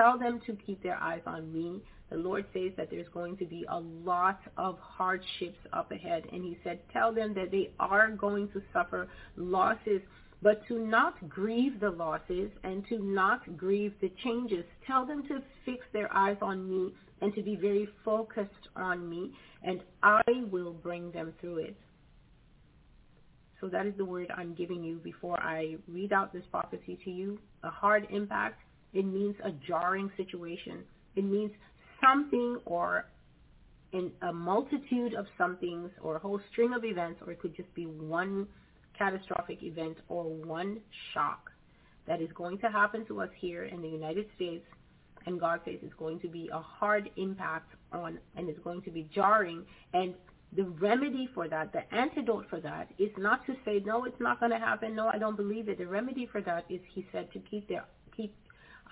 Tell them to keep their eyes on me. The Lord says that there's going to be a lot of hardships up ahead. And he said, tell them that they are going to suffer losses, but to not grieve the losses and to not grieve the changes. Tell them to fix their eyes on me and to be very focused on me, and I will bring them through it. So that is the word I'm giving you before I read out this prophecy to you. A hard impact, it means a jarring situation. It means something or in a multitude of somethings or a whole string of events, or it could just be one catastrophic event or one shock that is going to happen to us here in the United States. And God says it's going to be a hard impact on, and it's going to be jarring. And the remedy for that, the antidote for that is not to say, no, it's not going to happen. No, I don't believe it. The remedy for that is, he said, to keep their, keep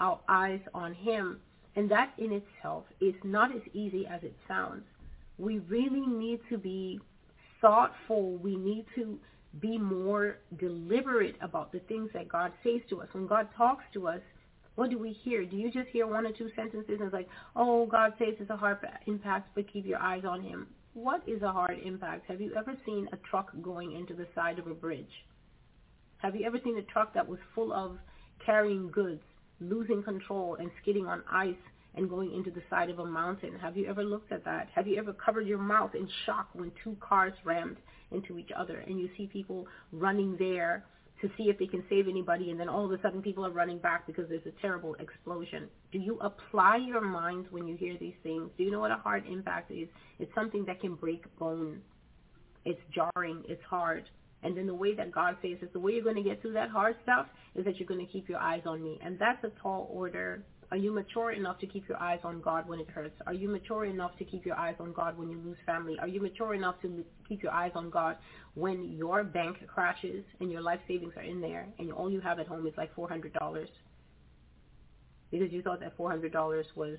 our eyes on him. And that in itself is not as easy as it sounds. We really need to be thoughtful. We need to be more deliberate about the things that God says to us. When God talks to us, what do we hear? Do you just hear one or two sentences and it's like, oh, God says it's a hard impact, but keep your eyes on him? what is a hard impact? Have you ever seen a truck going into the side of a bridge? Have you ever seen a truck that was full of carrying goods, losing control and skidding on ice and going into the side of a mountain? Have you ever looked at that? Have you ever covered your mouth in shock when two cars rammed into each other and you see people running there to see if they can save anybody, and then all of a sudden people are running back because there's a terrible explosion. Do you apply your mind when you hear these things? Do you know what a hard impact is? It's something that can break bone. It's jarring. It's hard. And then the way that God says is the way you're going to get through that hard stuff is that you're going to keep your eyes on me. And that's a tall order are you mature enough to keep your eyes on God when it hurts? Are you mature enough to keep your eyes on God when you lose family? Are you mature enough to keep your eyes on God when your bank crashes and your life savings are in there and all you have at home is like $400 because you thought that $400 was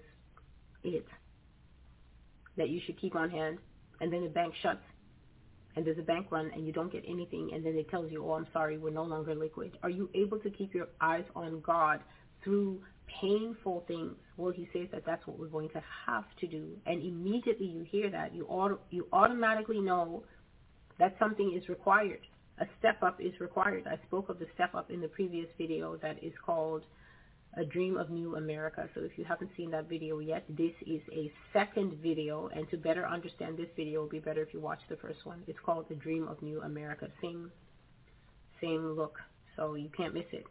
it that you should keep on hand and then the bank shuts and there's a bank run and you don't get anything and then it tells you, oh, I'm sorry, we're no longer liquid. Are you able to keep your eyes on God through painful things, well, he says that that's what we're going to have to do. And immediately you hear that, you, auto, you automatically know that something is required. A step up is required. I spoke of the step up in the previous video that is called A Dream of New America. So if you haven't seen that video yet, this is a second video. And to better understand this video, it would be better if you watch the first one. It's called A Dream of New America. Same, same look. So you can't miss it.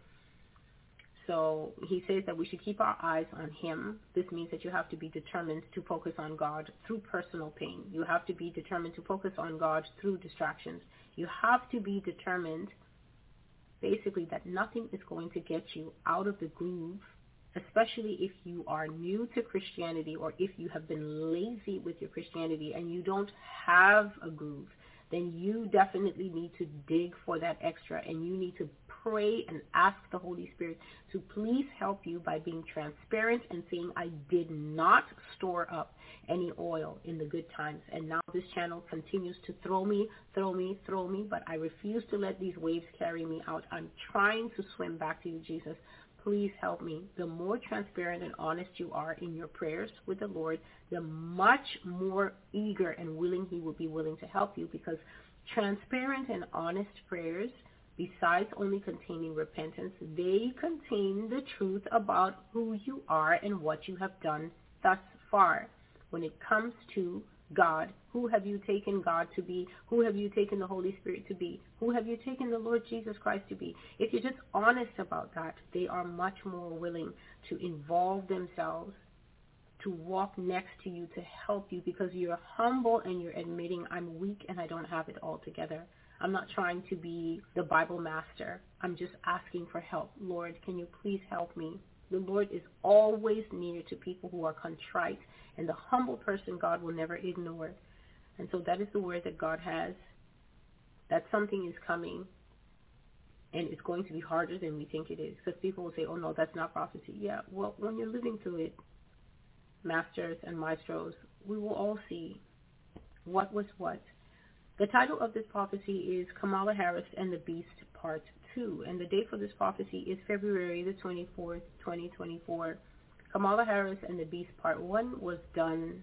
So he says that we should keep our eyes on him. This means that you have to be determined to focus on God through personal pain. You have to be determined to focus on God through distractions. You have to be determined basically that nothing is going to get you out of the groove especially if you are new to Christianity or if you have been lazy with your Christianity and you don't have a groove, then you definitely need to dig for that extra and you need to pray and ask the Holy Spirit to please help you by being transparent and saying, I did not store up any oil in the good times. And now this channel continues to throw me, throw me, throw me, but I refuse to let these waves carry me out. I'm trying to swim back to you, Jesus. Please help me. The more transparent and honest you are in your prayers with the Lord, the much more eager and willing he will be willing to help you because transparent and honest prayers besides only containing repentance, they contain the truth about who you are and what you have done thus far. When it comes to God, who have you taken God to be? Who have you taken the Holy Spirit to be? Who have you taken the Lord Jesus Christ to be? If you're just honest about that, they are much more willing to involve themselves to walk next to you to help you because you're humble and you're admitting I'm weak and I don't have it all together. I'm not trying to be the Bible master. I'm just asking for help. Lord, can you please help me? The Lord is always near to people who are contrite, and the humble person God will never ignore. And so that is the word that God has, that something is coming, and it's going to be harder than we think it is. Because people will say, oh, no, that's not prophecy. Yeah, well, when you're living through it, masters and maestros, we will all see what was what the title of this prophecy is Kamala Harris and the Beast Part 2, and the date for this prophecy is February the 24th, 2024. Kamala Harris and the Beast Part 1 was done,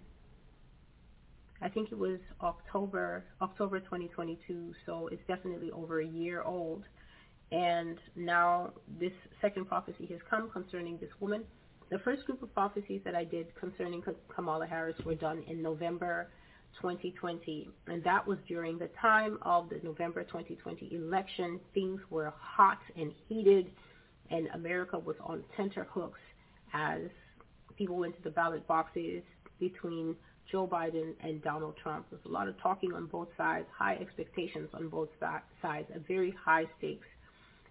I think it was October, October 2022, so it's definitely over a year old. And now this second prophecy has come concerning this woman. The first group of prophecies that I did concerning Kamala Harris were done in November 2020. And that was during the time of the November 2020 election. Things were hot and heated, and America was on tenterhooks as people went to the ballot boxes between Joe Biden and Donald Trump. There's a lot of talking on both sides, high expectations on both sides, a very high stakes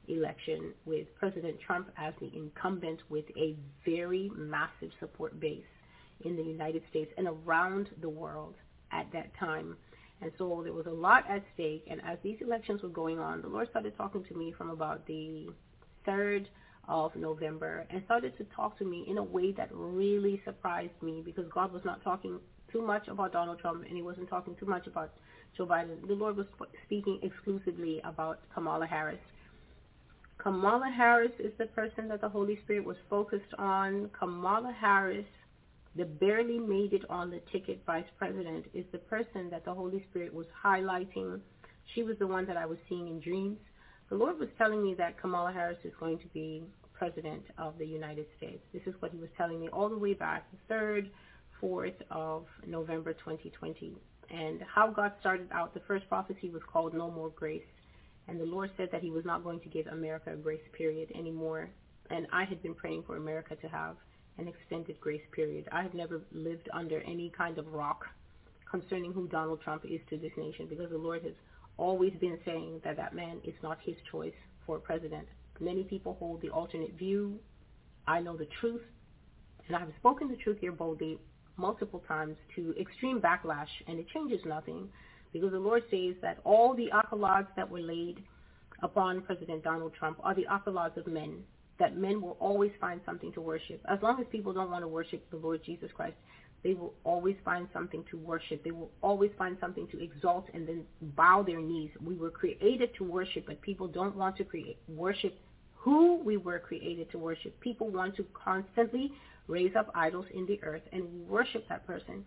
election with President Trump as the incumbent with a very massive support base in the United States and around the world at that time. And so there was a lot at stake. And as these elections were going on, the Lord started talking to me from about the 3rd of November and started to talk to me in a way that really surprised me because God was not talking too much about Donald Trump and he wasn't talking too much about Joe Biden. The Lord was speaking exclusively about Kamala Harris. Kamala Harris is the person that the Holy Spirit was focused on. Kamala Harris the barely made it on the ticket vice president is the person that the Holy Spirit was highlighting. She was the one that I was seeing in dreams. The Lord was telling me that Kamala Harris is going to be president of the United States. This is what he was telling me all the way back, the 3rd, 4th of November 2020. And how God started out, the first prophecy was called No More Grace. And the Lord said that he was not going to give America a grace period anymore. And I had been praying for America to have an extended grace period. I have never lived under any kind of rock concerning who Donald Trump is to this nation because the Lord has always been saying that that man is not his choice for president. Many people hold the alternate view. I know the truth, and I have spoken the truth here boldly multiple times to extreme backlash, and it changes nothing because the Lord says that all the accolades that were laid upon President Donald Trump are the accolades of men that men will always find something to worship. As long as people don't want to worship the Lord Jesus Christ, they will always find something to worship. They will always find something to exalt and then bow their knees. We were created to worship, but people don't want to create worship who we were created to worship. People want to constantly raise up idols in the earth and worship that person.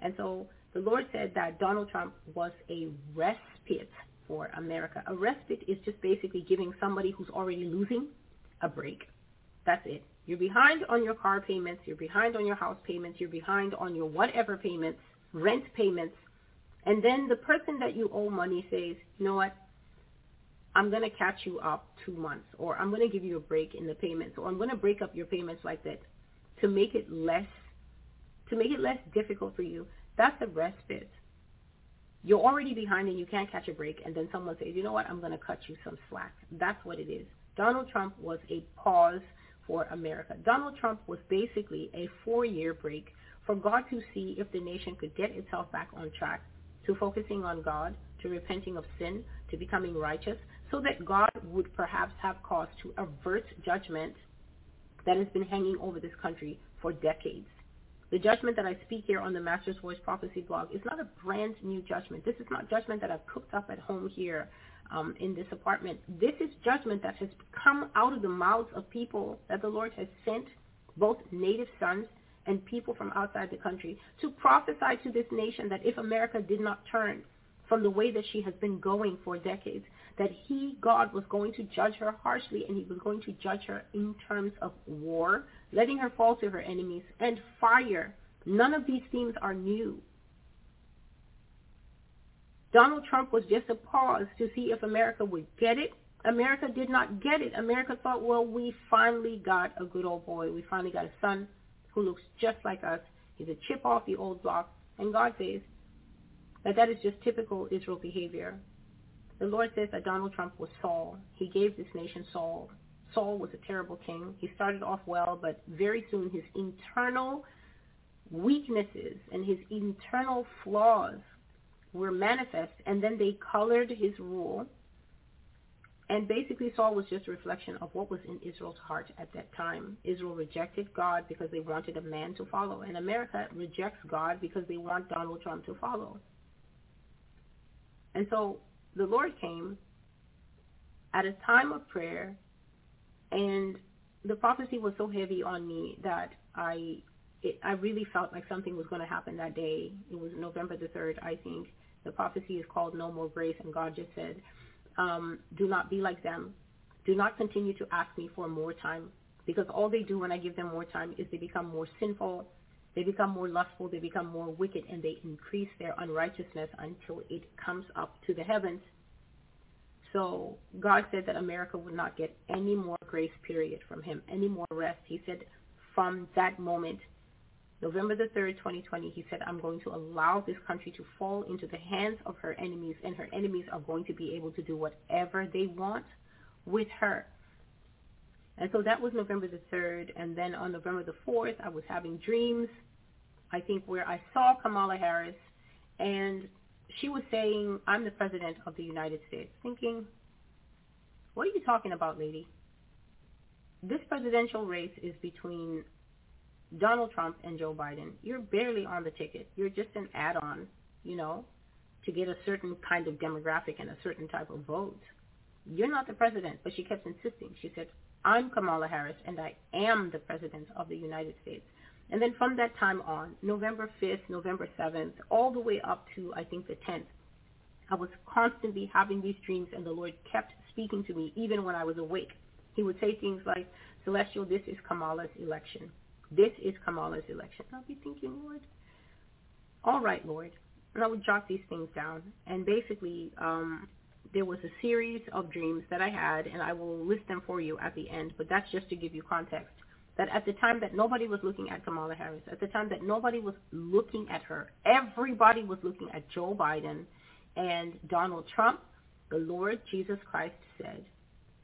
And so the Lord said that Donald Trump was a respite for America. A respite is just basically giving somebody who's already losing a break. That's it. You're behind on your car payments. You're behind on your house payments. You're behind on your whatever payments, rent payments. And then the person that you owe money says, you know what? I'm going to catch you up two months or I'm going to give you a break in the payments or I'm going to break up your payments like that to make it less to make it less difficult for you. That's a respite. You're already behind and you can't catch a break and then someone says, you know what, I'm going to cut you some slack. That's what it is. Donald Trump was a pause for America. Donald Trump was basically a four-year break for God to see if the nation could get itself back on track to focusing on God, to repenting of sin, to becoming righteous, so that God would perhaps have cause to avert judgment that has been hanging over this country for decades. The judgment that I speak here on the Master's Voice Prophecy blog is not a brand new judgment. This is not judgment that I've cooked up at home here um, in this apartment. This is judgment that has come out of the mouths of people that the Lord has sent, both native sons and people from outside the country, to prophesy to this nation that if America did not turn from the way that she has been going for decades, that he, God, was going to judge her harshly and he was going to judge her in terms of war, letting her fall to her enemies, and fire. None of these themes are new. Donald Trump was just a pause to see if America would get it. America did not get it. America thought, well, we finally got a good old boy. We finally got a son who looks just like us. He's a chip off the old block. And God says that that is just typical Israel behavior. The Lord says that Donald Trump was Saul. He gave this nation Saul. Saul was a terrible king. He started off well, but very soon his internal weaknesses and his internal flaws were manifest, and then they colored his rule. And basically, Saul was just a reflection of what was in Israel's heart at that time. Israel rejected God because they wanted a man to follow, and America rejects God because they want Donald Trump to follow. And so the Lord came at a time of prayer, and the prophecy was so heavy on me that I it, I really felt like something was going to happen that day. It was November the 3rd, I think. The prophecy is called No More Grace, and God just said, um, do not be like them. Do not continue to ask me for more time, because all they do when I give them more time is they become more sinful, they become more lustful, they become more wicked, and they increase their unrighteousness until it comes up to the heavens. So God said that America would not get any more grace period from him, any more rest. He said from that moment November the 3rd, 2020, he said, I'm going to allow this country to fall into the hands of her enemies, and her enemies are going to be able to do whatever they want with her. And so that was November the 3rd. And then on November the 4th, I was having dreams, I think, where I saw Kamala Harris, and she was saying, I'm the president of the United States, thinking, what are you talking about, lady? This presidential race is between Donald Trump and Joe Biden, you're barely on the ticket. You're just an add-on, you know, to get a certain kind of demographic and a certain type of vote. You're not the president, but she kept insisting. She said, I'm Kamala Harris and I am the president of the United States. And then from that time on, November 5th, November 7th, all the way up to, I think, the 10th, I was constantly having these dreams and the Lord kept speaking to me even when I was awake. He would say things like, Celestial, this is Kamala's election. This is Kamala's election. I'll be thinking, Lord, all right, Lord. And I would jot these things down. And basically, um, there was a series of dreams that I had, and I will list them for you at the end, but that's just to give you context. That at the time that nobody was looking at Kamala Harris, at the time that nobody was looking at her, everybody was looking at Joe Biden and Donald Trump, the Lord Jesus Christ said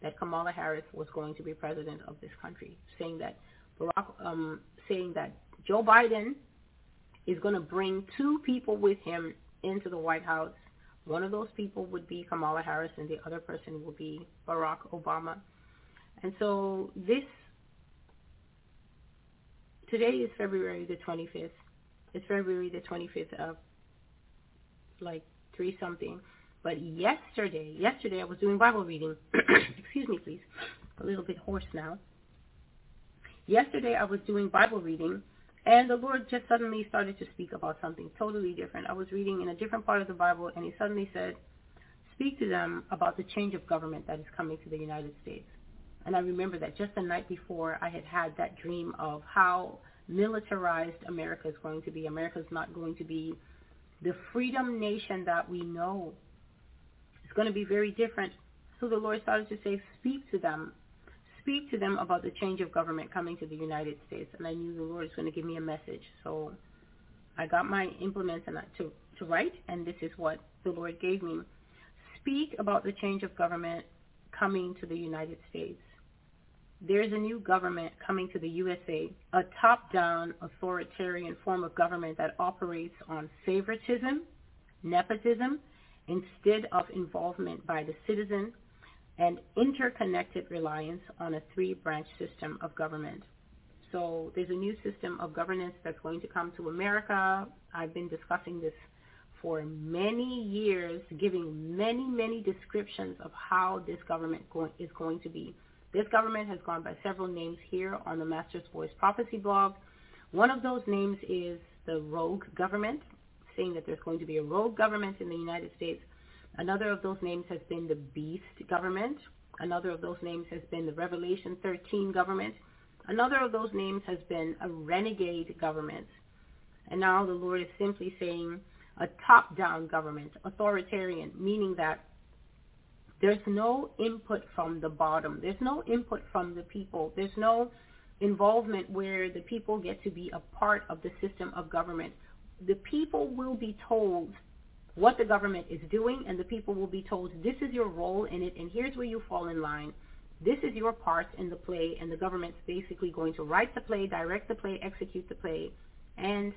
that Kamala Harris was going to be president of this country, saying that Barack um, saying that Joe Biden is going to bring two people with him into the White House. One of those people would be Kamala Harris, and the other person will be Barack Obama. And so this today is February the 25th. It's February the 25th of like three something. But yesterday, yesterday I was doing Bible reading. Excuse me, please. A little bit hoarse now. Yesterday I was doing Bible reading and the Lord just suddenly started to speak about something totally different. I was reading in a different part of the Bible and he suddenly said, speak to them about the change of government that is coming to the United States. And I remember that just the night before I had had that dream of how militarized America is going to be. America is not going to be the freedom nation that we know. It's going to be very different. So the Lord started to say, speak to them speak to them about the change of government coming to the United States. And I knew the Lord was going to give me a message. So I got my implements and to, to write, and this is what the Lord gave me. Speak about the change of government coming to the United States. There's a new government coming to the USA, a top-down authoritarian form of government that operates on favoritism, nepotism, instead of involvement by the citizen, and interconnected reliance on a three-branch system of government. So there's a new system of governance that's going to come to America. I've been discussing this for many years, giving many, many descriptions of how this government is going to be. This government has gone by several names here on the Master's Voice Prophecy blog. One of those names is the rogue government, saying that there's going to be a rogue government in the United States. Another of those names has been the beast government. Another of those names has been the Revelation 13 government. Another of those names has been a renegade government. And now the Lord is simply saying a top-down government, authoritarian, meaning that there's no input from the bottom. There's no input from the people. There's no involvement where the people get to be a part of the system of government. The people will be told what the government is doing, and the people will be told this is your role in it, and here's where you fall in line. This is your part in the play, and the government's basically going to write the play, direct the play, execute the play, and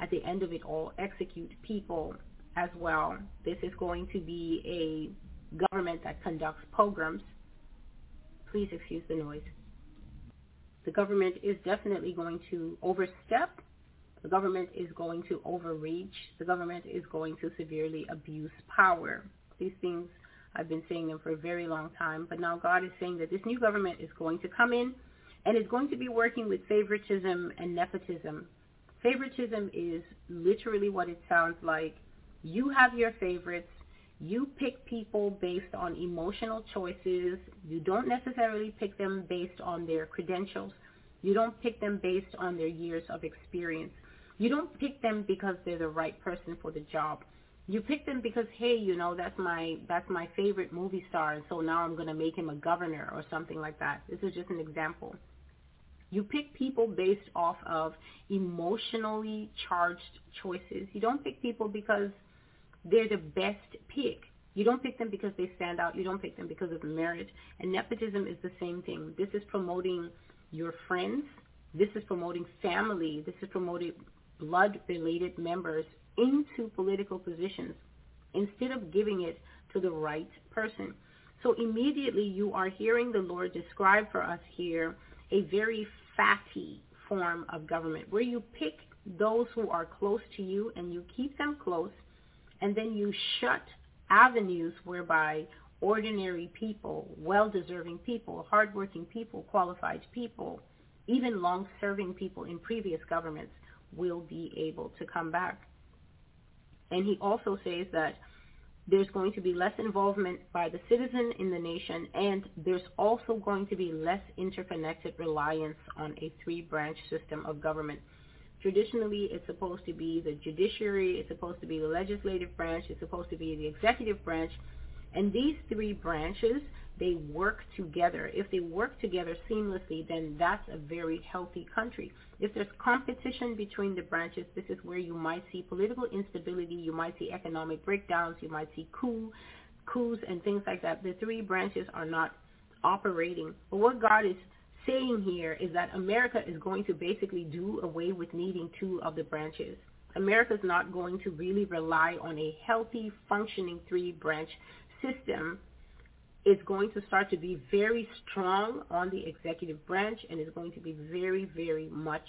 at the end of it all, execute people as well. This is going to be a government that conducts pogroms. Please excuse the noise. The government is definitely going to overstep. The government is going to overreach. The government is going to severely abuse power. These things I've been saying them for a very long time, but now God is saying that this new government is going to come in and is going to be working with favoritism and nepotism. Favoritism is literally what it sounds like. You have your favorites. You pick people based on emotional choices. You don't necessarily pick them based on their credentials. You don't pick them based on their years of experience. You don't pick them because they're the right person for the job you pick them because hey, you know that's my that's my favorite movie star, and so now I'm going to make him a governor or something like that. This is just an example. You pick people based off of emotionally charged choices. You don't pick people because they're the best pick. You don't pick them because they stand out. You don't pick them because of merit. And nepotism is the same thing. This is promoting your friends. This is promoting family. This is promoting blood-related members into political positions instead of giving it to the right person. So immediately you are hearing the Lord describe for us here a very fatty form of government where you pick those who are close to you and you keep them close and then you shut avenues whereby ordinary people, well-deserving people, hardworking people, qualified people, even long-serving people in previous governments will be able to come back. And he also says that there's going to be less involvement by the citizen in the nation, and there's also going to be less interconnected reliance on a three-branch system of government. Traditionally, it's supposed to be the judiciary, it's supposed to be the legislative branch, it's supposed to be the executive branch, and these three branches they work together. If they work together seamlessly, then that's a very healthy country. If there's competition between the branches, this is where you might see political instability, you might see economic breakdowns, you might see coup, coups and things like that. The three branches are not operating. But what God is saying here is that America is going to basically do away with needing two of the branches. America is not going to really rely on a healthy, functioning three-branch system is going to start to be very strong on the executive branch and is going to be very, very much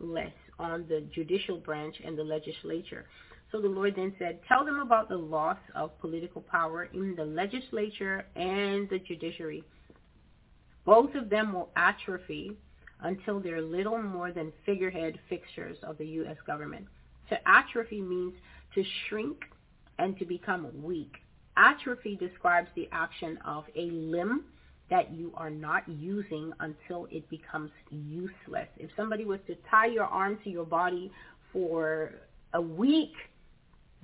less on the judicial branch and the legislature. So the Lord then said, tell them about the loss of political power in the legislature and the judiciary. Both of them will atrophy until they're little more than figurehead fixtures of the U.S. government. To atrophy means to shrink and to become weak. Atrophy describes the action of a limb that you are not using until it becomes useless. If somebody was to tie your arm to your body for a week,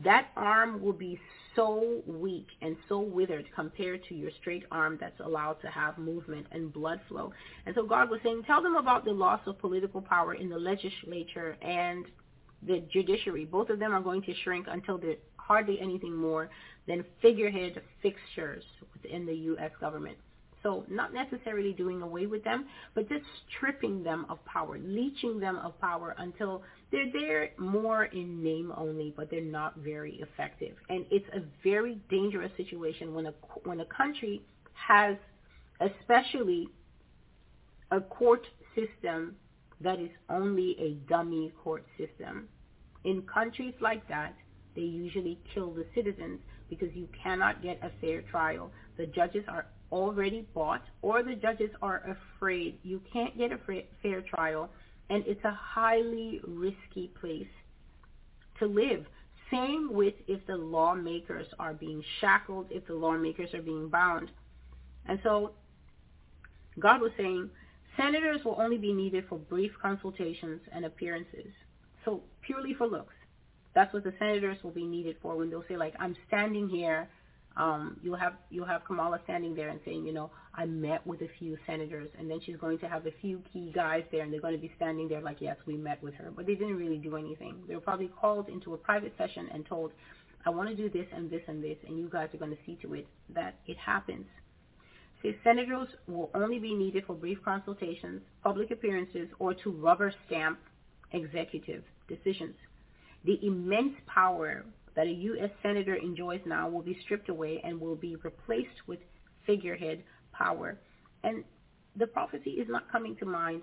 that arm will be so weak and so withered compared to your straight arm that's allowed to have movement and blood flow. And so God was saying, tell them about the loss of political power in the legislature and the judiciary. Both of them are going to shrink until they're hardly anything more than figurehead fixtures within the U.S. government. So not necessarily doing away with them, but just stripping them of power, leeching them of power until they're there more in name only, but they're not very effective. And it's a very dangerous situation when a when a country has, especially, a court system that is only a dummy court system. In countries like that, they usually kill the citizens because you cannot get a fair trial. The judges are already bought or the judges are afraid you can't get a fair trial and it's a highly risky place to live. Same with if the lawmakers are being shackled, if the lawmakers are being bound. And so God was saying senators will only be needed for brief consultations and appearances. So purely for looks. That's what the senators will be needed for when they'll say like, I'm standing here. Um, you'll have you'll have Kamala standing there and saying, you know, I met with a few senators, and then she's going to have a few key guys there, and they're going to be standing there like, yes, we met with her, but they didn't really do anything. They were probably called into a private session and told, I want to do this and this and this, and you guys are going to see to it that it happens. See, senators will only be needed for brief consultations, public appearances, or to rubber stamp executive decisions. The immense power that a U.S. senator enjoys now will be stripped away and will be replaced with figurehead power. And the prophecy is not coming to mind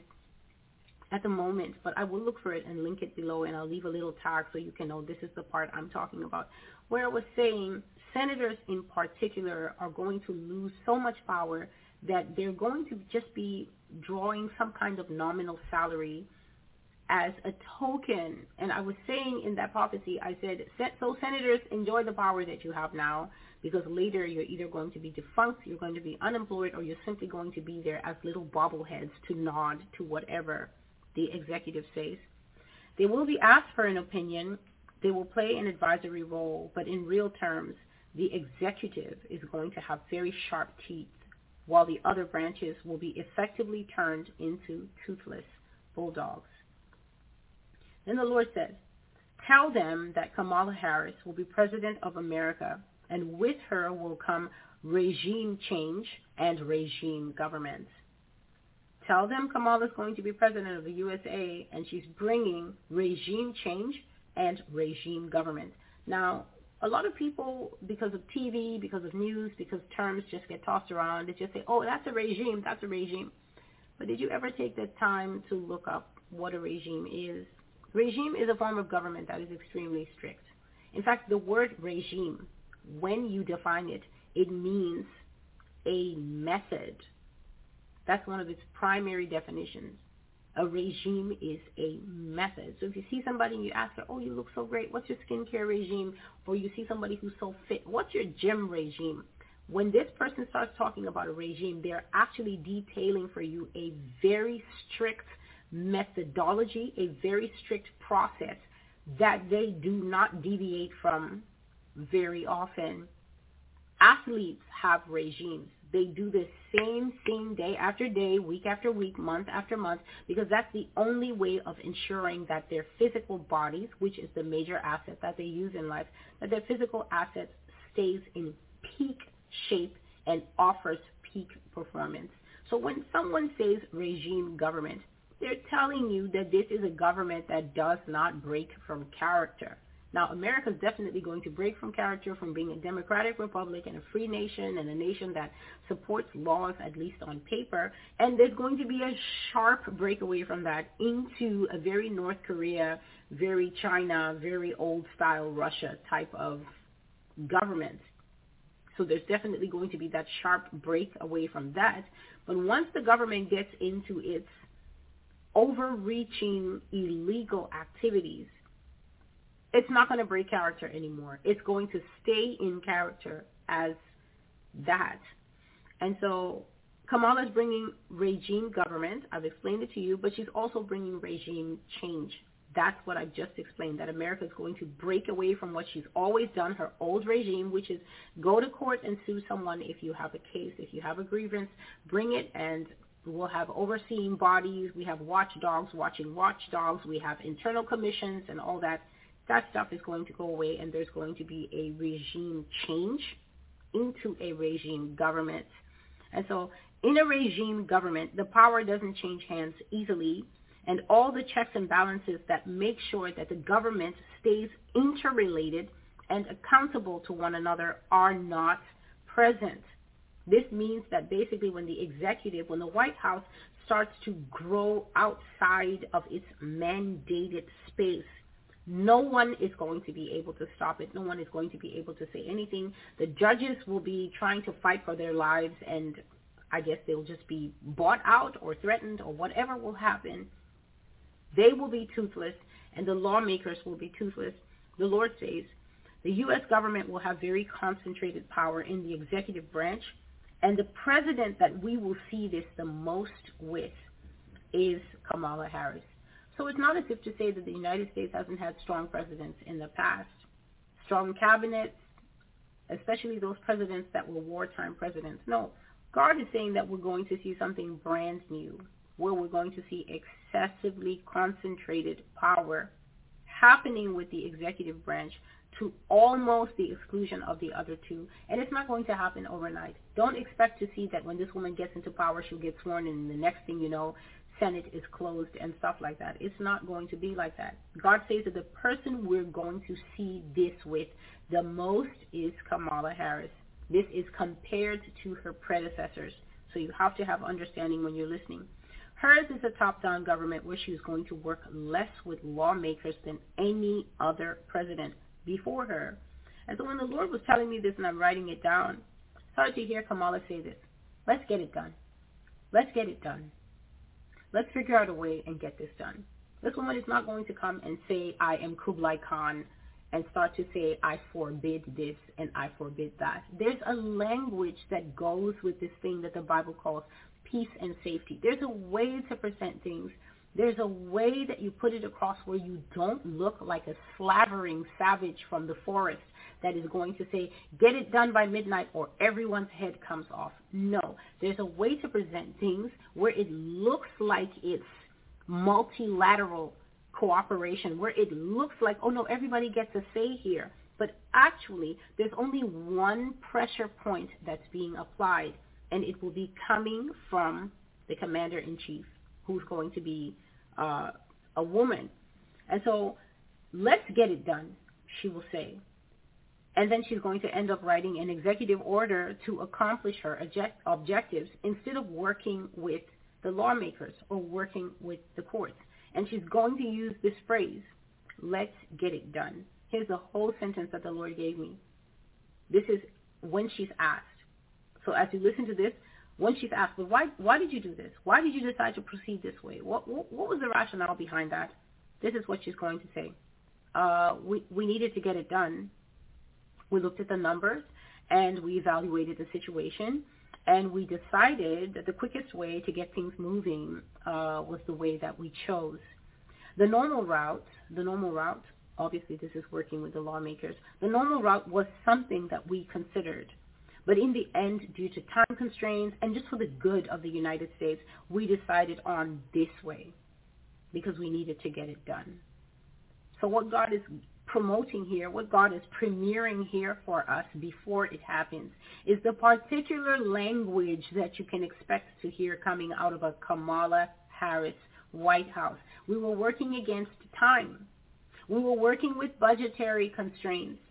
at the moment, but I will look for it and link it below, and I'll leave a little tag so you can know this is the part I'm talking about, where I was saying senators in particular are going to lose so much power that they're going to just be drawing some kind of nominal salary as a token. And I was saying in that prophecy, I said, so senators, enjoy the power that you have now because later you're either going to be defunct, you're going to be unemployed, or you're simply going to be there as little bobbleheads to nod to whatever the executive says. They will be asked for an opinion. They will play an advisory role, but in real terms, the executive is going to have very sharp teeth, while the other branches will be effectively turned into toothless bulldogs. Then the Lord said, Tell them that Kamala Harris will be President of America, and with her will come regime change and regime government. Tell them Kamala is going to be President of the USA, and she's bringing regime change and regime government. Now, a lot of people, because of TV, because of news, because terms just get tossed around, they just say, oh, that's a regime, that's a regime. But did you ever take the time to look up what a regime is? Regime is a form of government that is extremely strict. In fact, the word regime, when you define it, it means a method. That's one of its primary definitions. A regime is a method. So if you see somebody and you ask her, oh, you look so great, what's your skincare regime? Or you see somebody who's so fit, what's your gym regime? When this person starts talking about a regime, they're actually detailing for you a very strict methodology, a very strict process that they do not deviate from very often. Athletes have regimes. They do the same thing day after day, week after week, month after month, because that's the only way of ensuring that their physical bodies, which is the major asset that they use in life, that their physical asset stays in peak shape and offers peak performance. So when someone says regime government, they're telling you that this is a government that does not break from character. Now, America is definitely going to break from character from being a democratic republic and a free nation and a nation that supports laws, at least on paper. And there's going to be a sharp breakaway from that into a very North Korea, very China, very old style Russia type of government. So there's definitely going to be that sharp break away from that. But once the government gets into its overreaching illegal activities, it's not going to break character anymore. It's going to stay in character as that. And so Kamala is bringing regime government. I've explained it to you, but she's also bringing regime change. That's what I've just explained, that America is going to break away from what she's always done, her old regime, which is go to court and sue someone if you have a case, if you have a grievance, bring it and We'll have overseeing bodies. We have watchdogs watching watchdogs. We have internal commissions and all that. That stuff is going to go away, and there's going to be a regime change into a regime government. And so In a regime government, the power doesn't change hands easily, and all the checks and balances that make sure that the government stays interrelated and accountable to one another are not present. This means that basically when the executive, when the White House starts to grow outside of its mandated space, no one is going to be able to stop it. No one is going to be able to say anything. The judges will be trying to fight for their lives and I guess they'll just be bought out or threatened or whatever will happen. They will be toothless and the lawmakers will be toothless. The Lord says the U.S. government will have very concentrated power in the executive branch and the president that we will see this the most with is Kamala Harris. So it's not as if to say that the United States hasn't had strong presidents in the past. Strong cabinets, especially those presidents that were wartime presidents. No, God is saying that we're going to see something brand new, where we're going to see excessively concentrated power happening with the executive branch to almost the exclusion of the other two. And it's not going to happen overnight. Don't expect to see that when this woman gets into power, she'll get sworn in, and the next thing you know, Senate is closed and stuff like that. It's not going to be like that. God says that the person we're going to see this with the most is Kamala Harris. This is compared to her predecessors. So you have to have understanding when you're listening. Hers is a top-down government where she is going to work less with lawmakers than any other president before her. And so when the Lord was telling me this and I'm writing it down, I started to hear Kamala say this. Let's get it done. Let's get it done. Let's figure out a way and get this done. This woman is not going to come and say, I am Kublai Khan and start to say, I forbid this and I forbid that. There's a language that goes with this thing that the Bible calls peace and safety. There's a way to present things there's a way that you put it across where you don't look like a slavering savage from the forest that is going to say, get it done by midnight or everyone's head comes off. No, there's a way to present things where it looks like it's multilateral cooperation, where it looks like, oh no, everybody gets a say here. But actually, there's only one pressure point that's being applied, and it will be coming from the commander-in-chief who's going to be uh, a woman. And so let's get it done, she will say. And then she's going to end up writing an executive order to accomplish her object- objectives instead of working with the lawmakers or working with the courts. And she's going to use this phrase, let's get it done. Here's the whole sentence that the Lord gave me. This is when she's asked. So as you listen to this, when she's asked, well, why, why did you do this? Why did you decide to proceed this way? What, what, what was the rationale behind that? This is what she's going to say. Uh, we, we needed to get it done. We looked at the numbers and we evaluated the situation and we decided that the quickest way to get things moving uh, was the way that we chose. The normal route, the normal route, obviously this is working with the lawmakers, the normal route was something that we considered but in the end, due to time constraints and just for the good of the United States, we decided on this way because we needed to get it done. So what God is promoting here, what God is premiering here for us before it happens, is the particular language that you can expect to hear coming out of a Kamala Harris White House. We were working against time. We were working with budgetary constraints.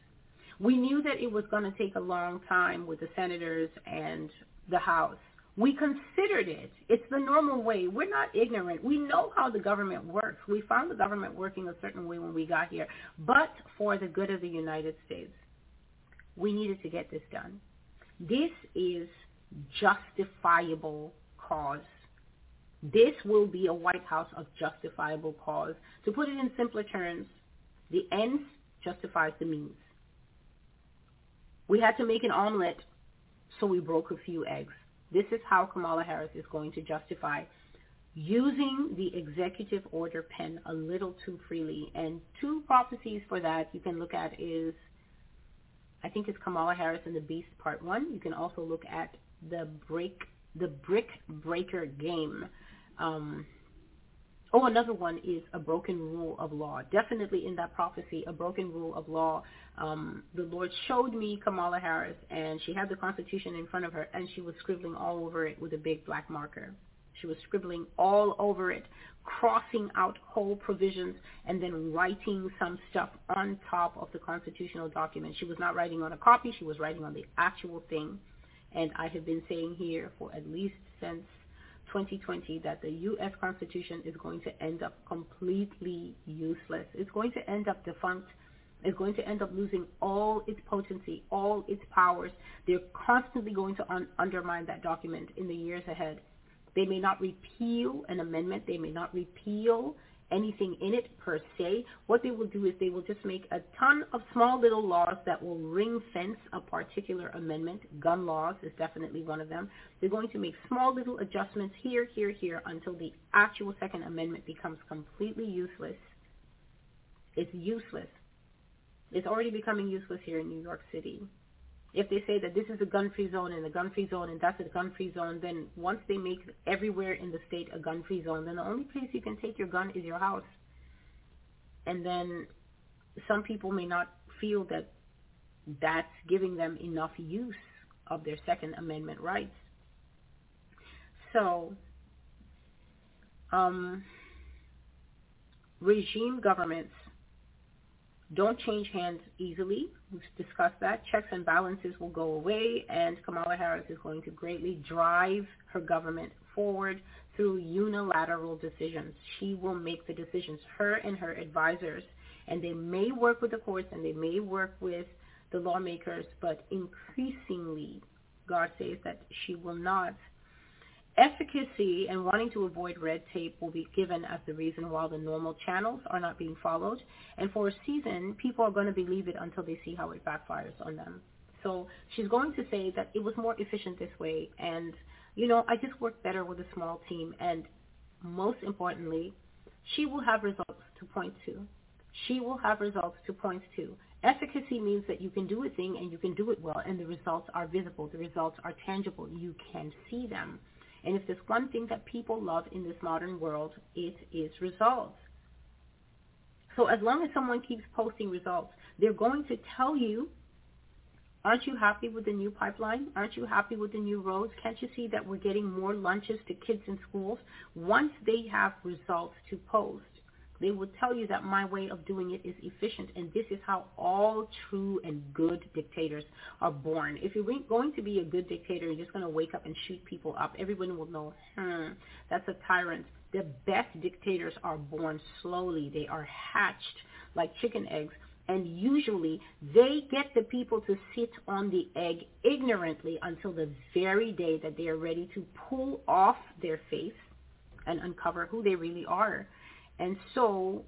We knew that it was going to take a long time with the senators and the House. We considered it. It's the normal way. We're not ignorant. We know how the government works. We found the government working a certain way when we got here. But for the good of the United States, we needed to get this done. This is justifiable cause. This will be a White House of justifiable cause. To put it in simpler terms, the ends justifies the means. We had to make an omelet, so we broke a few eggs. This is how Kamala Harris is going to justify using the executive order pen a little too freely. And two prophecies for that you can look at is, I think it's Kamala Harris and the Beast Part 1. You can also look at the break, the Brick Breaker game. Um, Oh, another one is a broken rule of law. Definitely in that prophecy, a broken rule of law. Um, the Lord showed me Kamala Harris, and she had the Constitution in front of her, and she was scribbling all over it with a big black marker. She was scribbling all over it, crossing out whole provisions, and then writing some stuff on top of the constitutional document. She was not writing on a copy. She was writing on the actual thing. And I have been saying here for at least since 2020 that the U.S. Constitution is going to end up completely useless. It's going to end up defunct. It's going to end up losing all its potency, all its powers. They're constantly going to un- undermine that document in the years ahead. They may not repeal an amendment. They may not repeal anything in it per se. What they will do is they will just make a ton of small little laws that will ring fence a particular amendment. Gun laws is definitely one of them. They're going to make small little adjustments here, here, here until the actual Second Amendment becomes completely useless. It's useless. It's already becoming useless here in New York City if they say that this is a gun-free zone and a gun-free zone and that's a gun-free zone, then once they make everywhere in the state a gun-free zone, then the only place you can take your gun is your house. And then some people may not feel that that's giving them enough use of their Second Amendment rights. So, um, regime governments don't change hands easily. We've discussed that. Checks and balances will go away, and Kamala Harris is going to greatly drive her government forward through unilateral decisions. She will make the decisions, her and her advisors, and they may work with the courts and they may work with the lawmakers, but increasingly, God says that she will not Efficacy and wanting to avoid red tape will be given as the reason why the normal channels are not being followed. And for a season, people are going to believe it until they see how it backfires on them. So she's going to say that it was more efficient this way. And, you know, I just work better with a small team. And most importantly, she will have results to point to. She will have results to point to. Efficacy means that you can do a thing and you can do it well and the results are visible. The results are tangible. You can see them. And if there's one thing that people love in this modern world, it is results. So as long as someone keeps posting results, they're going to tell you, aren't you happy with the new pipeline? Aren't you happy with the new roads? Can't you see that we're getting more lunches to kids in schools? Once they have results to post, they will tell you that my way of doing it is efficient, and this is how all true and good dictators are born. If you're going to be a good dictator, you're just going to wake up and shoot people up. Everyone will know, hmm, that's a tyrant. The best dictators are born slowly. They are hatched like chicken eggs and usually they get the people to sit on the egg ignorantly until the very day that they are ready to pull off their face and uncover who they really are. And so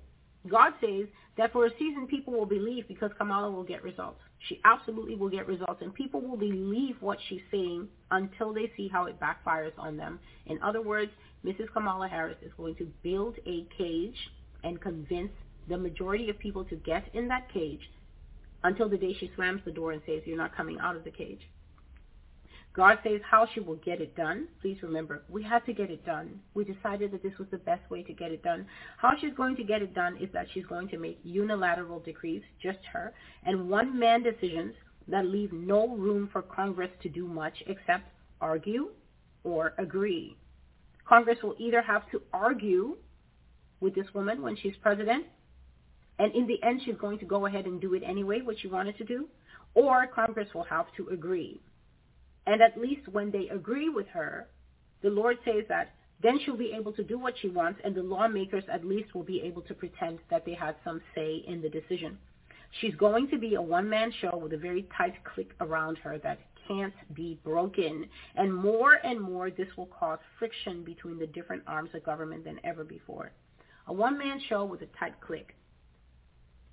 God says that for a season people will believe because Kamala will get results. She absolutely will get results and people will believe what she's saying until they see how it backfires on them. In other words, Mrs. Kamala Harris is going to build a cage and convince the majority of people to get in that cage until the day she slams the door and says, you're not coming out of the cage. God says how she will get it done. Please remember, we had to get it done. We decided that this was the best way to get it done. How she's going to get it done is that she's going to make unilateral decrees, just her, and one-man decisions that leave no room for Congress to do much except argue or agree. Congress will either have to argue with this woman when she's president, and in the end she's going to go ahead and do it anyway, what she wanted to do, or Congress will have to agree. And at least when they agree with her, the Lord says that then she'll be able to do what she wants and the lawmakers at least will be able to pretend that they had some say in the decision. She's going to be a one-man show with a very tight clique around her that can't be broken. And more and more this will cause friction between the different arms of government than ever before. A one-man show with a tight clique.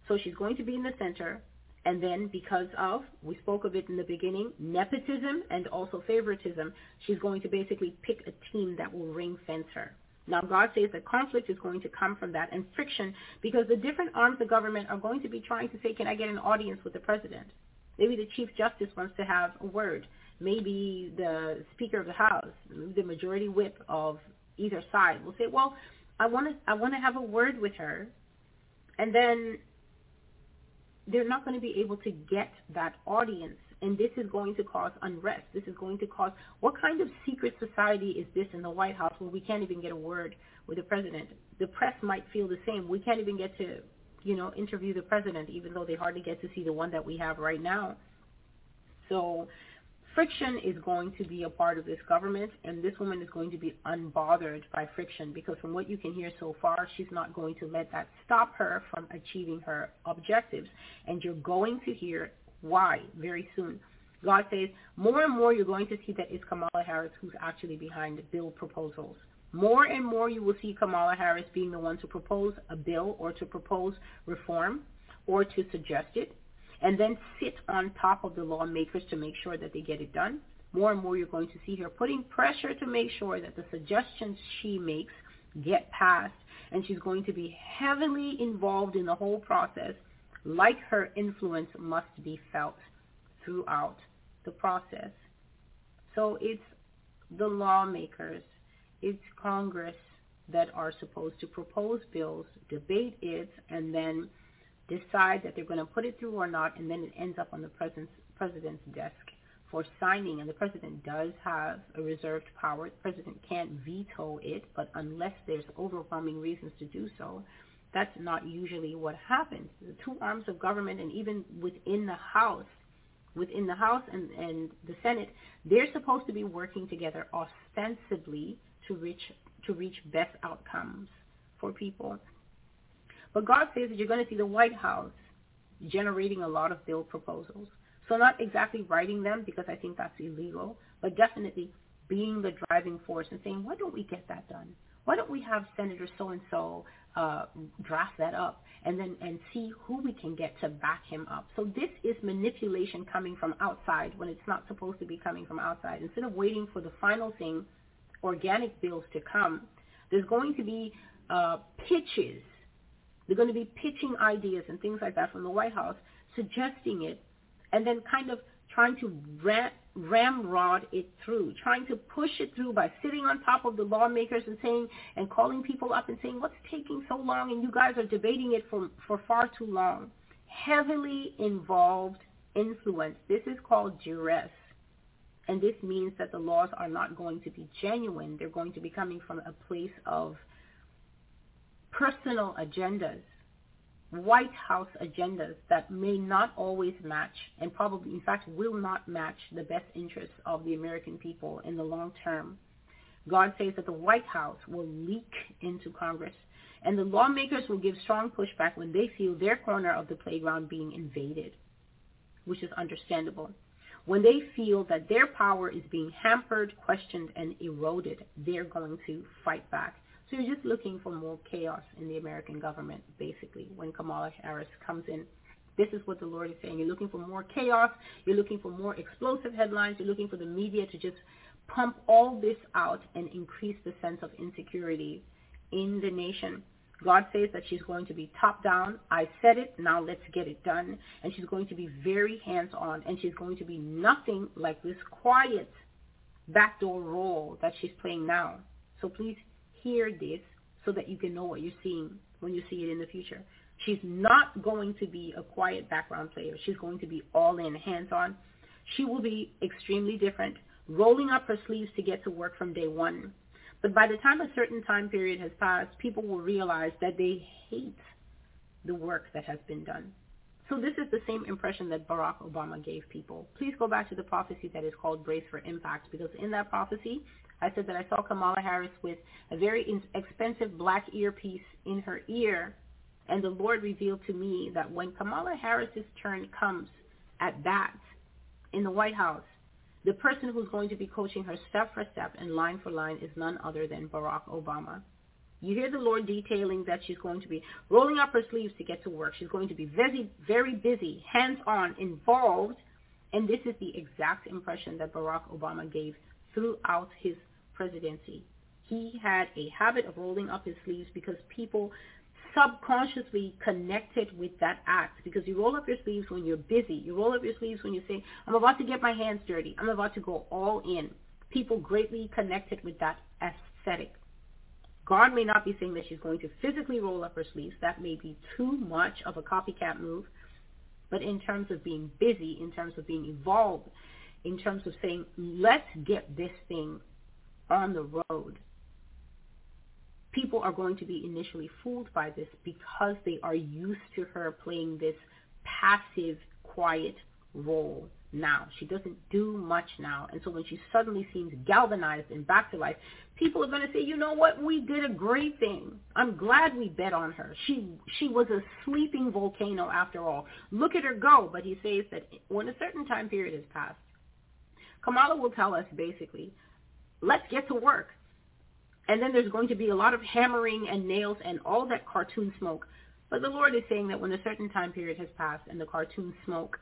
So she's going to be in the center. And then because of, we spoke of it in the beginning, nepotism and also favoritism, she's going to basically pick a team that will ring fence her. Now God says that conflict is going to come from that and friction because the different arms of government are going to be trying to say, can I get an audience with the president? Maybe the Chief Justice wants to have a word. Maybe the Speaker of the House, the majority whip of either side will say, well, I want to I want to have a word with her, and then they're not going to be able to get that audience and this is going to cause unrest. This is going to cause what kind of secret society is this in the White House where we can't even get a word with the president? The press might feel the same. We can't even get to, you know, interview the president, even though they hardly get to see the one that we have right now. So friction is going to be a part of this government, and this woman is going to be unbothered by friction because from what you can hear so far, she's not going to let that stop her from achieving her objectives. And you're going to hear why very soon. God says more and more you're going to see that it's Kamala Harris who's actually behind the bill proposals. More and more you will see Kamala Harris being the one to propose a bill or to propose reform or to suggest it and then sit on top of the lawmakers to make sure that they get it done. More and more you're going to see her putting pressure to make sure that the suggestions she makes get passed and she's going to be heavily involved in the whole process like her influence must be felt throughout the process. So it's the lawmakers, it's Congress that are supposed to propose bills, debate it, and then decide that they're going to put it through or not, and then it ends up on the president's, president's desk for signing. And the president does have a reserved power. The president can't veto it, but unless there's overwhelming reasons to do so, that's not usually what happens. The two arms of government and even within the House, within the House and, and the Senate, they're supposed to be working together ostensibly to reach to reach best outcomes for people. But God says that you're going to see the White House generating a lot of bill proposals. So not exactly writing them because I think that's illegal, but definitely being the driving force and saying, why don't we get that done? Why don't we have Senator so-and-so uh, draft that up and then and see who we can get to back him up. So this is manipulation coming from outside when it's not supposed to be coming from outside. Instead of waiting for the final thing, organic bills to come, there's going to be uh, pitches. They're going to be pitching ideas and things like that from the White House, suggesting it, and then kind of trying to ram, ramrod it through, trying to push it through by sitting on top of the lawmakers and saying and calling people up and saying, what's taking so long and you guys are debating it for, for far too long. Heavily involved influence. This is called duress. And this means that the laws are not going to be genuine. They're going to be coming from a place of personal agendas White House agendas that may not always match and probably, in fact, will not match the best interests of the American people in the long term. God says that the White House will leak into Congress and the lawmakers will give strong pushback when they feel their corner of the playground being invaded, which is understandable. When they feel that their power is being hampered, questioned, and eroded, they're going to fight back. So you're just looking for more chaos in the American government, basically, when Kamala Harris comes in. This is what the Lord is saying. You're looking for more chaos. You're looking for more explosive headlines. You're looking for the media to just pump all this out and increase the sense of insecurity in the nation. God says that she's going to be top down. I said it. Now let's get it done. And she's going to be very hands-on. And she's going to be nothing like this quiet backdoor role that she's playing now. So please hear this so that you can know what you're seeing when you see it in the future. She's not going to be a quiet background player. She's going to be all in, hands-on. She will be extremely different, rolling up her sleeves to get to work from day one. But by the time a certain time period has passed, people will realize that they hate the work that has been done. So this is the same impression that Barack Obama gave people. Please go back to the prophecy that is called Brace for Impact, because in that prophecy, I said that I saw Kamala Harris with a very expensive black earpiece in her ear, and the Lord revealed to me that when Kamala Harris's turn comes at that in the White House, the person who's going to be coaching her step for step and line for line is none other than Barack Obama. You hear the Lord detailing that she's going to be rolling up her sleeves to get to work. She's going to be very, very busy, hands-on, involved. And this is the exact impression that Barack Obama gave throughout his presidency. He had a habit of rolling up his sleeves because people subconsciously connected with that act because you roll up your sleeves when you're busy. You roll up your sleeves when you say, I'm about to get my hands dirty. I'm about to go all in. People greatly connected with that aesthetic. God may not be saying that she's going to physically roll up her sleeves. That may be too much of a copycat move. But in terms of being busy, in terms of being evolved, in terms of saying, let's get this thing on the road, people are going to be initially fooled by this because they are used to her playing this passive, quiet role now. She doesn't do much now. And so when she suddenly seems galvanized and back to life, people are going to say, you know what, we did a great thing. I'm glad we bet on her. She she was a sleeping volcano after all. Look at her go. But he says that when a certain time period has passed, Kamala will tell us basically, let's get to work. And then there's going to be a lot of hammering and nails and all that cartoon smoke. But the Lord is saying that when a certain time period has passed and the cartoon smoke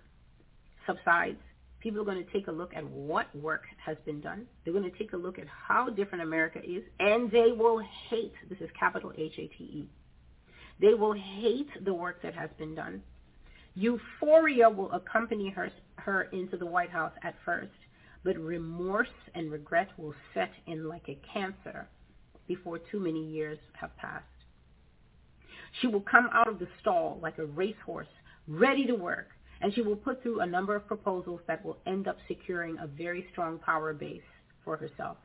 subsides, people are going to take a look at what work has been done. They're going to take a look at how different America is, and they will hate, this is capital H-A-T-E, they will hate the work that has been done. Euphoria will accompany her, her into the White House at first, but remorse and regret will set in like a cancer before too many years have passed. She will come out of the stall like a racehorse, ready to work, and she will put through a number of proposals that will end up securing a very strong power base for herself.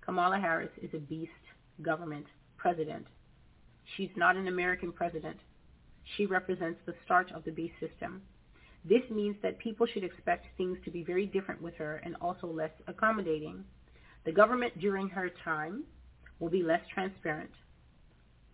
Kamala Harris is a beast government president. She's not an American president. She represents the start of the beast system. This means that people should expect things to be very different with her and also less accommodating. The government during her time will be less transparent,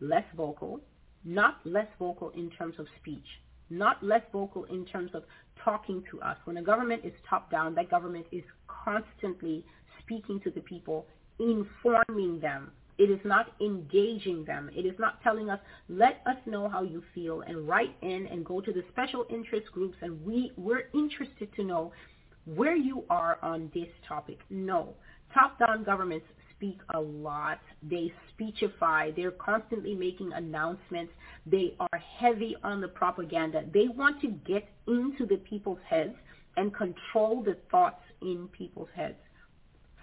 less vocal, not less vocal in terms of speech, not less vocal in terms of talking to us. When a government is top down, that government is constantly speaking to the people, informing them. It is not engaging them. It is not telling us, let us know how you feel and write in and go to the special interest groups and we, we're interested to know where you are on this topic. No. Top-down governments speak a lot. They speechify. They're constantly making announcements. They are heavy on the propaganda. They want to get into the people's heads and control the thoughts in people's heads.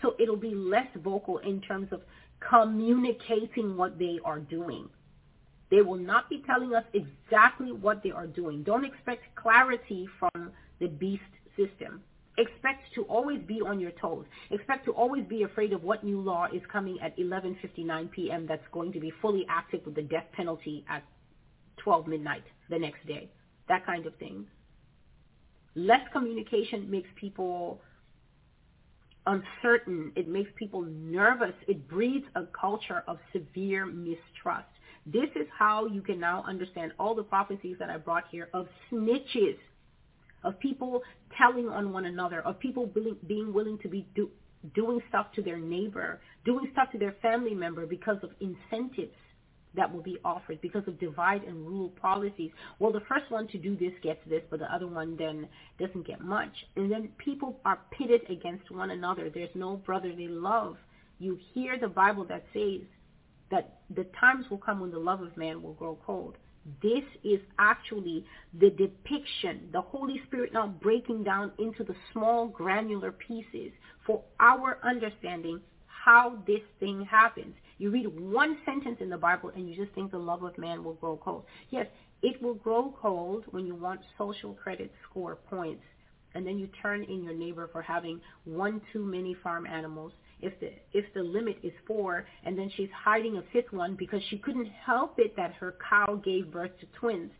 So it'll be less vocal in terms of communicating what they are doing. They will not be telling us exactly what they are doing. Don't expect clarity from the beast system. Expect to always be on your toes. Expect to always be afraid of what new law is coming at 11:59 p.m. that's going to be fully active with the death penalty at 12 midnight the next day. That kind of thing. Less communication makes people uncertain. It makes people nervous. It breeds a culture of severe mistrust. This is how you can now understand all the prophecies that I brought here of snitches of people telling on one another, of people being willing to be do, doing stuff to their neighbor, doing stuff to their family member because of incentives that will be offered because of divide and rule policies. Well, the first one to do this gets this, but the other one then doesn't get much. And then people are pitted against one another. There's no brotherly love. You hear the Bible that says that the times will come when the love of man will grow cold. This is actually the depiction, the Holy Spirit now breaking down into the small granular pieces for our understanding how this thing happens. You read one sentence in the Bible and you just think the love of man will grow cold. Yes, it will grow cold when you want social credit score points. And then you turn in your neighbor for having one too many farm animals. If the if the limit is four and then she's hiding a fifth one because she couldn't help it that her cow gave birth to twins.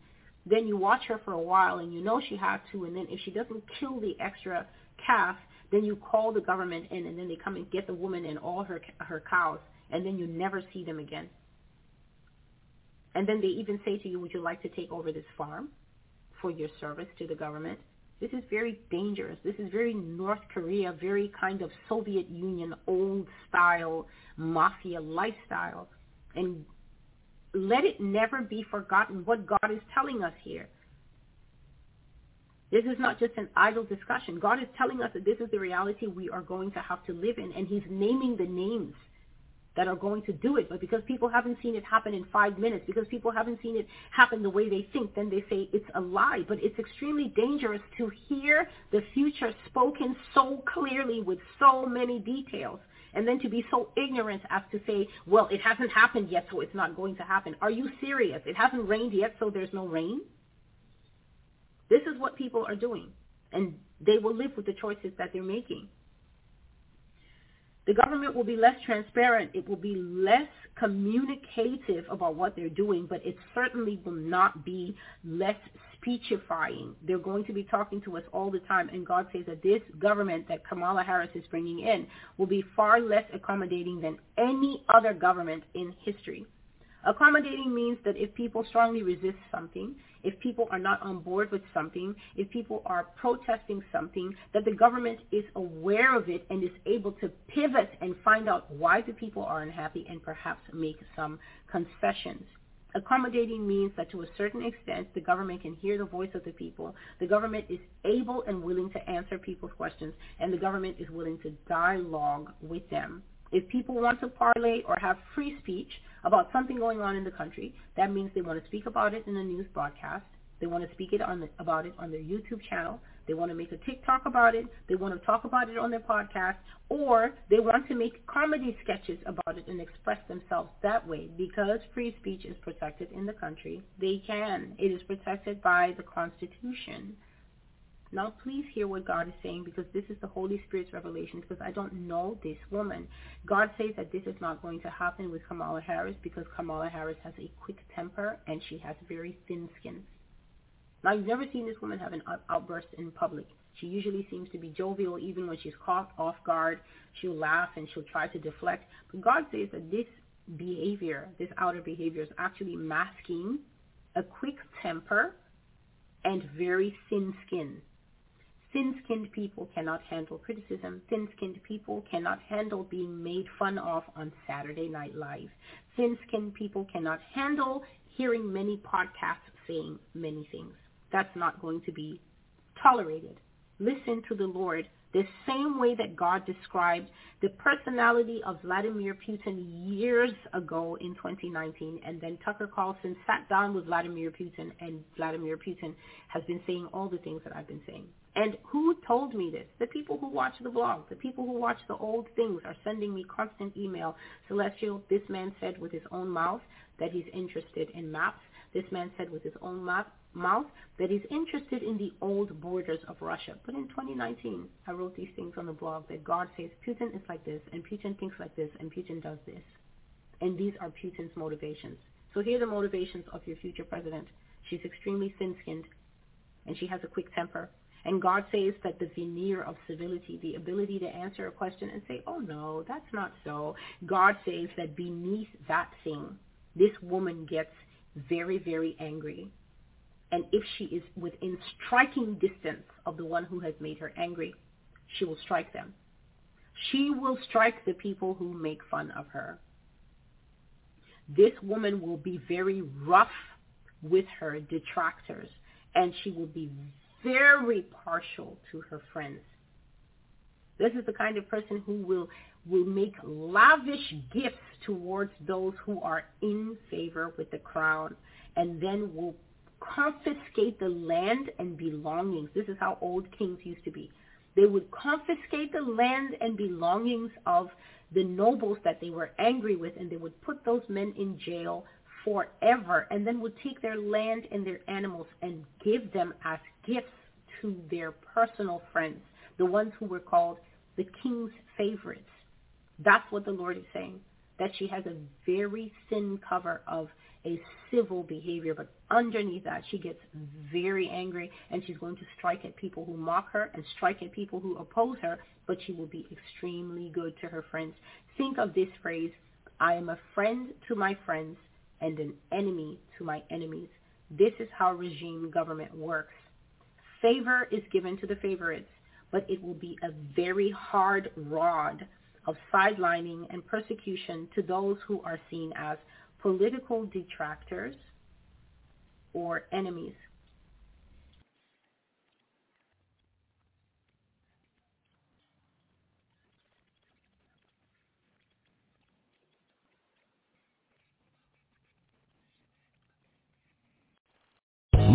Then you watch her for a while and you know she had to and then if she doesn't kill the extra calf then you call the government in and then they come and get the woman and all her her cows and then you never see them again and then they even say to you would you like to take over this farm for your service to the government this is very dangerous. This is very North Korea, very kind of Soviet Union, old style mafia lifestyle. And let it never be forgotten what God is telling us here. This is not just an idle discussion. God is telling us that this is the reality we are going to have to live in, and he's naming the names that are going to do it. But because people haven't seen it happen in five minutes, because people haven't seen it happen the way they think, then they say it's a lie. But it's extremely dangerous to hear the future spoken so clearly with so many details And then to be so ignorant as to say, well, it hasn't happened yet, so it's not going to happen. Are you serious? It hasn't rained yet, so there's no rain? This is what people are doing. And they will live with the choices that they're making. The government will be less transparent. It will be less communicative about what they're doing, but it certainly will not be less speechifying. They're going to be talking to us all the time, and God says that this government that Kamala Harris is bringing in will be far less accommodating than any other government in history. Accommodating means that if people strongly resist something, if people are not on board with something, if people are protesting something, that the government is aware of it and is able to pivot and find out why the people are unhappy and perhaps make some concessions. Accommodating means that to a certain extent, the government can hear the voice of the people. The government is able and willing to answer people's questions, and the government is willing to dialogue with them. If people want to parlay or have free speech, about something going on in the country. That means they want to speak about it in a news broadcast. They want to speak it on the, about it on their YouTube channel. They want to make a TikTok about it. They want to talk about it on their podcast. Or they want to make comedy sketches about it and express themselves that way. Because free speech is protected in the country, they can. It is protected by the Constitution. Now please hear what God is saying because this is the Holy Spirit's revelation because I don't know this woman. God says that this is not going to happen with Kamala Harris because Kamala Harris has a quick temper and she has very thin skin. Now you've never seen this woman have an outburst in public. She usually seems to be jovial even when she's caught off guard. She'll laugh and she'll try to deflect. But God says that this behavior, this outer behavior is actually masking a quick temper and very thin skin. Thin-skinned people cannot handle criticism. Thin-skinned people cannot handle being made fun of on Saturday Night Live. Thin-skinned people cannot handle hearing many podcasts saying many things. That's not going to be tolerated. Listen to the Lord the same way that God described the personality of Vladimir Putin years ago in 2019. And then Tucker Carlson sat down with Vladimir Putin and Vladimir Putin has been saying all the things that I've been saying. And who told me this? The people who watch the blog, the people who watch the old things are sending me constant email. Celestial, this man said with his own mouth that he's interested in maps. This man said with his own map, mouth that he's interested in the old borders of Russia. But in 2019, I wrote these things on the blog that God says Putin is like this, and Putin thinks like this, and Putin does this. And these are Putin's motivations. So here are the motivations of your future president. She's extremely thin-skinned, and she has a quick temper, and God says that the veneer of civility, the ability to answer a question and say, oh no, that's not so. God says that beneath that thing, this woman gets very, very angry. And if she is within striking distance of the one who has made her angry, she will strike them. She will strike the people who make fun of her. This woman will be very rough with her detractors, and she will be very partial to her friends. This is the kind of person who will will make lavish gifts towards those who are in favor with the crown and then will confiscate the land and belongings. This is how old kings used to be. They would confiscate the land and belongings of the nobles that they were angry with and they would put those men in jail forever and then would take their land and their animals and give them as gifts to their personal friends, the ones who were called the king's favorites. That's what the Lord is saying, that she has a very thin cover of a civil behavior, but underneath that she gets very angry and she's going to strike at people who mock her and strike at people who oppose her, but she will be extremely good to her friends. Think of this phrase, I am a friend to my friends and an enemy to my enemies. This is how regime government works. Favor is given to the favorites, but it will be a very hard rod of sidelining and persecution to those who are seen as political detractors or enemies.